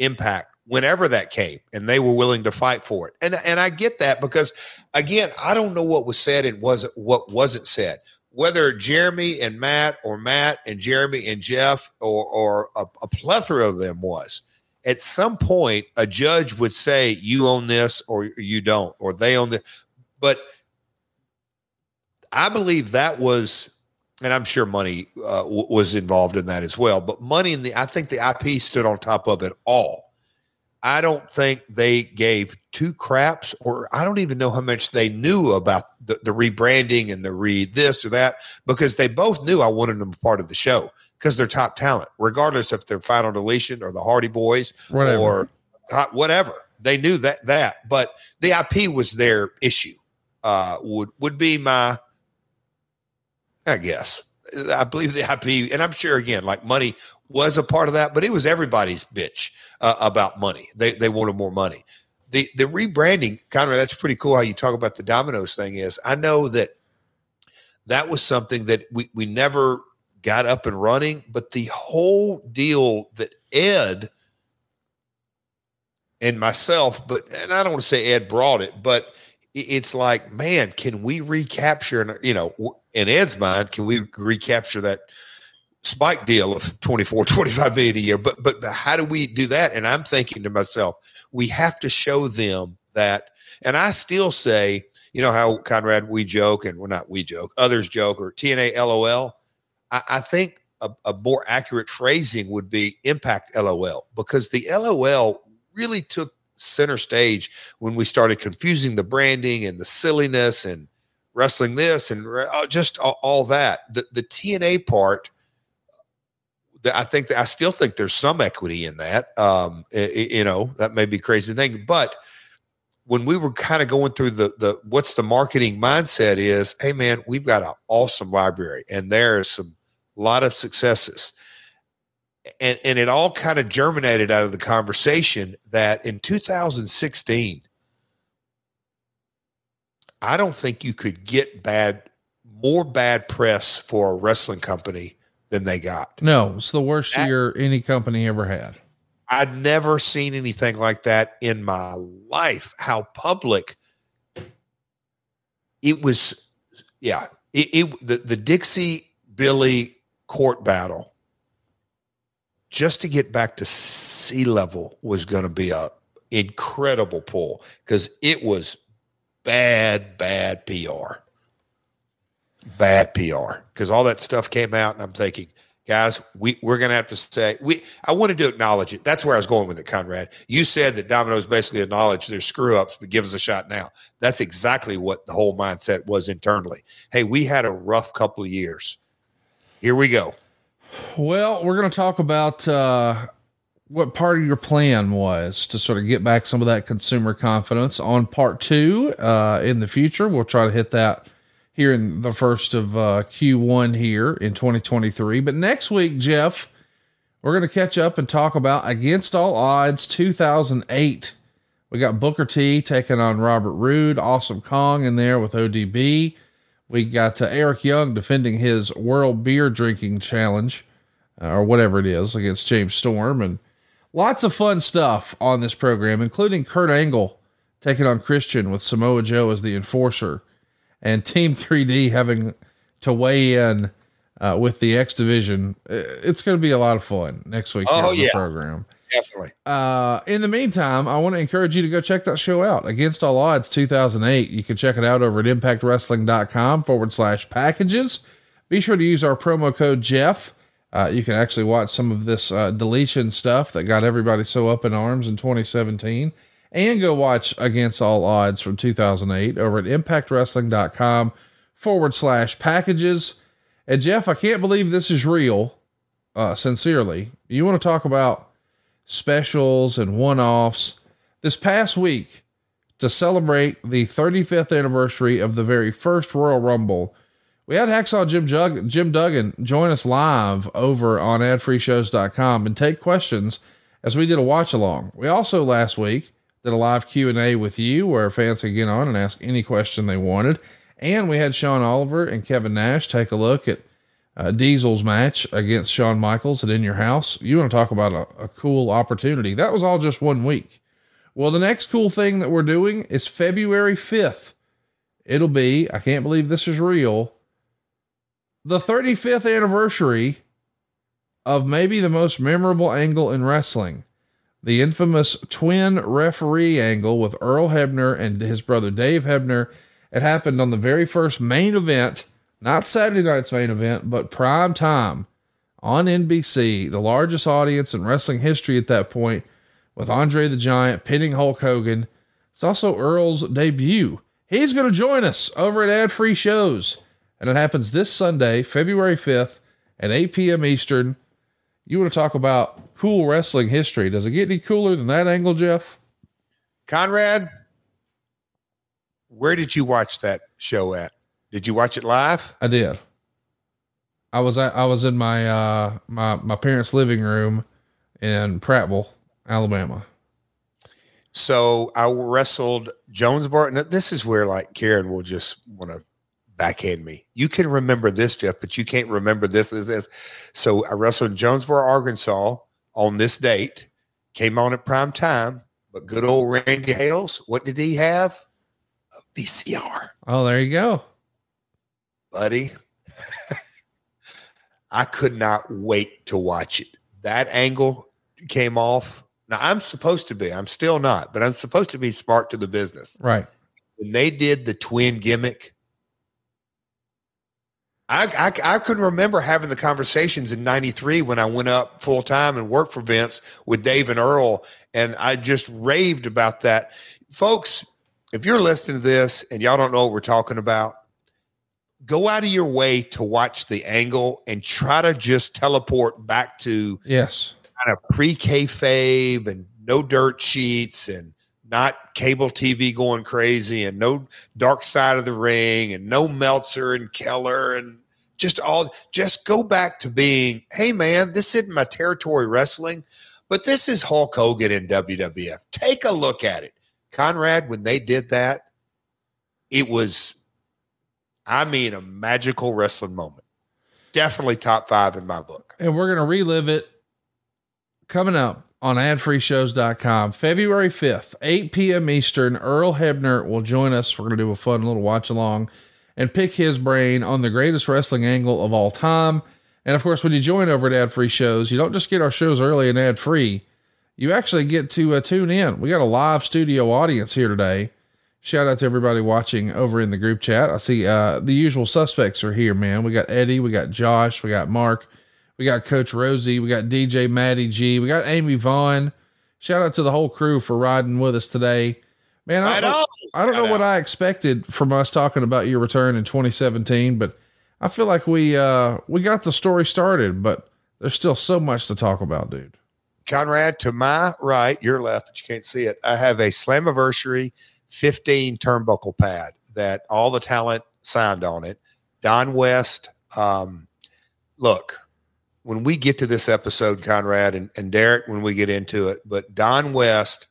L: impact whenever that came, and they were willing to fight for it. And and I get that because again, I don't know what was said and was what wasn't said. Whether Jeremy and Matt or Matt and Jeremy and Jeff or or a, a plethora of them was at some point a judge would say you own this or you don't or they own this. But i believe that was and i'm sure money uh, w- was involved in that as well but money in the i think the ip stood on top of it all. I don't think they gave two craps or i don't even know how much they knew about the, the rebranding and the read this or that because they both knew i wanted them part of the show because they're top talent, regardless if they're final deletion or the Hardy Boys
K: Whatever.
L: or uh, whatever. They knew that that, but the IP was their issue. Uh, would would be my, I guess. I believe the IP, and I'm sure again, like money was a part of that, but it was everybody's bitch uh, about money. They they wanted more money. The the rebranding, Conrad, that's pretty cool. How you talk about the Domino's thing is. I know that that was something that we we never got up and running. But the whole deal that Ed and myself, but and I don't want to say Ed brought it, but it's like, man, can we recapture? And you know, in Ed's mind, can we recapture that spike deal of 24, 25 million a year? But but how do we do that? And I'm thinking to myself, we have to show them that. And I still say, you know how Conrad we joke, and we're well, not we joke, others joke, or TNA LOL. I, I think a, a more accurate phrasing would be impact LOL because the LOL really took center stage when we started confusing the branding and the silliness and wrestling this and uh, just all, all that. The, the TNA part, I think that I still think there's some equity in that. Um, i- i- you know, that may be crazy thing, but when we were kind of going through the the what's the marketing mindset is, hey man, we've got an awesome library and there is some lot of successes. And and it all kind of germinated out of the conversation that in 2016, I don't think you could get bad more bad press for a wrestling company than they got.
K: No, it's the worst year any company ever had.
L: I'd never seen anything like that in my life. How public it was. Yeah, it, it the the Dixie Billy court battle just to get back to sea level was going to be a incredible pull because it was bad, bad PR, bad PR because all that stuff came out, and I'm thinking, guys, we we're going to have to say we. I wanted to acknowledge it. That's where I was going with it, Conrad. You said that Domino's basically acknowledged their screw ups, but give us a shot now. That's exactly what the whole mindset was internally. Hey, we had a rough couple of years. Here we go.
K: Well, we're going to talk about uh, what part of your plan was to sort of get back some of that consumer confidence on part two uh, in the future. We'll try to hit that here in the first of uh, Q1 here in 2023. But next week, Jeff, we're going to catch up and talk about Against All Odds 2008. We got Booker T taking on Robert Roode, Awesome Kong in there with ODB. We got uh, Eric Young defending his World Beer Drinking Challenge, uh, or whatever it is, against James Storm, and lots of fun stuff on this program, including Kurt Angle taking on Christian with Samoa Joe as the enforcer, and Team 3D having to weigh in uh, with the X Division. It's going to be a lot of fun next week
L: Oh,
K: on the
L: yeah.
K: program.
L: Definitely.
K: Uh, in the meantime, I want to encourage you to go check that show out. Against All Odds 2008. You can check it out over at impactwrestling.com forward slash packages. Be sure to use our promo code Jeff. Uh, you can actually watch some of this uh, deletion stuff that got everybody so up in arms in 2017 and go watch Against All Odds from 2008 over at impactwrestling.com forward slash packages. And Jeff, I can't believe this is real. Uh, sincerely, you want to talk about specials and one offs. This past week, to celebrate the 35th anniversary of the very first Royal Rumble, we had Hacksaw Jim, Jug- Jim Duggan join us live over on adfreeshows.com and take questions as we did a watch along. We also last week did a live Q&A with you where fans could get on and ask any question they wanted. And we had Sean Oliver and Kevin Nash take a look at uh, Diesel's match against Shawn Michaels at In Your House. You want to talk about a, a cool opportunity? That was all just one week. Well, the next cool thing that we're doing is February 5th. It'll be, I can't believe this is real, the 35th anniversary of maybe the most memorable angle in wrestling the infamous twin referee angle with Earl Hebner and his brother Dave Hebner. It happened on the very first main event, not Saturday night's main event, but prime time on NBC, the largest audience in wrestling history at that point, with Andre the Giant pinning Hulk Hogan. It's also Earl's debut. He's going to join us over at Ad Free Shows, and it happens this Sunday, February 5th at 8 p.m. Eastern. You want to talk about cool wrestling history? Does it get any cooler than that angle, Jeff?
L: Conrad, where did you watch that show at? Did you watch it live?
K: I did. I was at, I was in my uh my my parents' living room in Prattville, Alabama.
L: So I wrestled Jonesboro. Now, this is where like Karen will just want to backhand me. You can remember this, Jeff, but you can't remember this. This, this. So I wrestled in Jonesboro, Arkansas on this date. Came on at prime time, but good old Randy Hales, what did he have? A VCR.
K: Oh, there you go.
L: Buddy. I could not wait to watch it. That angle came off. Now I'm supposed to be, I'm still not, but I'm supposed to be smart to the business.
K: Right.
L: When they did the twin gimmick, I, I, I couldn't remember having the conversations in 93 when I went up full time and worked for Vince with Dave and Earl. And I just raved about that. Folks, if you're listening to this and y'all don't know what we're talking about, go out of your way to watch the angle and try to just teleport back to
K: yes
L: kind of pre kayfabe and no dirt sheets and not cable TV going crazy and no dark side of the ring and no Meltzer and Keller and just all just go back to being, hey man, this isn't my territory wrestling, but this is Hulk Hogan in WWF. Take a look at it. Conrad, when they did that, it was, I mean, a magical wrestling moment. Definitely top five in my book.
K: And we're going to relive it coming up on adfreeshows.com February 5th, 8 p.m. Eastern. Earl Hebner will join us. We're going to do a fun little watch along and pick his brain on the greatest wrestling angle of all time. And of course, when you join over at Ad Free Shows, you don't just get our shows early and ad free, you actually get to uh, tune in. We got a live studio audience here today. Shout out to everybody watching over in the group chat. I see uh, the usual suspects are here, man. We got Eddie, we got Josh, we got Mark, we got Coach Rosie, we got DJ Maddie G, we got Amy Vaughn. Shout out to the whole crew for riding with us today. Man, I, don't, I don't know what I expected from us talking about your return in 2017, but I feel like we uh we got the story started, but there's still so much to talk about, dude.
L: Conrad, to my right, your left, but you can't see it. I have a Slammiversary 15 turnbuckle pad that all the talent signed on it. Don West. Um, look, when we get to this episode, Conrad and, and Derek, when we get into it, but Don West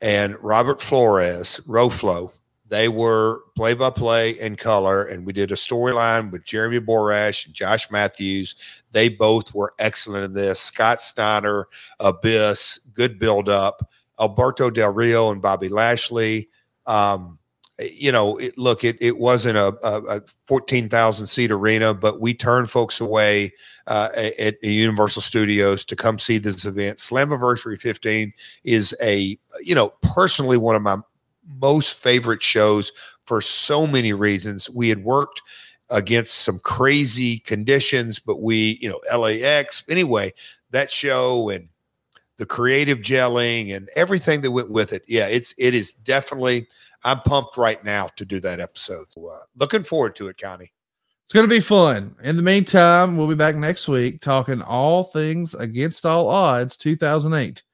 L: and Robert Flores, Roflo, they were play by play in color, and we did a storyline with Jeremy Borash and Josh Matthews. They both were excellent in this. Scott Steiner, Abyss, good build up. Alberto Del Rio and Bobby Lashley. Um, you know, it, look, it, it wasn't a, a, a 14,000 seat arena, but we turned folks away uh, at, at Universal Studios to come see this event. Slammiversary 15 is a, you know, personally one of my most favorite shows for so many reasons. We had worked against some crazy conditions, but we, you know, LAX, anyway, that show and the creative gelling and everything that went with it. Yeah, it's, it is definitely, I'm pumped right now to do that episode. So, uh, looking forward to it, Connie.
K: It's going to be fun. In the meantime, we'll be back next week talking all things against all odds 2008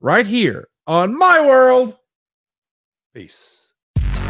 K: right here on My World.
L: Peace.